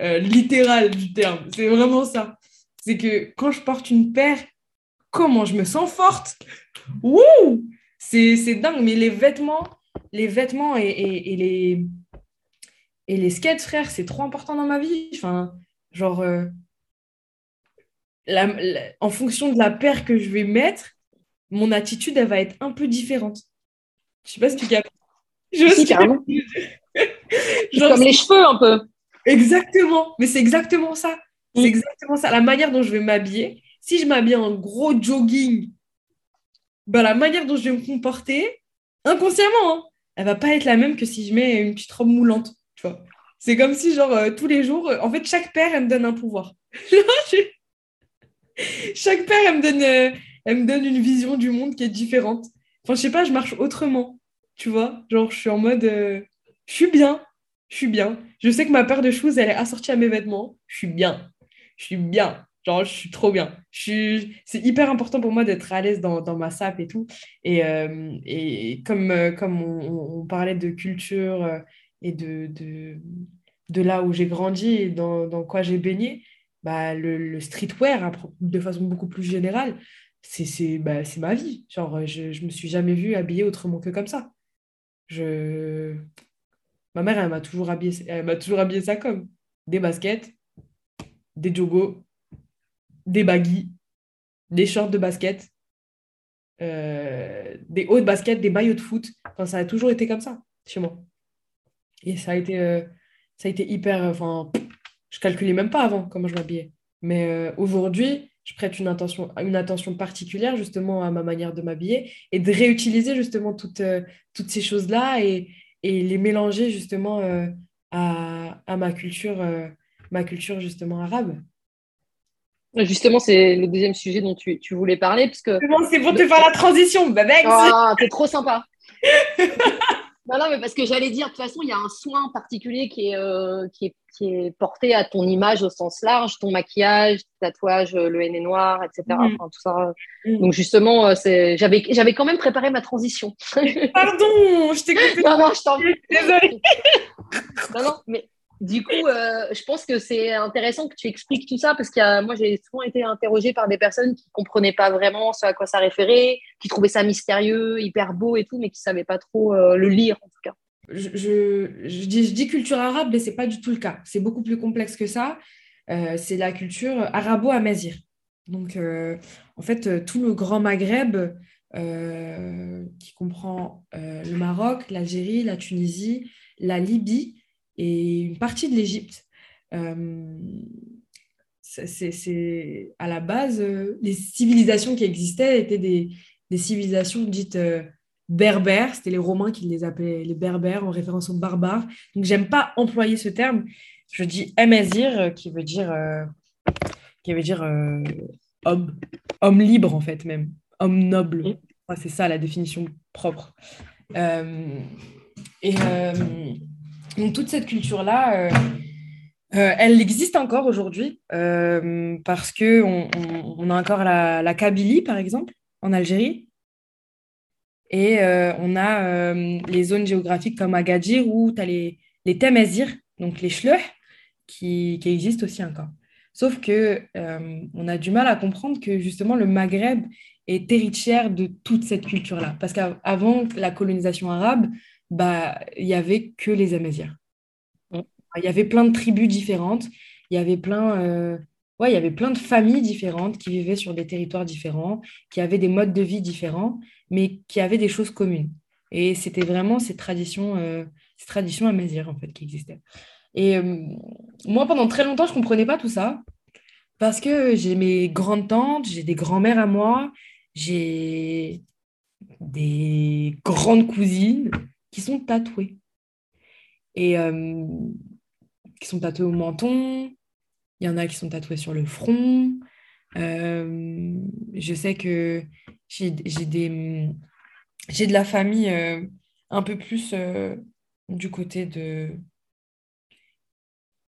euh, littéral du terme. C'est vraiment ça. C'est que quand je porte une paire, comment je me sens forte. Wouh C'est dingue, mais les vêtements, les vêtements et, et, les, et les skates, frère, c'est trop important dans ma vie. Enfin, genre, euh, en fonction de la paire que je vais mettre, mon attitude, elle va être un peu différente. Je sais pas si tu captes. Je sais carrément. comme les cheveux un peu. Exactement, mais c'est exactement ça. C'est mm. exactement ça. La manière dont je vais m'habiller, si je m'habille en gros jogging, bah, la manière dont je vais me comporter, inconsciemment, hein, elle va pas être la même que si je mets une petite robe moulante. C'est comme si, genre, euh, tous les jours, euh, en fait, chaque paire, elle me donne un pouvoir. chaque paire, elle me, donne, euh, elle me donne une vision du monde qui est différente. Enfin, je sais pas, je marche autrement, tu vois. Genre, je suis en mode, je suis bien, je suis bien. Je sais que ma paire de choses, elle est assortie à mes vêtements. Je suis bien, je suis bien. Genre, je suis trop bien. C'est hyper important pour moi d'être à l'aise dans, dans, ma sape et tout. Et, et comme, comme on, parlait de culture et de, de, de là où j'ai grandi et dans, dans quoi j'ai baigné, bah, le, streetwear, de façon beaucoup plus générale, c'est bah, ma vie. Genre, je ne me suis jamais vue habillée autrement que comme ça. Je... Ma mère, elle m'a toujours habillé, elle toujours habillé ça comme des baskets, des jogos, des baggy, des shorts de basket, euh, des hauts de basket, des maillots de foot. Enfin, ça a toujours été comme ça chez moi. Et ça a été, euh, hyper. Enfin, je calculais même pas avant comment je m'habillais. Mais euh, aujourd'hui, je prête une attention, particulière justement à ma manière de m'habiller et de réutiliser justement toutes, euh, ces choses-là et, et, les mélanger justement à, à, ma culture, ma culture justement arabe. Justement, c'est le deuxième sujet dont tu, tu voulais parler. Parce que... C'est pour te faire la transition, Babex oh, T'es trop sympa Non, non, mais parce que j'allais dire, de toute façon, il y a un soin particulier qui est, euh, qui, est, qui est, porté à ton image au sens large, ton maquillage, tatouage, le henné noir, etc. Mm. Enfin, tout ça. Mm. Donc, justement, euh, j'avais, j'avais quand même préparé ma transition. Pardon, je t'ai coupé. Non, non, je t'en Désolée. non, non, mais du coup, euh, je pense que c'est intéressant que tu expliques tout ça parce que moi, j'ai souvent été interrogée par des personnes qui ne comprenaient pas vraiment ce à quoi ça référait, qui trouvaient ça mystérieux, hyper beau et tout, mais qui ne savaient pas trop euh, le lire en tout cas. Je, dis, culture arabe, mais ce n'est pas du tout le cas. C'est beaucoup plus complexe que ça. Euh, c'est la culture arabo-amazir. Donc, en fait, tout le Grand Maghreb, qui comprend le Maroc, l'Algérie, la Tunisie, la Libye, et une partie de l'Égypte. Euh, c'est à la base, euh, les civilisations qui existaient étaient des, des civilisations dites euh, berbères. C'était les Romains qui les appelaient les berbères en référence aux barbares. Donc, j'aime pas employer ce terme. Je dis amazir, qui veut dire, qui veut dire homme, homme libre, en fait, même. Homme noble. c'est ça la définition propre. et donc toute cette culture-là, euh, euh, elle existe encore aujourd'hui euh, parce qu'on on, a encore la, Kabylie, par exemple, en Algérie. Et on a les zones géographiques comme Agadir où tu as les, les donc les Schleuch, qui, qui, existent aussi encore. Sauf que on a du mal à comprendre que justement le Maghreb est héritière de toute cette culture-là. Parce qu'avant la colonisation arabe, bah, il n'y avait que les Amazirs. Mm. Il y avait plein de tribus différentes, il y avait plein, euh, ouais, il y avait plein de familles différentes qui vivaient sur des territoires différents, qui avaient des modes de vie différents, mais qui avaient des choses communes. Et c'était vraiment ces traditions, euh, ces traditions en fait, qui existaient. Et euh, moi, pendant très longtemps, je ne comprenais pas tout ça, parce que j'ai mes grandes tantes, j'ai des grands-mères à moi, j'ai des grandes cousines, qui sont tatoués. Et euh, qui sont tatoués au menton, il y en a qui sont tatoués sur le front. Euh, je sais que j'ai des j'ai de la famille euh, un peu plus du côté de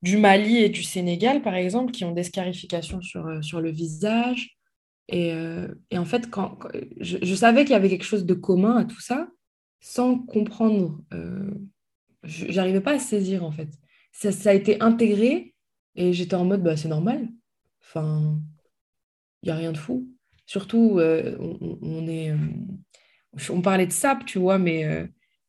du Mali et du Sénégal, par exemple, qui ont des scarifications sur, sur le visage. Et, et en fait, quand, je, je, savais qu'il y avait quelque chose de commun à tout ça, sans comprendre. Euh, J'arrivais pas à saisir en fait. Ça, a été intégré et j'étais en mode bah, c'est normal. Enfin, il n'y a rien de fou. Surtout, euh, on, est, euh, on parlait de sap, tu vois, mais, euh,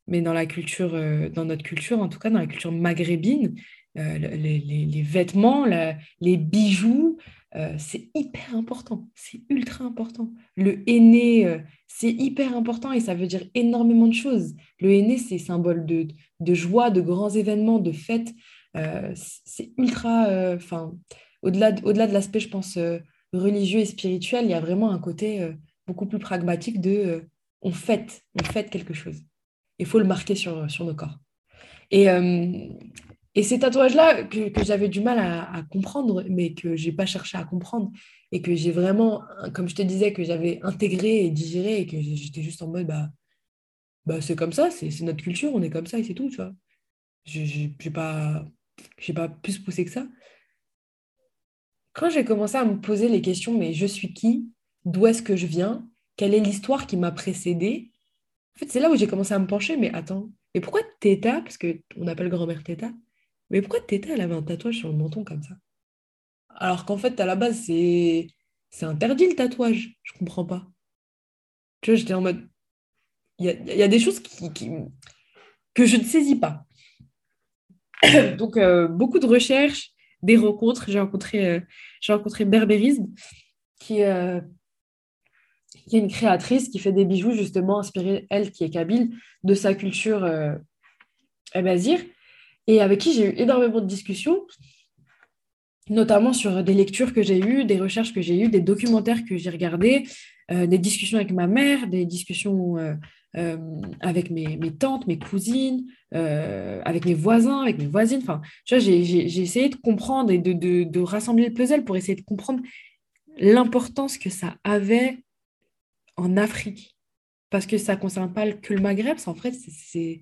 mais dans la culture, dans notre culture, en tout cas dans la culture maghrébine, les, vêtements, les bijoux, euh, c'est hyper important, c'est ultra important. Le aîné, euh, c'est hyper important et ça veut dire énormément de choses. Le aîné, c'est symbole de, joie, de grands événements, de fêtes. Euh, c'est ultra, enfin, au-delà de, au l'aspect, je pense, religieux et spirituel, il y a vraiment un côté beaucoup plus pragmatique de on fête, on fête quelque chose. Il faut le marquer sur, sur nos corps. Et, et ces tatouages-là que, j'avais du mal à, comprendre, mais que j'ai pas cherché à comprendre, et que j'ai vraiment, comme je te disais, que j'avais intégré et digéré, et que j'étais juste en mode, bah, bah c'est comme ça, c'est notre culture, on est comme ça, et c'est tout, tu vois. J'ai pas, pas plus poussé que ça. Quand j'ai commencé à me poser les questions, mais je suis qui? D'où est-ce que je viens? Quelle est l'histoire qui m'a précédée? En fait, c'est là où j'ai commencé à me pencher, mais attends, et pourquoi Teta, parce qu'on appelle grand-mère Teta, mais pourquoi Teta, elle avait un tatouage sur le menton comme ça? Alors qu'en fait, à la base, c'est c'est interdit le tatouage. Je comprends pas. Tu vois, j'étais en mode. Il y a, des choses qui, que je ne saisis pas. Donc, euh, beaucoup de recherches, des rencontres. J'ai rencontré, euh, j'ai rencontré Berbérisme, qui, euh, qui est une créatrice qui fait des bijoux justement inspirés, elle qui est kabyle, de sa culture amazir, et avec qui j'ai eu énormément de discussions, notamment sur des lectures que j'ai eues, des recherches que j'ai eues, des documentaires que j'ai regardés, euh, des discussions avec ma mère, des discussions euh, euh, avec mes, tantes, mes cousines, avec mes voisins, avec mes voisines. Enfin, tu j'ai essayé de comprendre et de, de, de rassembler le puzzle pour essayer de comprendre l'importance que ça avait en Afrique. Parce que ça ne concerne pas que le Maghreb, en fait, c'est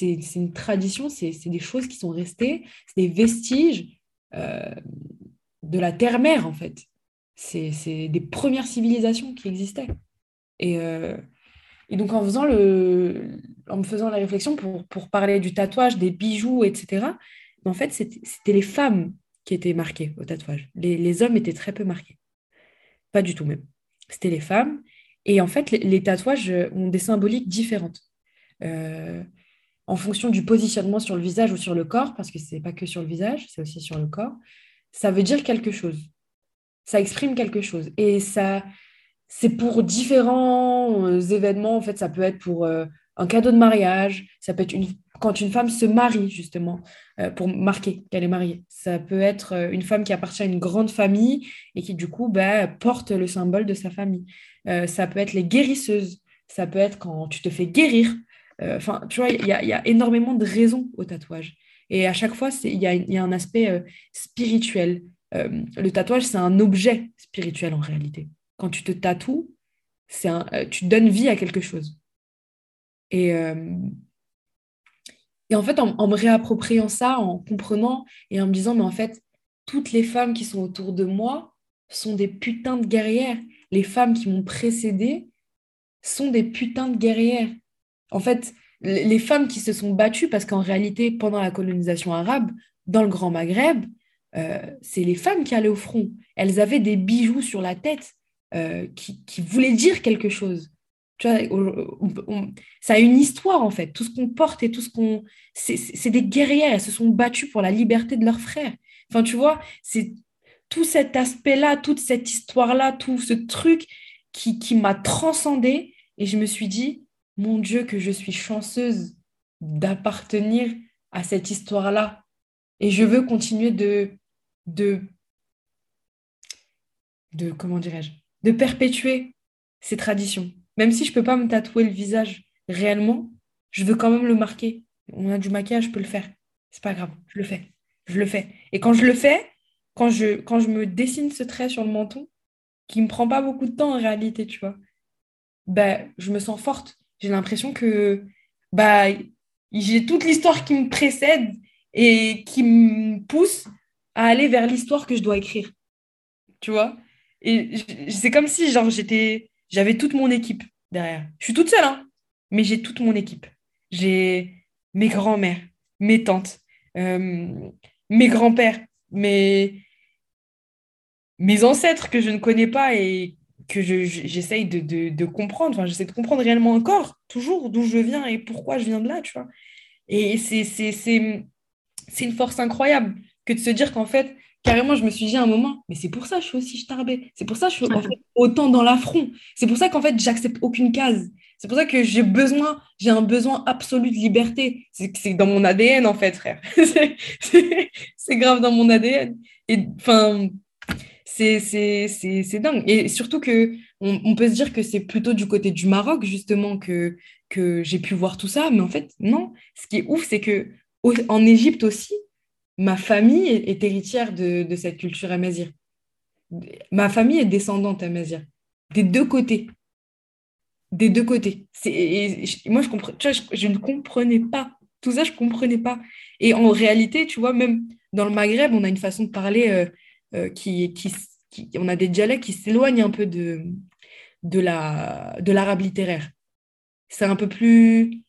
une tradition, c'est des choses qui sont restées, c'est des vestiges euh, de la terre-mère, en fait. C'est des premières civilisations qui existaient. Et, euh, et, donc, en, faisant le, en me faisant la réflexion pour, pour parler du tatouage, des bijoux, etc., en fait, c'était les femmes qui étaient marquées au tatouage. Les, les hommes étaient très peu marqués. Pas du tout même. C'était les femmes. Et en fait, les, tatouages ont des symboliques différentes. Euh, en fonction du positionnement sur le visage ou sur le corps, parce que ce n'est pas que sur le visage, c'est aussi sur le corps, ça veut dire quelque chose. Ça exprime quelque chose. Et ça, c'est pour différents euh, événements. En fait, ça peut être pour euh, un cadeau de mariage, ça peut être une quand une femme se marie, justement, euh, pour marquer qu'elle est mariée. Ça peut être une femme qui appartient à une grande famille et qui, du coup, bah, porte le symbole de sa famille. Ça peut être les guérisseuses. Ça peut être quand tu te fais guérir. Enfin, tu vois, il y, a énormément de raisons au tatouage. Et à chaque fois, il y, a un aspect spirituel. le tatouage, c'est un objet spirituel en réalité. Quand tu te tatoues, un, tu donnes vie à quelque chose. Et et en fait, en, me réappropriant ça, en comprenant et en me disant, mais en fait, toutes les femmes qui sont autour de moi sont des putains de guerrières. Les femmes qui m'ont précédée sont des putains de guerrières. En fait, les femmes qui se sont battues, parce qu'en réalité, pendant la colonisation arabe, dans le Grand Maghreb, euh, c'est les femmes qui allaient au front. Elles avaient des bijoux sur la tête euh, qui, qui, voulaient dire quelque chose ça a une histoire en fait. Tout ce qu'on porte et tout ce qu'on. C'est des guerrières, elles se sont battues pour la liberté de leurs frères. Enfin, tu vois, c'est tout cet aspect-là, toute cette histoire-là, tout ce truc qui, qui m'a transcendée. Et je me suis dit, mon Dieu, que je suis chanceuse d'appartenir à cette histoire-là. Et je veux continuer de. de, comment dirais-je De perpétuer ces traditions. Même si je ne peux pas me tatouer le visage réellement, je veux quand même le marquer. On a du maquillage, je peux le faire. C'est pas grave, je le fais. Je le fais. Et quand je le fais, quand je, quand je me dessine ce trait sur le menton, qui ne me prend pas beaucoup de temps en réalité, tu vois, ben, je me sens forte. J'ai l'impression que bah, j'ai toute l'histoire qui me précède et qui me pousse à aller vers l'histoire que je dois écrire. Tu vois? Et c'est comme si genre j'étais j'avais toute mon équipe derrière. Je suis toute seule, hein, mais j'ai toute mon équipe. J'ai mes grands-mères, mes tantes, euh, mes grands-pères, mes... mes ancêtres que je ne connais pas et que j'essaye de, de, de, comprendre. Enfin, j'essaie de comprendre réellement encore, toujours, d'où je viens et pourquoi je viens de là, tu vois. Et c'est une force incroyable que de se dire qu'en fait, carrément, je me suis dit à un moment, mais c'est pour ça que je suis aussi starbée. C'est pour ça que je suis en fait, autant dans l'affront. C'est pour ça qu'en fait, j'accepte aucune case. C'est pour ça que j'ai besoin, j'ai un besoin absolu de liberté. C'est dans mon ADN, en fait, frère. c'est grave dans mon ADN. Et enfin, c'est dingue. Et surtout que on, peut se dire que c'est plutôt du côté du Maroc, justement, que, que j'ai pu voir tout ça. Mais en fait, non. Ce qui est ouf, c'est que en Égypte aussi, ma famille est, héritière de, cette culture amazir. Ma famille est descendante amazir, des deux côtés. Des deux côtés. Et, moi, je, je, je, ne comprenais pas. Tout ça, je ne comprenais pas. Et en réalité, tu vois, même dans le Maghreb, on a une façon de parler euh, euh, qui, On a des dialectes qui s'éloignent un peu de, de l'arabe la, littéraire. C'est un peu plus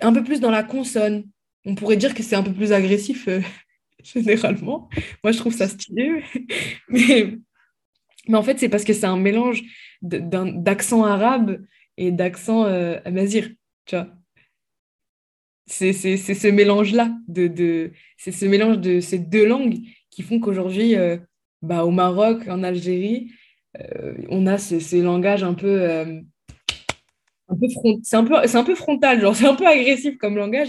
un peu plus dans la consonne. On pourrait dire que c'est un peu plus agressif euh, généralement. Moi, je trouve ça stylé. mais, mais en fait, c'est parce que c'est un mélange d'accent arabe et d'accent euh, amazir. Tu vois c'est ce mélange-là, de, de c'est ce mélange de ces deux langues qui font qu'aujourd'hui, euh, bah, au Maroc, en Algérie, euh, on a ces, langages un peu, euh, un peu c'est un peu, c'est un peu frontal, genre c'est un peu agressif comme langage.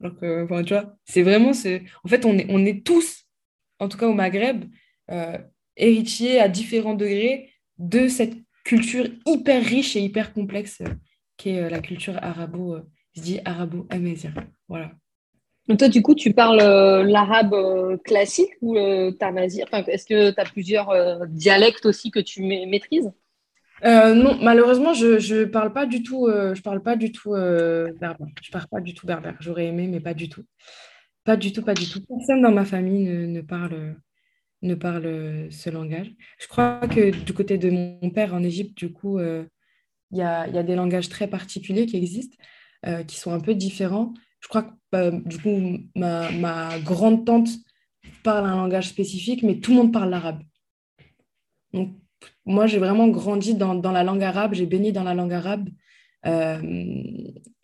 Donc, enfin, tu vois, c'est vraiment, en fait, on est, on est tous, en tout cas au Maghreb, héritiers à différents degrés de cette culture hyper riche et hyper complexe qui est la culture arabo je dis arabo-amazien. Voilà. Toi, du coup, tu parles euh, l'arabe euh, classique ou euh, tamazir enfin, Est-ce que tu as plusieurs dialectes aussi que tu maîtrises? Non, malheureusement, je ne parle pas du tout, je parle pas du tout berbère. Je parle pas du tout berbère. J'aurais aimé, mais pas du tout. Pas du tout, pas du tout. Personne dans ma famille ne, parle, ne parle ce langage. Je crois que du côté de mon père en Égypte, du coup, il y a, y, a, des langages très particuliers qui existent. Euh, qui sont un peu différents. Je crois que bah, du coup, ma, ma, grande tante parle un langage spécifique, mais tout le monde parle l'arabe. Donc, moi, j'ai vraiment grandi dans, la langue arabe, j'ai baigné dans la langue arabe. Euh,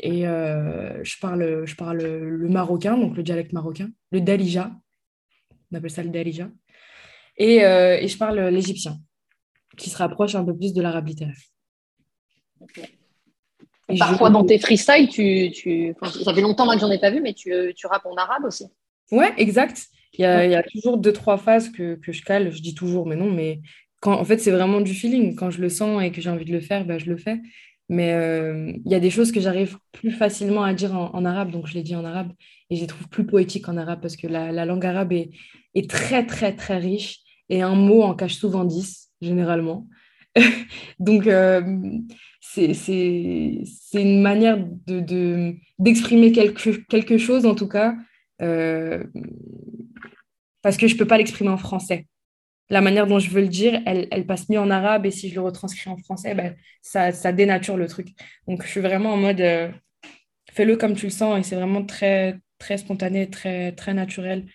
et euh, je, parle, je parle le marocain, donc le dialecte marocain, le dalija, on appelle ça le dalija. Et, et je parle l'égyptien, qui se rapproche un peu plus de l'arabe littéraire. Parfois, dans tes freestyles, tu, tu... ça fait longtemps que j'en ai pas vu, mais tu, tu rappes en arabe aussi. Ouais, exact. Il y a, il y a toujours deux, trois phases que, que, je cale. Je dis toujours, mais non, mais quand, en fait, c'est vraiment du feeling. Quand je le sens et que j'ai envie de le faire, bah, je le fais. Mais euh, il y a des choses que j'arrive plus facilement à dire en, arabe, donc je les dis en arabe. Et je les trouve plus poétiques en arabe parce que la, la langue arabe est, est, très, très, très riche. Et un mot en cache souvent dix, généralement. donc, euh, c'est une manière d'exprimer de, quelque, quelque, chose, en tout cas, euh, parce que je ne peux pas l'exprimer en français. La manière dont je veux le dire, elle, elle, passe mieux en arabe, et si je le retranscris en français, ben, ça, ça, dénature le truc. Donc, je suis vraiment en mode, euh, fais-le comme tu le sens, et c'est vraiment très, très spontané, très, très naturel.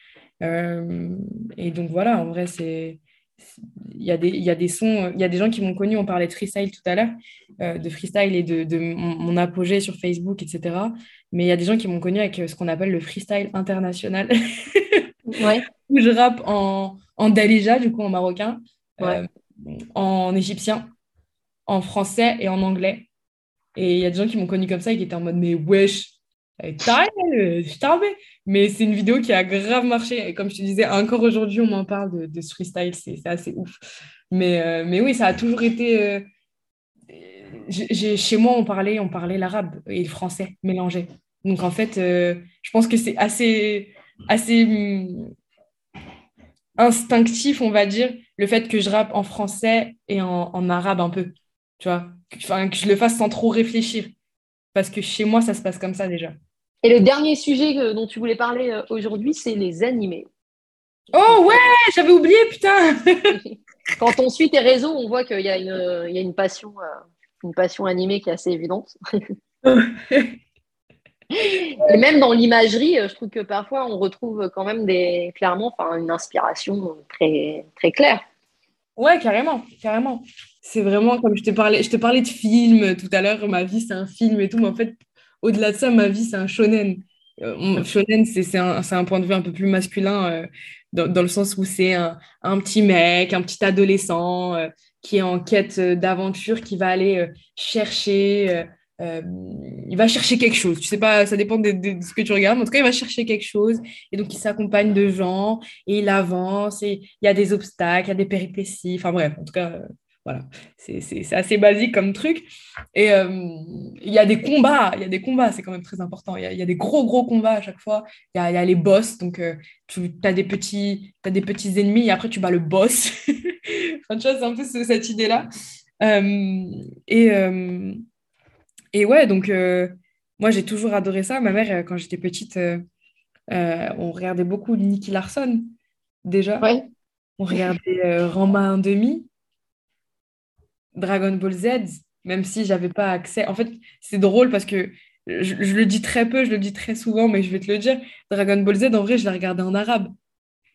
Euh, et donc, voilà, en vrai, c'est il y, a des, il y a des sons, il y a des gens qui m'ont connu, on parlait de freestyle tout à l'heure, euh, de freestyle et de, de mon, apogée sur Facebook, etc. Mais il y a des gens qui m'ont connu avec ce qu'on appelle le freestyle international, ouais. où je rappe en, en dalija, du coup en marocain, euh, en égyptien, en français et en anglais. Et il y a des gens qui m'ont connu comme ça et qui étaient en mode, mais wesh, mais c'est une vidéo qui a grave marché. Et comme je te disais, encore aujourd'hui, on m'en parle de, de ce freestyle. C'est assez ouf. Mais, euh, mais oui, ça a toujours été. Euh, chez moi, on parlait, on parlait l'arabe et le français mélangés. Donc en fait, euh, je pense que c'est assez, assez hum, instinctif, on va dire, le fait que je rappe en français et en, en arabe un peu. Tu vois, enfin, que je le fasse sans trop réfléchir. Parce que chez moi, ça se passe comme ça déjà. Et le dernier sujet dont tu voulais parler euh, aujourd'hui, c'est les animés. Oh ouais, j'avais oublié, putain Quand on suit tes réseaux, on voit qu'il y, a une passion, euh, une passion animée qui est assez évidente. Et même dans l'imagerie, euh, je trouve que parfois on retrouve quand même des, clairement une inspiration très, très claire. Ouais, carrément, carrément. C'est vraiment comme je te parlais, je te parlais de films tout à l'heure, ma vie c'est un film et tout, mais en fait, au-delà de ça, ma vie, c'est un shonen. Euh, shonen, c'est un, un, point de vue un peu plus masculin, euh, dans, dans, le sens où c'est un, un, petit mec, un petit adolescent euh, qui est en quête d'aventure, qui va aller chercher. il va chercher quelque chose. Tu sais pas, ça dépend de, de, ce que tu regardes. En tout cas, il va chercher quelque chose. Et donc, il s'accompagne de gens et il avance. Et il y a des obstacles, il y a des péripéties. Enfin, bref, en tout cas, Voilà, c'est assez basique comme truc. Et euh, il y a des combats, il y a des combats, c'est quand même très important. Il y, a des gros, gros combats à chaque fois. Il y a, les boss, donc euh, tu as des, petits, as des petits ennemis et après tu bats le boss. enfin, tu vois, c'est un peu cette idée-là. Euh, et, et ouais, donc moi j'ai toujours adoré ça. Ma mère, quand j'étais petite, on regardait beaucoup Nicky Larson déjà. Ouais. On regardait Rama 1,5. Dragon Ball Z, même si j'avais pas accès. En fait, c'est drôle parce que je, le dis très peu, je le dis très souvent, mais je vais te le dire. Dragon Ball Z, en vrai, je l'ai regardé en arabe.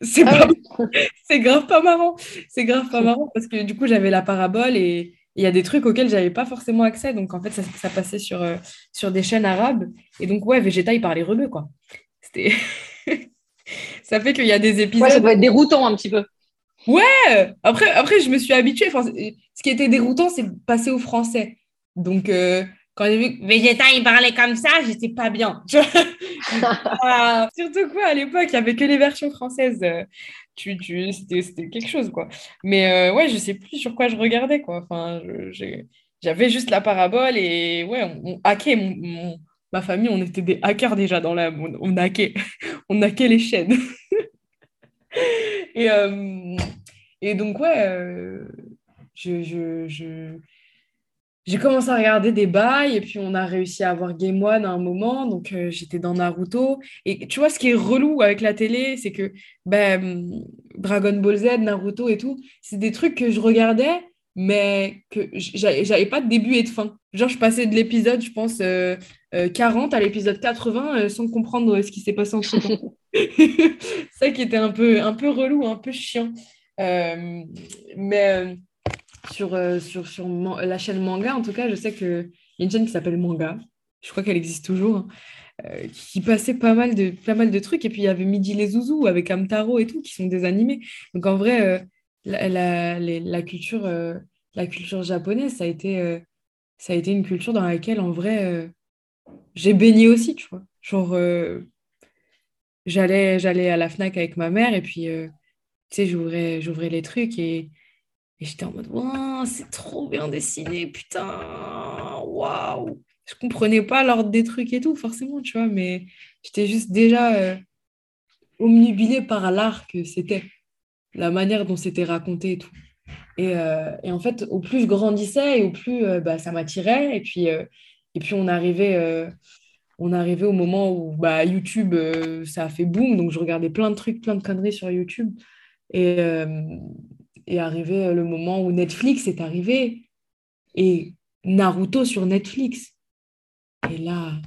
C'est ah grave pas marrant. C'est grave pas marrant parce que du coup, j'avais la parabole et il y a des trucs auxquels j'avais pas forcément accès. Donc, en fait, ça, ça passait sur, euh, sur des chaînes arabes. Et donc, ouais, Vegeta, il parlait rebeu, quoi. C'était. ça fait qu'il y a des épisodes. Ouais, ça doit être déroutant un petit peu. Ouais, après, après je me suis habituée. Enfin, ce qui était déroutant, c'est passer au français. Donc, euh, quand j'ai vu que Vegeta, il parlait comme ça, j'étais pas bien. Ah, surtout quoi, à l'époque, il n'y avait que les versions françaises. Tu, tu, c'était quelque chose, quoi. Mais euh, ouais, je sais plus sur quoi je regardais, quoi. Enfin, j'avais juste la parabole et ouais, on, hackait ma famille, on était des hackers déjà dans la... On, on hackait, on hackait les chaînes. et, euh, et donc, ouais, euh, je, je, j'ai commencé à regarder des bails et puis on a réussi à avoir Game One à un moment. Donc, euh, j'étais dans Naruto. Et tu vois, ce qui est relou avec la télé, c'est que ben, Dragon Ball Z, Naruto et tout, c'est des trucs que je regardais, mais que j'avais pas de début et de fin. Genre, je passais de l'épisode, je pense, 40 à l'épisode 80 sans comprendre ce qui s'est passé en ce temps. ça qui était un peu, un peu relou, un peu chiant. Euh, mais euh, sur, euh, sur, sur la chaîne Manga, en tout cas, je sais qu'il y a une chaîne qui s'appelle Manga. Je crois qu'elle existe toujours. Hein, qui passait pas mal, de, pas mal de trucs. Et puis, il y avait Midi les Zouzous avec Amtaro et tout, qui sont des animés. Donc, en vrai, la, la, la, culture, la culture japonaise, ça a, été, ça a été une culture dans laquelle, en vrai, j'ai baigné aussi, tu vois. Genre, j'allais, j'allais à la FNAC avec ma mère et puis, euh, tu sais, j'ouvrais, j'ouvrais les trucs et, et j'étais en mode, c'est trop bien dessiné, putain, waouh. Je comprenais pas l'ordre des trucs et tout, forcément, tu vois, mais j'étais juste déjà euh, omnibilée par l'art que c'était, la manière dont c'était raconté et tout. Et, euh, et, en fait, au plus je grandissais et au plus bah, ça m'attirait, et puis, et puis on arrivait on arrivait au moment où bah, YouTube, euh, ça a fait boom, donc je regardais plein de trucs, plein de conneries sur YouTube. Et, euh, et arrivé le moment où Netflix est arrivé, et Naruto sur Netflix. Et là,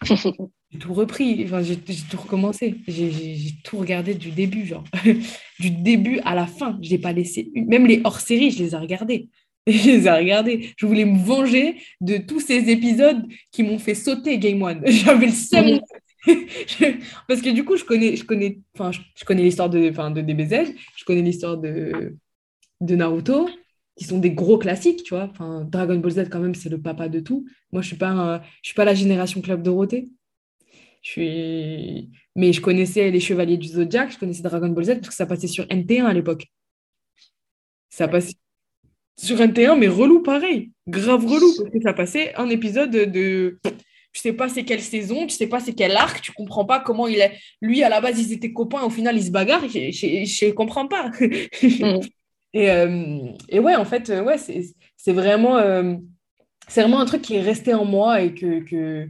j'ai tout repris, enfin, j'ai tout recommencé, j'ai tout regardé du début, genre, du début à la fin. Je n'ai pas laissé une... Même les hors-séries, je les ai regardés. Je les ai regardés. Je voulais me venger de tous ces épisodes qui m'ont fait sauter Game One. J'avais le seum. Parce que du coup, je connais, je connais, enfin, je, connais l'histoire de, de DBZ, je connais l'histoire de, de Naruto, qui sont des gros classiques, tu vois. Enfin, Dragon Ball Z, quand même, c'est le papa de tout. Moi, je suis pas, je suis pas la génération Club Dorothée. Je suis, mais je connaissais les Chevaliers du Zodiac, je connaissais Dragon Ball Z parce que ça passait sur NT1 à l'époque. Ça passait sur un T1, mais relou pareil. Grave relou. Parce que ça passait un épisode de. Tu sais pas c'est quelle saison, tu sais pas c'est quel arc, tu comprends pas comment il est. Lui, à la base, ils étaient copains, au final, ils se bagarrent. Je, je, comprends pas. Et, euh, et, ouais, en fait, ouais, c'est vraiment, euh, c'est vraiment un truc qui est resté en moi et que, que,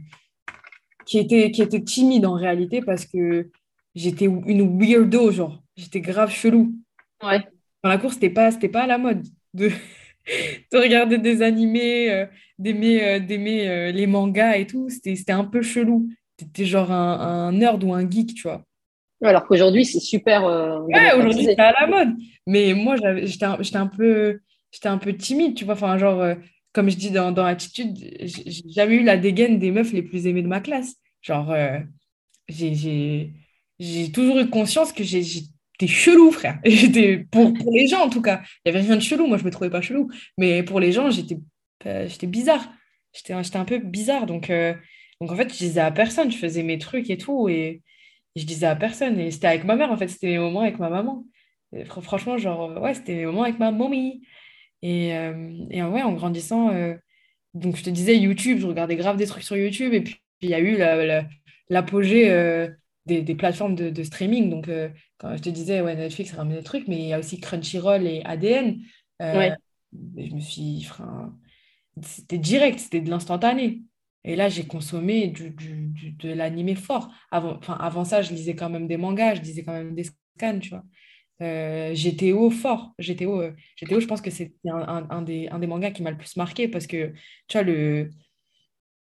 qui, était, qui était timide en réalité parce que j'étais une weirdo, genre. J'étais grave chelou. Ouais. Dans la course, c'était pas, pas à la mode de, de regarder des animés, euh, d'aimer euh, d'aimer euh, les mangas et tout. C'était un peu chelou. T'étais genre un, un, nerd ou un geek, tu vois. Alors qu'aujourd'hui, c'est super. ouais, aujourd'hui, c'est à la mode. Mais moi, j'étais un, un, peu, un peu timide, tu vois. Enfin, genre, comme je dis dans, dans Attitude, j'ai jamais eu la dégaine des meufs les plus aimées de ma classe. Genre, j'ai toujours eu conscience que t'es chelou, frère. pour, pour, les gens, en tout cas. Il n'y avait rien de chelou. Moi, je me trouvais pas chelou. Mais pour les gens, j'étais euh, j'étais bizarre. J'étais un peu bizarre. Donc, euh, donc, en fait, je disais à personne. Je faisais mes trucs et tout. Et, je disais à personne. Et c'était avec ma mère, en fait. C'était mes moments avec ma maman. franchement, genre, ouais, c'était mes moments avec ma momie. Et, euh, et ouais, en grandissant, euh, donc je te disais YouTube, je regardais grave des trucs sur YouTube. Et puis, il y a eu l'apogée euh, des, des, plateformes de, de streaming. Donc, quand je te disais, ouais, Netflix ramène des trucs, mais il y a aussi Crunchyroll et ADN. Ouais. je me suis. Enfin, c'était direct, c'était de l'instantané. Et là, j'ai consommé du, du, de l'animé fort. Avant, avant ça, je lisais quand même des mangas, je lisais quand même des scans, tu vois. Euh, GTO fort. GTO, euh, je pense que c'est un, un, des, un des mangas qui m'a le plus marqué parce que, tu vois, le,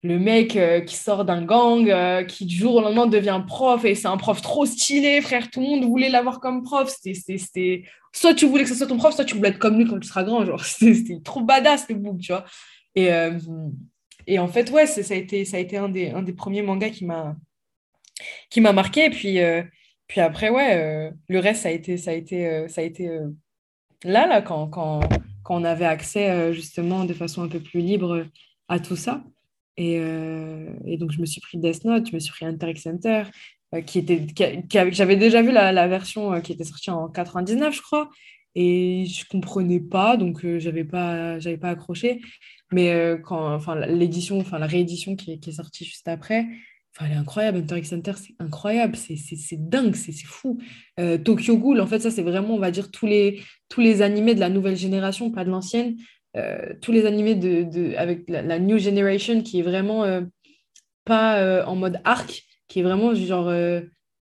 le mec euh, qui sort d'un gang, euh, qui du jour au lendemain devient prof, et c'est un prof trop stylé, frère, tout le monde voulait l'avoir comme prof. Soit tu voulais que ce soit ton prof, soit tu voulais être comme lui quand tu seras grand. C'était trop badass, le book, tu vois. Et, et en fait, ouais, ça a été, ça a été un, des, un des premiers mangas qui m'a qui m'a marqué. Et puis, euh, puis après, ouais, euh, le reste, ça a été, ça a été, euh, ça a été là, là, quand, quand, quand on avait accès justement de façon un peu plus libre à tout ça. Et, et donc, je me suis pris Death Note, je me suis pris Interact Center, qui était, qui, j'avais déjà vu la, version qui était sortie en 99, je crois et je comprenais pas donc j'avais pas j'avais pas accroché mais euh, quand, enfin, l'édition, enfin, la réédition qui est, qui est sortie juste après, Enfin, elle est incroyable, Hunter x Hunter, c'est incroyable, c'est dingue, c'est fou. Euh, Tokyo Ghoul, en fait, ça, c'est vraiment, on va dire, tous les, tous les animés de la nouvelle génération, pas de l'ancienne, euh, tous les animés de, de avec la, new generation qui est vraiment pas en mode arc, qui est vraiment genre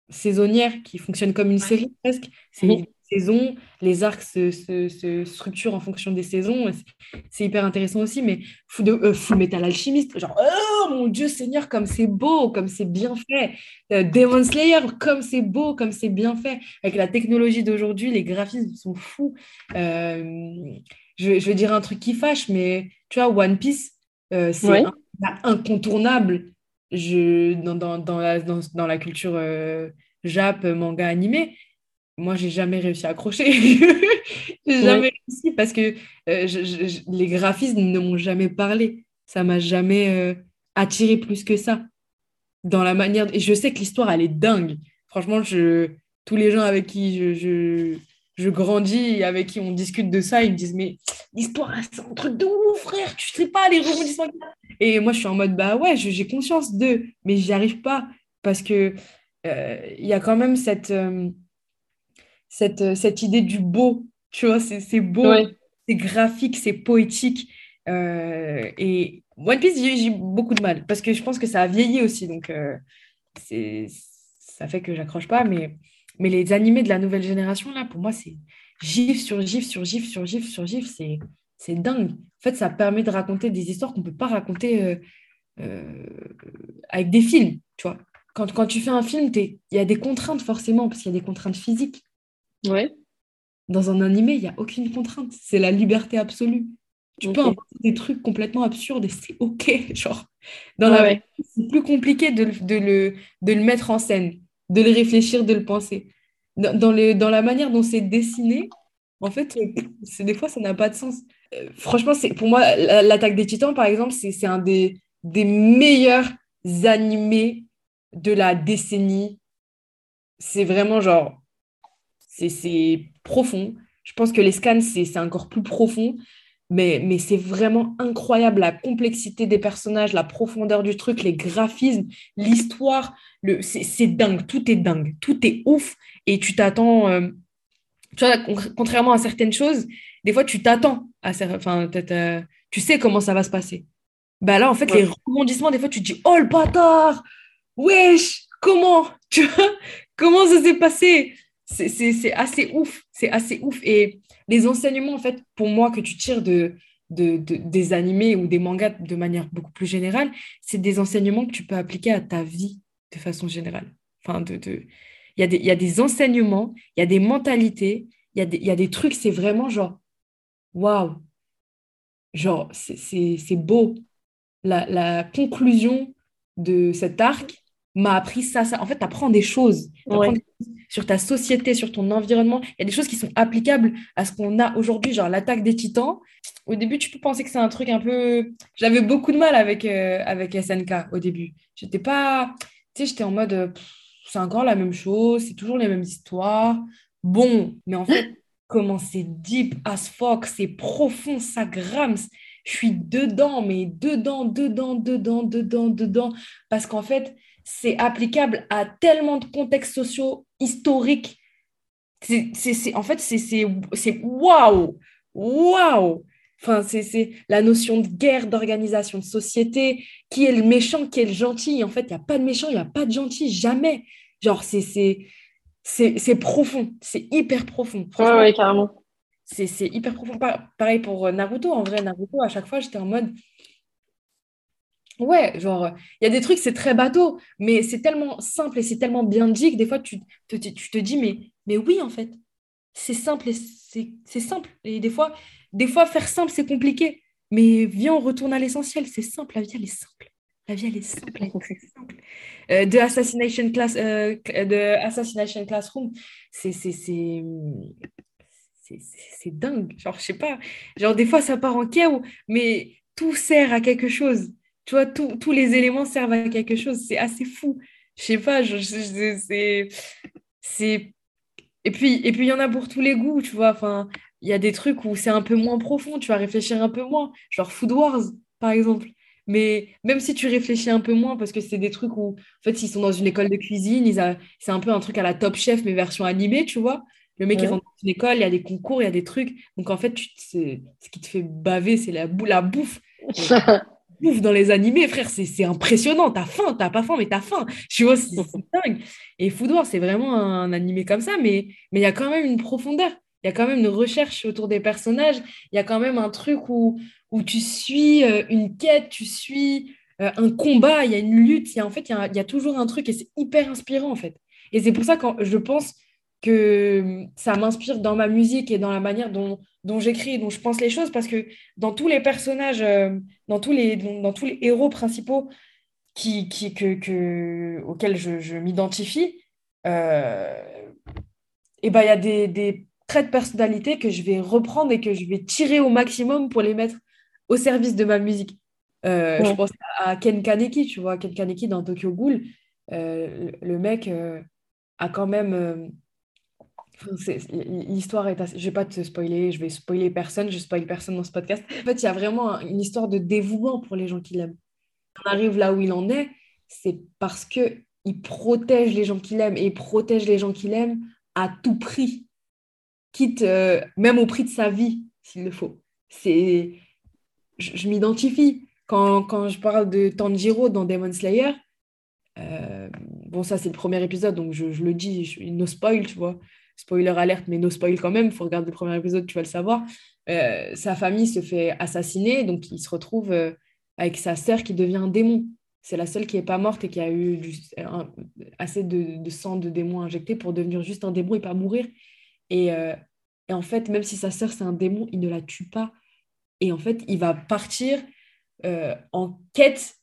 saisonnière, qui fonctionne comme une série presque. C'est saisons, les arcs se, structurent en fonction des saisons. C'est hyper intéressant aussi, mais Full, euh, full Metal Alchemist, genre, oh mon Dieu Seigneur, comme c'est beau, comme c'est bien fait. Euh, Demon Slayer, comme c'est beau, comme c'est bien fait. Avec la technologie d'aujourd'hui, les graphismes sont fous. Euh, je, je, vais dire un truc qui fâche, mais tu vois, One Piece, c'est incontournable je, dans, dans, dans, la, dans, dans la culture Jap, manga, animé moi, j'ai jamais réussi à accrocher. j'ai jamais réussi parce que euh, les graphismes ne m'ont jamais parlé. Ça m'a jamais euh, attiré plus que ça. Dans la manière. Et je sais que l'histoire, elle est dingue. Franchement, je... tous les gens avec qui je, je, je grandis et avec qui on discute de ça, ils me disent Mais l'histoire, c'est un truc de ouf, frère. Tu sais pas les rebondissements. Et moi, je suis en mode Bah ouais, j'ai conscience d'eux, mais j'y arrive pas parce que euh, il y a quand même cette cette, euh, cette idée du beau. Tu vois, c'est beau, c'est graphique, c'est poétique. Euh, et One Piece, j'ai beaucoup de mal parce que je pense que ça a vieilli aussi. Donc, euh, c'est ça fait que j'accroche pas. Mais, mais les animés de la nouvelle génération, là, pour moi, c'est gif sur gif sur gif sur gif sur gif. C'est dingue. En fait, ça permet de raconter des histoires qu'on ne peut pas raconter avec des films. Tu vois. Quand, quand tu fais un film, il y a des contraintes forcément, parce qu'il y a des contraintes physiques. Ouais. Dans un animé, il n'y a aucune contrainte. C'est la liberté absolue. Tu peux inventer des trucs complètement absurdes et c'est OK. Genre, dans la c'est plus compliqué de, de, le, de le mettre en scène, de le réfléchir, de le penser. Dans, dans, dans la manière dont c'est dessiné, en fait, c'est, des fois, ça n'a pas de sens. Euh, franchement, c'est, pour moi, l'attaque des titans, par exemple, c'est, c'est un des, des meilleurs animés de la décennie. C'est vraiment genre, c'est profond. Je pense que les scans, c'est encore plus profond. Mais, mais c'est vraiment incroyable la complexité des personnages, la profondeur du truc, les graphismes, l'histoire. Le, c'est dingue, tout est dingue, tout est ouf. Et tu t'attends, euh, tu vois, contrairement à certaines choses, des fois tu t'attends à enfin, tu sais comment ça va se passer. Bah là, en fait, les rebondissements, des fois tu te dis, oh le bâtard, wesh, comment, tu vois, comment ça s'est passé? C'est assez ouf, c'est assez ouf. Et les enseignements, en fait, pour moi, que tu tires de, de, des animés ou des mangas de manière beaucoup plus générale, c'est des enseignements que tu peux appliquer à ta vie de façon générale. Enfin, de, de... Il, y a des, il y a des enseignements, il y a des mentalités, il y a des, il y a des trucs, c'est vraiment genre, waouh, genre, c'est beau. La, la conclusion de cet arc, m'a appris ça, ça. En fait, tu apprends des choses. Sur ta société, sur ton environnement. Il y a des choses qui sont applicables à ce qu'on a aujourd'hui, genre l'attaque des titans. Au début, tu peux penser que c'est un truc un peu. J'avais beaucoup de mal avec, euh, avec SNK au début. J'étais pas. Tu sais, j'étais en mode. c'est encore la même chose, c'est toujours les mêmes histoires. Bon, mais en fait, comment c'est deep as fuck, c'est profond, ça grams. Je suis dedans, mais dedans, dedans, dedans, dedans, dedans. Parce qu'en fait, c'est applicable à tellement de contextes sociaux historiques. C'est, en fait, c'est waouh! Waouh! Enfin, c'est la notion de guerre, d'organisation, de société, qui est le méchant, qui est le gentil? En fait, il n'y a pas de méchant, il n'y a pas de gentil, jamais. Genre, c'est profond, c'est hyper profond. Ouais, ouais, carrément. C'est hyper profond. Pareil pour Naruto. En vrai, Naruto, à chaque fois, j'étais en mode. Ouais, genre, il y a des trucs, c'est très bateau, mais c'est tellement simple et c'est tellement bien dit que des fois, tu te, tu te dis, mais, mais oui, en fait, c'est simple et c'est simple. Et des fois, des fois, faire simple, c'est compliqué. Mais viens, on retourne à l'essentiel. C'est simple, la vie, elle est simple. La vie, elle est simple. Euh, de, Assassination Class, euh, de Assassination Classroom, c'est dingue. Genre, je sais pas. Genre, des fois, ça part en chaos, mais tout sert à quelque chose. Tu vois, tous les éléments servent à quelque chose. C'est assez fou. Je sais pas, c'est... Et puis, et puis, il y en a pour tous les goûts, tu vois. Enfin, il y a des trucs où c'est un peu moins profond, tu vas réfléchir un peu moins, genre Food Wars, par exemple. Mais même si tu réfléchis un peu moins, parce que c'est des trucs où, en fait, s'ils sont dans une école de cuisine, c'est un peu un truc à la Top Chef, mais version animée, tu vois. Le mec, il rentre dans une école, il y a des concours, il y a des trucs. Donc, en fait, tu, ce qui te fait baver, c'est la, la bouffe. bouffe dans les animés, frère, c'est impressionnant. T'as faim, t'as pas faim, mais t'as faim. Tu vois, c'est dingue. Et Food Wars, c'est vraiment un animé comme ça, mais il y a quand même une profondeur il y a quand même une recherche autour des personnages, il y a quand même un truc où, où tu suis euh, une quête, tu suis euh, un combat, il y a une lutte, y a, en fait, il y a, toujours un truc et c'est hyper inspirant en fait. Et c'est pour ça que je pense que ça m'inspire dans ma musique et dans la manière dont, dont j'écris, dont je pense les choses, parce que dans tous les personnages, euh, dans, tous les, dans, tous les héros principaux qui, qui, que, que, auxquels je, je m'identifie, et ben, il y a des, des traits de personnalité que je vais reprendre et que je vais tirer au maximum pour les mettre au service de ma musique. Euh, je pense à Ken Kaneki, tu vois, Ken Kaneki dans Tokyo Ghoul. Euh, le mec euh, a quand même. L'histoire est assez... Je vais pas te spoiler, je vais spoiler personne, je spoil personne dans ce podcast. En fait, il y a vraiment une histoire de dévouement pour les gens qui l'aiment. On arrive là où il en est, c'est parce que il protège les gens qu'il aime et il protège les gens qu'il aime à tout prix quitte euh, même au prix de sa vie, s'il le faut. C'est, je, m'identifie. Quand, quand, je parle de Tanjiro dans Demon Slayer, euh, bon, ça c'est le premier épisode, donc je, je le dis, je, no spoil, tu vois. Spoiler alerte, mais no spoil quand même, il faut regarder le premier épisode, tu vas le savoir. Euh, sa famille se fait assassiner, donc il se retrouve avec sa sœur qui devient un démon. C'est la seule qui n'est pas morte et qui a eu assez de, sang de démon injecté pour devenir juste un démon et pas mourir. Et, euh, et en fait, même si sa sœur, c'est un démon, il ne la tue pas. Et en fait, il va partir euh, en quête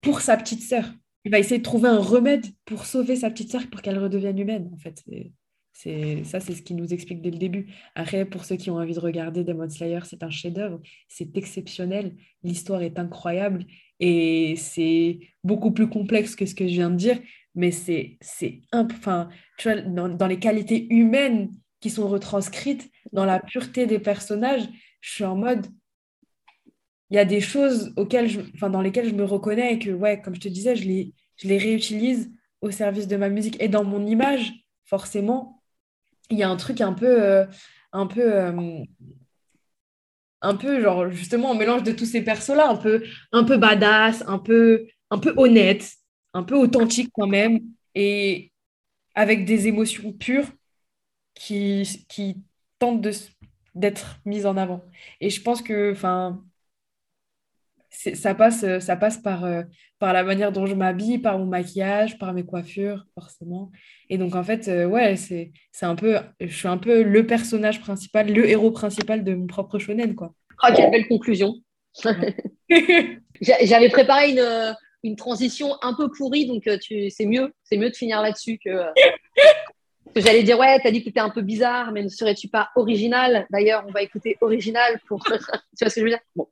pour sa petite sœur. Il va essayer de trouver un remède pour sauver sa petite sœur pour qu'elle redevienne humaine. En fait, c'est ça, c'est ce qui nous explique dès le début. Après, pour ceux qui ont envie de regarder Demon Slayer, c'est un chef-d'œuvre, c'est exceptionnel, l'histoire est incroyable et c'est beaucoup plus complexe que ce que je viens de dire, mais c'est enfin, tu vois, dans les qualités humaines qui sont retranscrites dans la pureté des personnages, je suis en mode, il y a des choses auxquelles dans lesquelles je me reconnais et que, ouais, comme je te disais, je les, je les réutilise au service de ma musique. Et dans mon image, forcément, il y a un truc un peu, euh, un peu, euh, un peu, genre, justement, un mélange de tous ces persos-là, un peu, un peu badass, un peu, un peu honnête, un peu authentique quand même, et avec des émotions pures qui, qui tentent d'être mises en avant. Et je pense que enfin, ça passe, ça passe par, euh, par la manière dont je m'habille, par mon maquillage, par mes coiffures, forcément. Et donc, en fait, euh, ouais, c'est un peu, je suis un peu le personnage principal, le héros principal de mon propre shonen, quoi. Ah, quelle belle conclusion J'avais préparé une, une, transition un peu pourrie, donc euh, c'est mieux, c'est mieux de finir là-dessus que, j'allais dire, ouais, t'as dit que t'étais un peu bizarre, mais ne serais-tu pas original? D'ailleurs, on va écouter original pour. tu vois ce que je veux dire? Bon.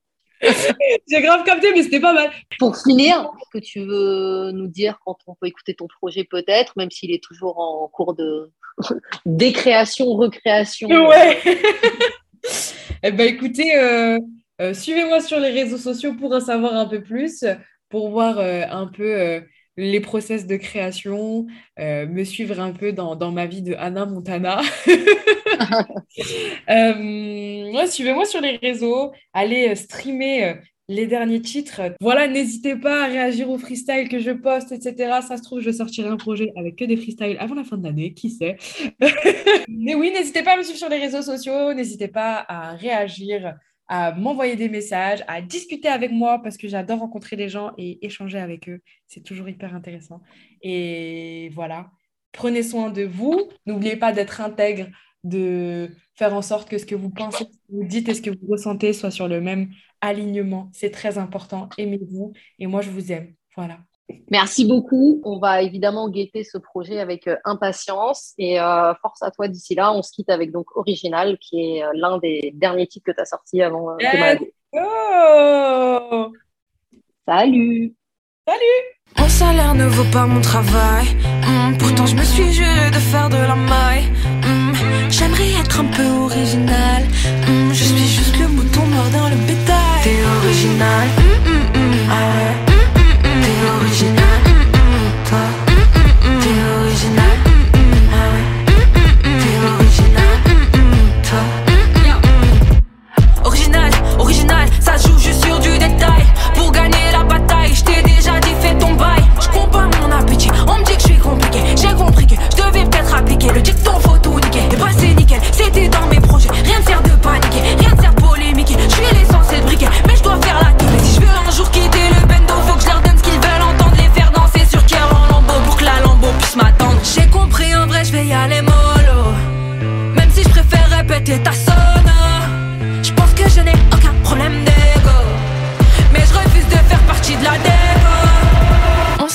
J'ai grave capté, mais c'était pas mal. Pour finir, est-ce que tu veux nous dire quand on peut écouter ton projet peut-être, même s'il est toujours en cours de décréation, recréation Ouais. eh ben écoutez, euh, euh, suivez-moi sur les réseaux sociaux pour en savoir un peu plus, pour voir euh, un peu les process de création, me suivre un peu dans, ma vie de Anna Montana. suivez-moi sur les réseaux, allez streamer les derniers titres. Voilà, n'hésitez pas à réagir aux freestyles que je poste, etc. Ça se trouve, je sortirai un projet avec que des freestyles avant la fin de l'année, qui sait? Mais oui, n'hésitez pas à me suivre sur les réseaux sociaux, n'hésitez pas à réagir, à m'envoyer des messages, à discuter avec moi parce que j'adore rencontrer des gens et échanger avec eux. C'est toujours hyper intéressant. Et voilà, prenez soin de vous. N'oubliez pas d'être intègre, de faire en sorte que ce que vous pensez, ce que vous dites et ce que vous ressentez soit sur le même alignement. C'est très important. Aimez-vous et moi, je vous aime. Voilà. Merci beaucoup. On va évidemment guetter ce projet avec euh, impatience et euh, force à toi d'ici là. On se quitte avec donc Original, qui est euh, l'un des derniers titres que tu as sorti avant euh, Salut. Salut. Mon salaire ne vaut pas mon travail. Hmm, pourtant, je me suis juré de faire de la maille. Hmm, j'aimerais être un peu original. Hmm, je suis juste le mouton mort dans le bétail. T'es original. Ah ouais. Le dicton faut tout niquer. Et bah c'est nickel, c'était dans mes projets. Rien ne sert de paniquer, rien ne sert de polémiquer. Je suis l'essentiel briquet, mais je dois faire la télé. Si je veux un jour quitter le bendo, faut que je donne ce qu'ils veulent entendre. Les faire danser sur cœur en lambeau pour que la lambeau puisse m'attendre. J'ai compris en vrai, je vais y aller mollo. Même si je préfère répéter ta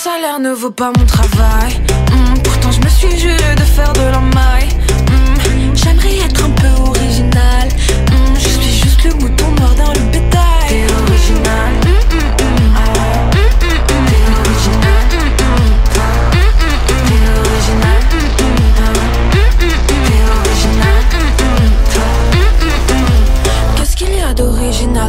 salaire ne vaut pas mon travail. Hmm, pourtant, je me suis juré de faire de la. Hmm, J'aimerais être un peu original. Hmm, je suis juste le mouton mort dans le bétail.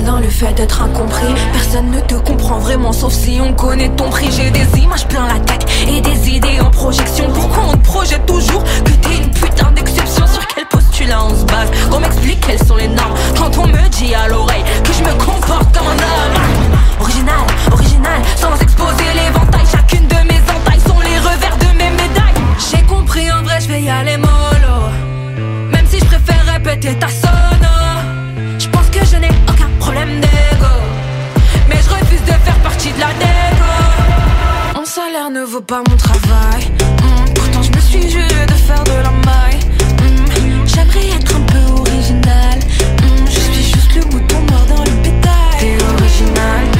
Le fait d'être incompris. Personne ne te comprend vraiment sauf si on connaît ton prix. J'ai des images plein la tête et des idées en projection. Pourquoi on te projette toujours que t'es une putain d'exception? Sur quel postulat on se base? Qu'on m'explique quelles sont les normes? Quand on me dit à l'oreille que je me comporte comme un homme. Original, original, sans exposer l'éventail. Chacune de mes entailles sont les revers de mes médailles. J'ai compris en vrai je vais y aller mollo. Même si je préfère répéter ta Mon salaire ne vaut pas mon travail. Mm, pourtant je me suis juré de faire de la maille mmh. J'aimerais être un peu original. Mm, je suis juste le mouton mort dans le pétale T'es original